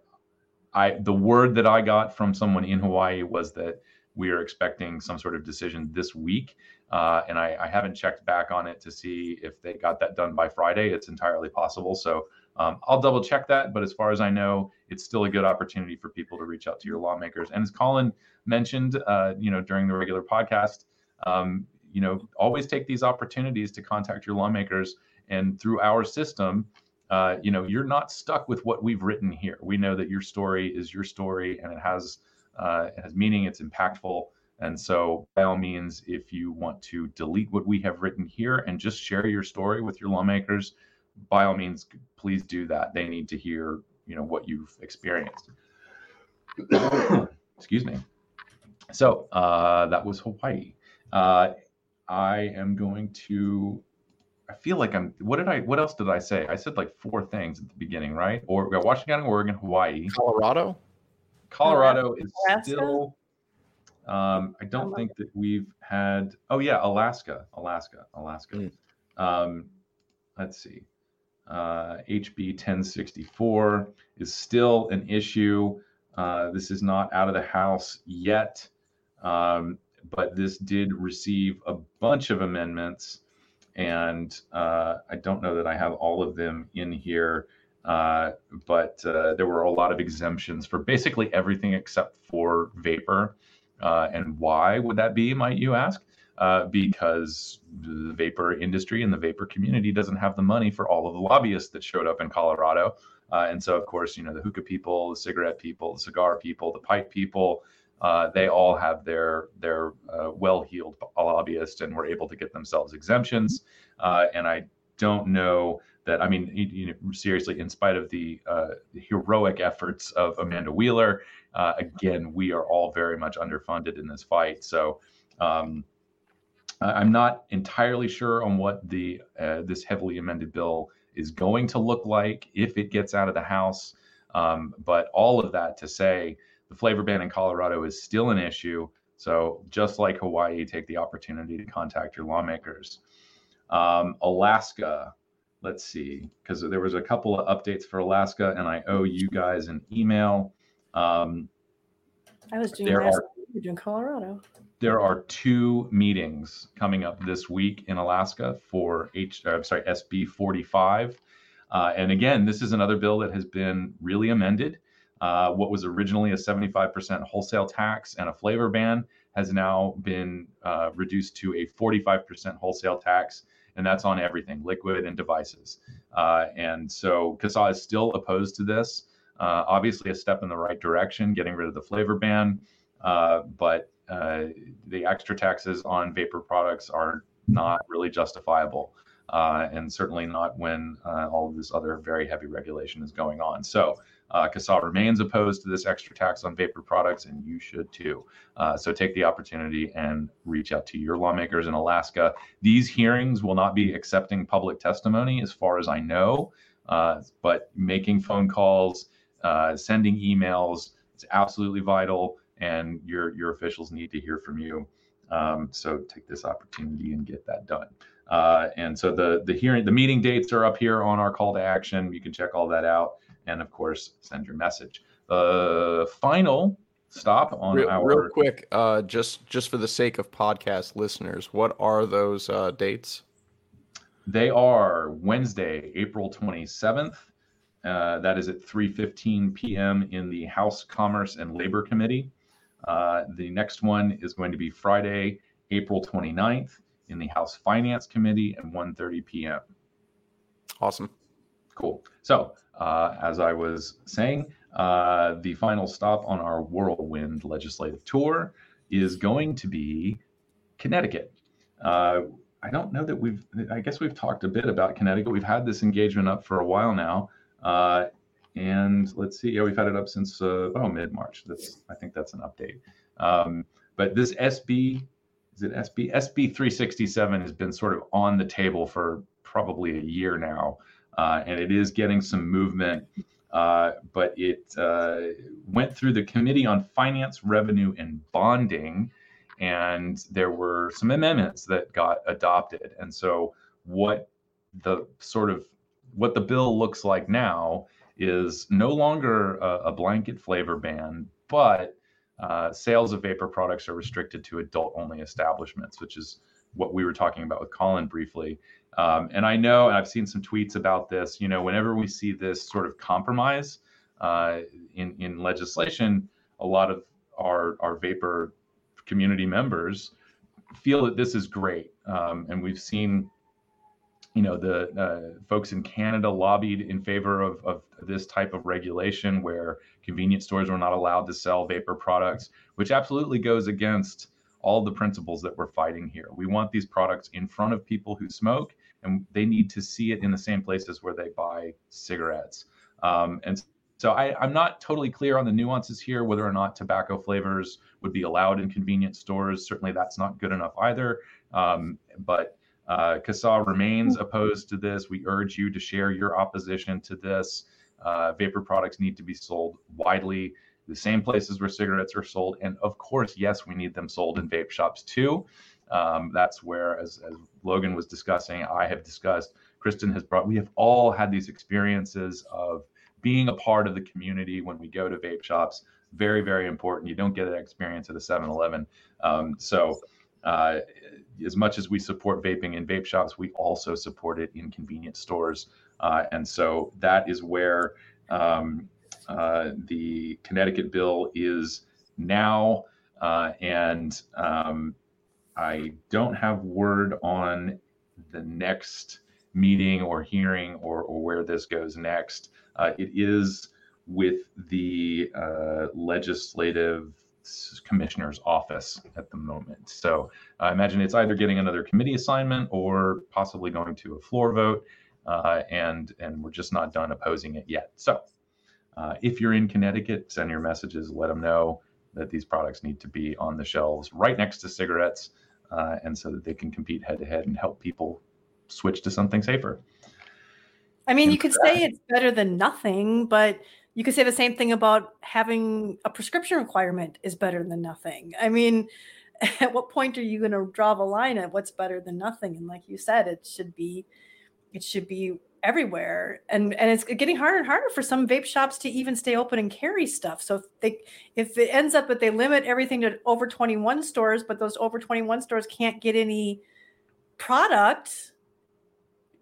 I the word that I got from someone in Hawaii was that we are expecting some sort of decision this week, uh, and I, I, haven't checked back on it to see if they got that done by Friday. It's entirely possible. So. Um, I'll double check that, but as far as I know, it's still a good opportunity for people to reach out to your lawmakers. And as Colin mentioned, uh, you know, during the regular podcast, um, you know, always take these opportunities to contact your lawmakers and through our system uh, you know you're not stuck with what we've written here we know that your story is your story and it has uh, it has meaning it's impactful and so by all means if you want to delete what we have written here and just share your story with your lawmakers by all means please do that they need to hear you know what you've experienced [coughs] excuse me so uh, that was hawaii uh, i am going to I feel like I'm. What did I? What else did I say? I said like four things at the beginning, right? Or we got Washington, Oregon, Hawaii, Colorado. Colorado is Alaska? still. Um, I don't think that we've had. Oh yeah, Alaska, Alaska, Alaska. Mm. Um, let's see. Uh, HB 1064 is still an issue. Uh, this is not out of the House yet, um, but this did receive a bunch of amendments and uh, I don't know that I have all of them in here, uh, but uh, there were a lot of exemptions for basically everything except for vapor. Uh, and why would that be, might you ask? Uh, because the vapor industry and the vapor community doesn't have the money for all of the lobbyists that showed up in Colorado. Uh, and so, of course, you know, the hookah people, the cigarette people, the cigar people, the pipe people, uh, they all have their their uh, well-heeled lobbyists and were able to get themselves exemptions. Uh, and I don't know that. I mean, you, know, seriously, in spite of the, uh, heroic efforts of Amanda Wheeler, uh, again, we are all very much underfunded in this fight. So. Um, I'm not entirely sure on what the this heavily amended bill is going to look like if it gets out of the House. Um, but all of that to say, the flavor ban in Colorado is still an issue. So, just like Hawaii, take the opportunity to contact your lawmakers. Um, Alaska, let's see, because there was a couple of updates for Alaska, and I owe you guys an email. Um, I was doing last are, doing Colorado. There are two meetings coming up this week in Alaska for H. Uh, sorry, SB 45. Uh, and again, this is another bill that has been really amended. Uh, what was originally a 75% wholesale tax and a flavor ban has now been uh, reduced to a 45% wholesale tax, and that's on everything, liquid and devices. Uh, and so CASAA is still opposed to this. Uh, obviously, a step in the right direction, getting rid of the flavor ban, uh, but uh, the extra taxes on vapor products are not really justifiable. and certainly not when all of this other very heavy regulation is going on. So uh, remains opposed to this extra tax on vapor products, and you should too. Uh, so take the opportunity and reach out to your lawmakers in Alaska. These hearings will not be accepting public testimony, as far as I know, uh, but making phone calls, uh, sending emails is absolutely vital, and your your officials need to hear from you. Um, so take this opportunity and get that done. Uh, and so the the hearing, the meeting dates are up here on our call to action. You can check all that out and of course send your message. The final stop on real, our real quick, uh, just just for the sake of podcast listeners, what are those uh, dates? They are Wednesday, April twenty seventh. Uh, that is at 3:15 p.m. in the House Commerce and Labor Committee. Uh, the next one is going to be Friday, April 29th in the House Finance Committee at 1:30 p.m. Awesome. Cool. So, uh, as I was saying, uh, the final stop on our whirlwind legislative tour is going to be Connecticut. Uh, I don't know that we've, I guess we've talked a bit about Connecticut. We've had this engagement up for a while now. Uh, and let's see, yeah, we've had it up since, uh, oh, mid March. That's, I think that's an update. Um, but this SB, is it SB? SB 367 has been sort of on the table for probably a year now. Uh, and it is getting some movement. Uh, but it uh, went through the Committee on Finance, Revenue, and Bonding, and there were some amendments that got adopted. And so, what the sort of what the bill looks like now is no longer a, a blanket flavor ban, but uh, sales of vapor products are restricted to adult only establishments, which is what we were talking about with Colin briefly. Um, and I know, and I've seen some tweets about this, you know, whenever we see this sort of compromise uh, in, in legislation, a lot of our, our vapor community members feel that this is great. Um, and we've seen, you know, the uh, folks in Canada lobbied in favor of, of this type of regulation where convenience stores were not allowed to sell vapor products, which absolutely goes against all the principles that we're fighting here. We want these products in front of people who smoke, and they need to see it in the same places where they buy cigarettes. Um, and so I, am not totally clear on the nuances here, whether or not tobacco flavors would be allowed in convenience stores. Certainly, that's not good enough either. Um, but uh, CASAA remains opposed to this. We urge you to share your opposition to this. Uh, vapor products need to be sold widely the same places where cigarettes are sold. And of course, yes, we need them sold in vape shops too. Um, that's where, as, as Logan was discussing, I have discussed, Kristen has brought, we have all had these experiences of being a part of the community when we go to vape shops. Very, very important. You don't get that experience at a 7 Eleven. Um, so, uh, as much as we support vaping in vape shops, we also support it in convenience stores. Uh, and so that is where um, uh, the Connecticut bill is now, uh, and um, I don't have word on the next meeting or hearing or, or where this goes next. Uh, it is with the legislative commissioner's office at the moment. So I imagine it's either getting another committee assignment or possibly going to a floor vote. Uh, and and we're just not done opposing it yet. So uh, if you're in Connecticut, send your messages, let them know that these products need to be on the shelves right next to cigarettes, uh, and so that they can compete head to head and help people switch to something safer. I mean, you could say it's better than nothing, but you could say the same thing about having a prescription requirement is better than nothing. I mean, [laughs] at what point are you going to draw the line at what's better than nothing? And like you said, it should be, it should be everywhere and and it's getting harder and harder for some vape shops to even stay open and carry stuff so if they if it ends up that they limit everything to over 21 stores but those over 21 stores can't get any product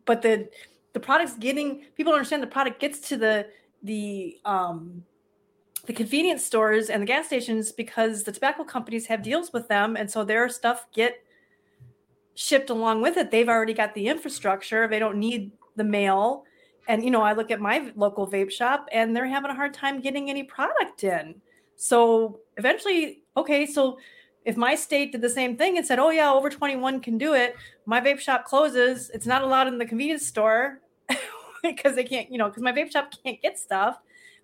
but the the product's getting people understand the product gets to the the um the convenience stores and the gas stations because the tobacco companies have deals with them and so their stuff get shipped along with it. They've already got the infrastructure. They don't need the mail. And you know i look at my local vape shop and they're having a hard time getting any product in. So eventually okay so if my state did the same thing and said oh yeah over 21 can do it my vape shop closes. It's not allowed in the convenience store [laughs] because they can't you know because my vape shop can't get stuff.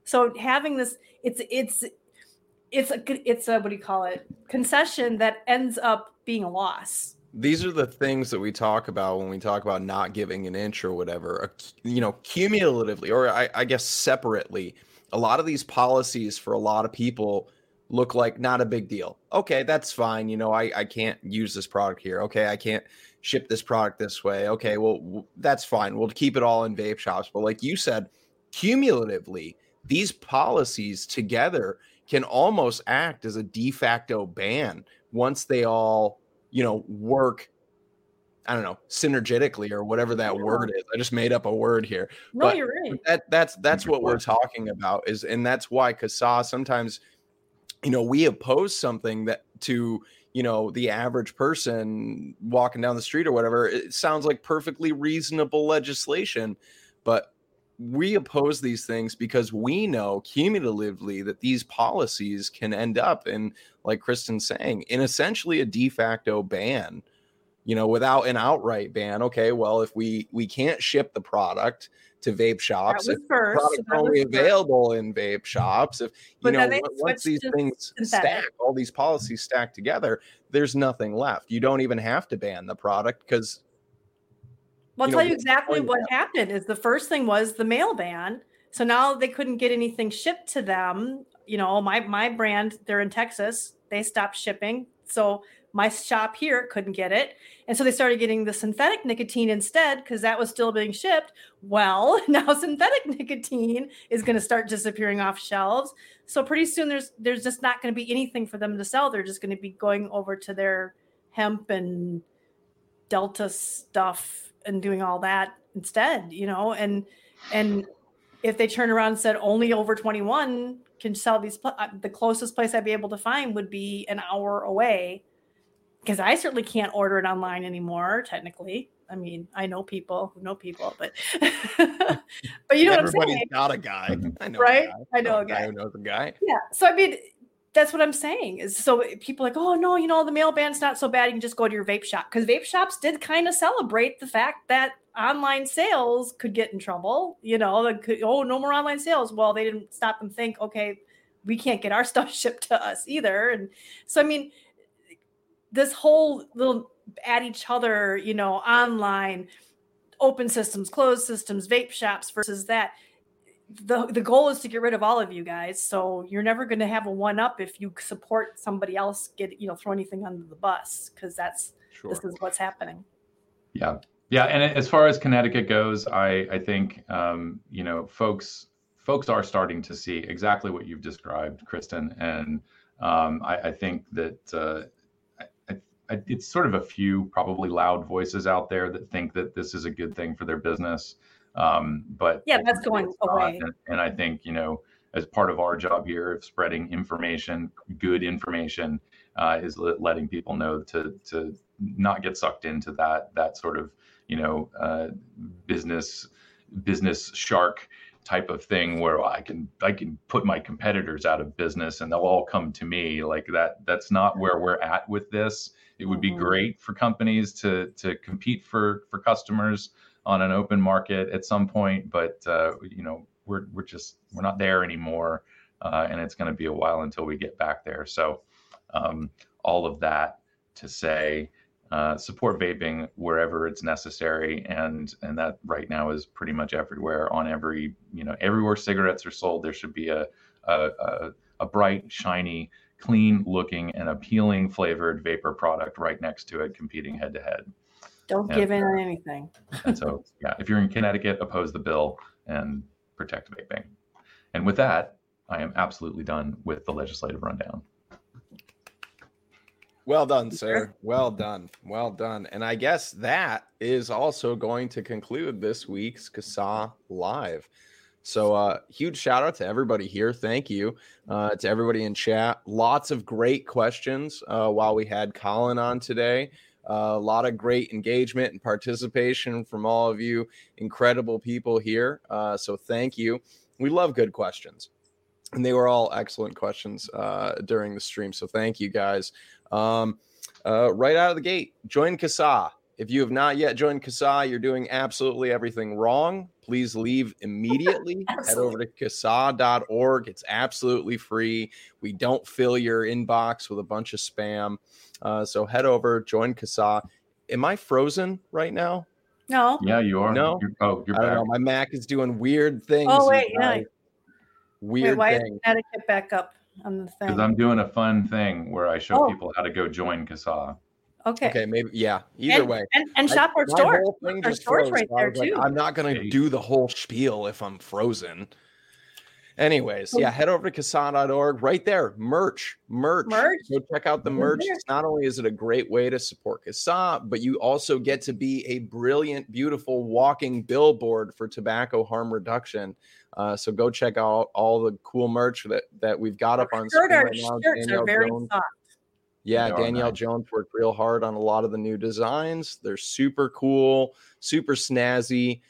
So having this it's it's it's a it's a what do you call it? Concession that ends up being a loss. These are the things that we talk about when we talk about not giving an inch or whatever you know cumulatively or I, I, guess separately. A lot of these policies for a lot of people look like not a big deal okay that's fine you know i, I can't use this product here okay i can't ship this product this way okay well that's fine we'll keep it all in vape shops but like you said cumulatively these policies together can almost act as a de facto ban once they all you know, work I don't know, synergetically or whatever that yeah. word is. I just made up a word here. No, but you're right. That that's that's what we're talking about is and that's why CASAA sometimes you know, we oppose something that to, you know, the average person walking down the street or whatever, it sounds like perfectly reasonable legislation, but we oppose these things because we know cumulatively that these policies can end up in, like Kristen's saying, in essentially a de facto ban. You know, without an outright ban. Okay, well, if we we can't ship the product to vape shops, first, product only available in vape shops, if you but know once these things synthetic. stack, all these policies stack together, there's nothing left. You don't even have to ban the product because well, I'll tell you exactly what happened. Is the first thing was the mail ban. So now they couldn't get anything shipped to them. You know, my my brand, they're in Texas. They stopped shipping. So my shop here couldn't get it. And so they started getting the synthetic nicotine instead because that was still being shipped. Well, [laughs] now synthetic nicotine is going to start disappearing off shelves. So pretty soon there's there's just not going to be anything for them to sell. They're just going to be going over to their hemp and delta stuff and doing all that instead, you know, and and if they turn around and said only over 21 can sell these uh, the closest place I'd be able to find would be an hour away because I certainly can't order it online anymore technically. I mean, I know people who know people, but [laughs] but you know Everybody's what I'm saying. Not a mm-hmm. guy, I know right? I know a guy. guy who knows a guy. Yeah. So I mean, that's what I'm saying. Is so people like, oh no, you know, the mail ban's not so bad. You can just go to your vape shop because vape shops did kind of celebrate the fact that online sales could get in trouble. You know, could, oh no more online sales. Well, they didn't stop and think, okay, we can't get our [laughs] stuff shipped to us either. And so I mean, this whole little at each other, you know, online open systems, closed systems, vape shops versus that the the goal is to get rid of all of you guys. So you're never going to have a one up if you support somebody else get you know throw anything under the bus because that's sure. this is what's happening. Yeah, yeah. And as far as Connecticut goes, I I think um, you know folks folks are starting to see exactly what you've described, Kristen, and um, I, I, think that. Uh, it's sort of a few probably loud voices out there that think that this is a good thing for their business. Um, but yeah, that's going away. And, and, I think you know, as part of our job here of spreading information, good information, uh, is letting people know to to not get sucked into that that sort of you know uh, business business shark type of thing where I can I can put my competitors out of business and they'll all come to me like that that's not where we're at with this it would be mm-hmm. great for companies to to compete for for customers on an open market at some point, but uh, you know we're we're just we're not there anymore, uh, and it's going to be a while until we get back there. So um, all of that to say. Uh, support vaping wherever it's necessary, and and that right now is pretty much everywhere. On every you know everywhere cigarettes are sold, there should be a a, a, a bright, shiny, clean looking, and appealing flavored vapor product right next to it, competing head to head. Don't and, give in on anything. and so, [laughs] yeah, if you're in Connecticut, oppose the bill and protect vaping. And with that, I am absolutely done with the legislative rundown. Well done, sir. Well done. Well done. And I guess that is also going to conclude this week's CASAA Live. So, uh, huge shout out to everybody here. Thank you uh, to everybody in chat. Lots of great questions uh, while we had Colin on today. Uh, a lot of great engagement and participation from all of you, incredible people here. Uh, so thank you. We love good questions, and they were all excellent questions uh, during the stream. So thank you guys. Um, right out of the gate, join CASAA. If you have not yet joined CASAA, you're doing absolutely everything wrong. Please leave immediately. [laughs] Head over to CASAA.org. It's absolutely free. We don't fill your inbox with a bunch of spam. Uh, so head over, join CASAA. Am I frozen right now? No. Yeah, you are. No. You're, oh, you're I don't know. My Mac is doing weird things. Oh wait, yeah. Weird wait, why thing. Why get back up on the thing? Because I'm doing a fun thing where I show oh. people how to go join CASAA. Okay. Okay, maybe yeah. Either and, way, and, and shop our store. Our store's right there too. Like, I'm not going to do the whole spiel if I'm frozen. Anyways, yeah, head over to CASAA.org. Right there, merch, merch. Merch. Go check out the merch. Not only is it a great way to support CASAA, but you also get to be a brilliant, beautiful walking billboard for tobacco harm reduction. Uh, so go check out all the cool merch that that we've got up on screen right now. Shirts Danielle are very Jones. soft. Yeah, Danielle nice. Jones worked real hard on a lot of the new designs. They're super cool, super snazzy.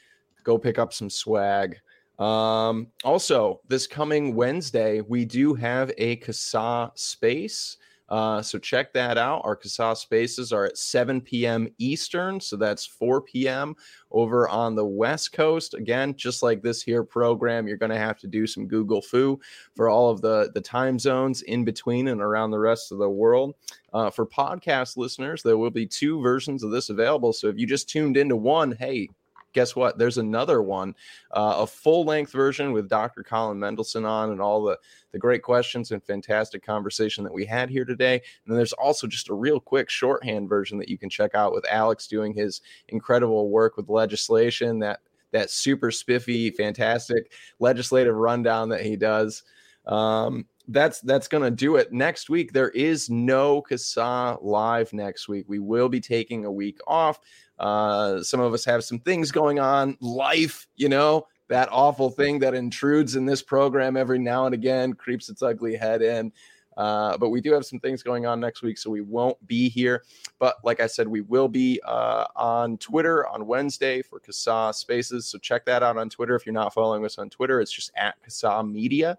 Go pick up some swag. Um, also, this coming Wednesday, we do have a CASAA space. Uh, so check that out. Our CASAA spaces are at 7 p.m. Eastern. So that's 4 p.m. over on the West Coast. Again, just like this here program, you're going to have to do some Google foo for all of the, the time zones in between and around the rest of the world. Uh, for podcast listeners, there will be two versions of this available. So if you just tuned into one, hey, guess what? There's another one, uh, a full length version with Dr. Colin Mendelsohn on and all the, the great questions and fantastic conversation that we had here today. And then there's also just a real quick shorthand version that you can check out with Alex doing his incredible work with legislation, that that super spiffy, fantastic legislative rundown that he does. Um, that's that's gonna do it. Next week there is no CASAA live next week. We will be taking a week off. Uh, some of us have some things going on, life, you know, that awful thing that intrudes in this program every now and again, creeps its ugly head in. Uh, but we do have some things going on next week, so we won't be here. But like I said, we will be uh, on Twitter on Wednesday for CASAA Spaces. So check that out on Twitter. If you're not following us on Twitter, it's just at CASAA Media.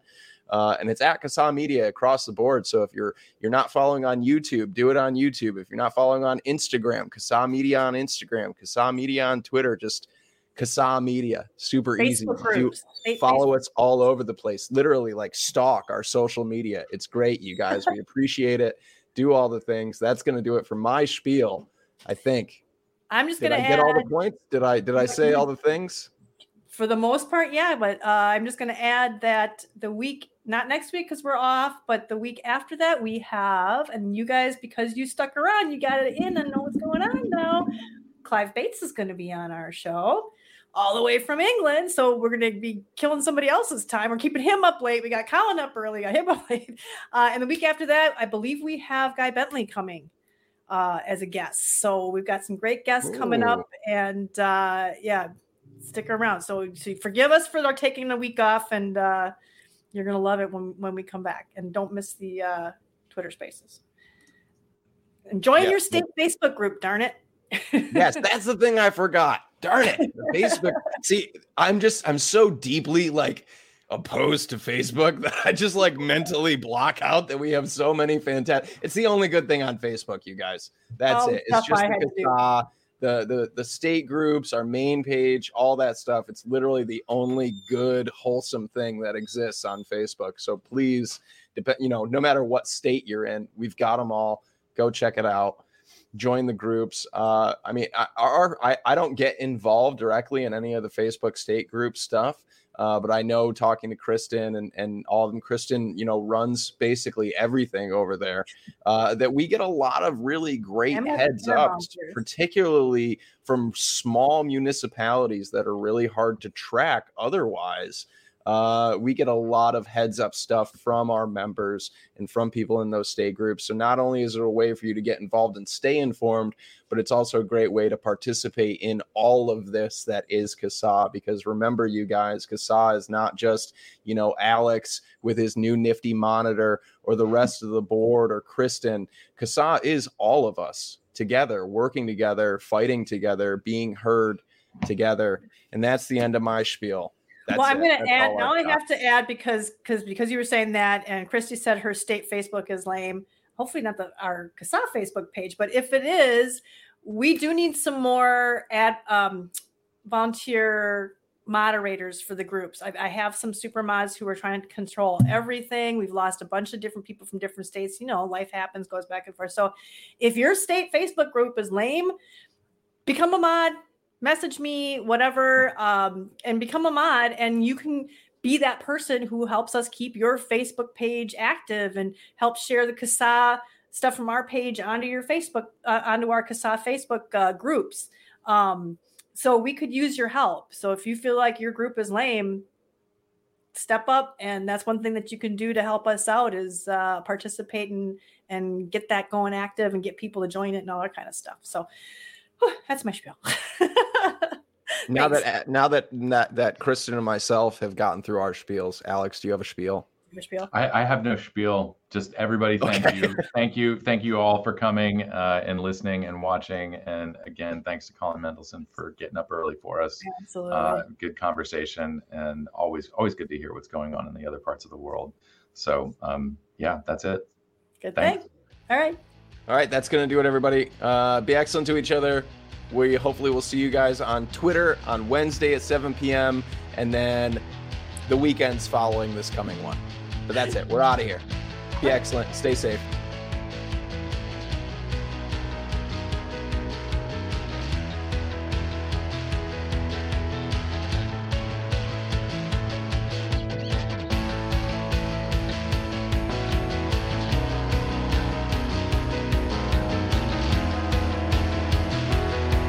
Uh, and it's at CASAA Media across the board. So if you're you're not following on YouTube, do it on YouTube. If you're not following on Instagram, CASAA Media on Instagram, CASAA Media on Twitter, just CASAA Media, super Facebook easy. Do, follow us all over the place. Literally, like stalk our social media. It's great, you guys. We appreciate it. Do all the things. That's going to do it for my spiel. I think. I'm just going to get all the points. Did I did I say all the things? For the most part, yeah. But uh, I'm just going to add that the week not next week because we're off, but the week after that we have, and you guys, because you stuck around, you got it in and know what's going on now. Clive Bates is going to be on our show all the way from England. So we're going to be killing somebody else's time. We're keeping him up late. We got Colin up early, got him [laughs] up late. Uh, and the week after that, I believe we have Guy Bentley coming uh, as a guest. So we've got some great guests Ooh. coming up. And uh, yeah, stick around. So, so forgive us for our taking the week off and, uh, you're gonna love it when when we come back, and don't miss the uh, Twitter Spaces. And join yeah. your state Facebook group. Darn it. yes, [laughs] that's the thing I forgot. Darn it. [laughs] Facebook. See, I'm just I'm so deeply like opposed to Facebook [laughs] that I just like mentally block out that we have so many fantastic. It's the only good thing on Facebook, you guys. That's oh, it. It's just the the the state groups, our main page, all that stuff. It's literally the only good, wholesome thing that exists on Facebook. So please, depend, you know, no matter what state you're in, we've got them all. Go check it out. Join the groups. Uh, I mean, our, I I don't get involved directly in any of the Facebook state group stuff. Uh, but I know talking to Kristen and, and all of them, Kristen, you know, runs basically everything over there. Uh, that we get a lot of really great heads ups, particularly from small municipalities that are really hard to track otherwise uh, we get a lot of heads up stuff from our members and from people in those state groups. So not only is it a way for you to get involved and stay informed, but it's also a great way to participate in all of this that is CASAA. Because remember, you guys, CASAA is not just, you know, Alex with his new nifty monitor or the rest of the board or Kristen. CASAA is all of us together, working together, fighting together, being heard together. And that's the end of my spiel. That's well, I'm going to add. Now I have to add because because because you were saying that, and Christy said her state Facebook is lame. Hopefully, not the our CASAA Facebook page, but if it is, we do need some more ad um, volunteer moderators for the groups. I, I, have some super mods who are trying to control everything. We've lost a bunch of different people from different states. You know, life happens, goes back and forth. So if your state Facebook group is lame, become a mod, message me, whatever, um, and become a mod. And you can be that person who helps us keep your Facebook page active and help share the CASAA stuff from our page onto your Facebook, uh, onto our CASAA Facebook uh, groups. Um, so we could use your help. So if you feel like your group is lame, step up and that's one thing that you can do to help us out is uh, participate and and get that going active and get people to join it and all that kind of stuff so whew, that's my spiel [laughs] now that now that that that Kristen and myself have gotten through our spiels, Alex, do you have a spiel? I, I, have no spiel. Just everybody, thank okay. you, [laughs] thank you, thank you all for coming uh, and listening and watching. And again, thanks to Colin Mendelsohn for getting up early for us. Absolutely, uh, good conversation, and always, always good to hear what's going on in the other parts of the world. So, um, yeah, that's it. Good thing. All right. All right, that's gonna do it, everybody. Uh, be excellent to each other. We hopefully will see you guys on Twitter on Wednesday at 7 p.m. and then the weekends following this coming one. But that's it. We're out of here. Be excellent. Stay safe.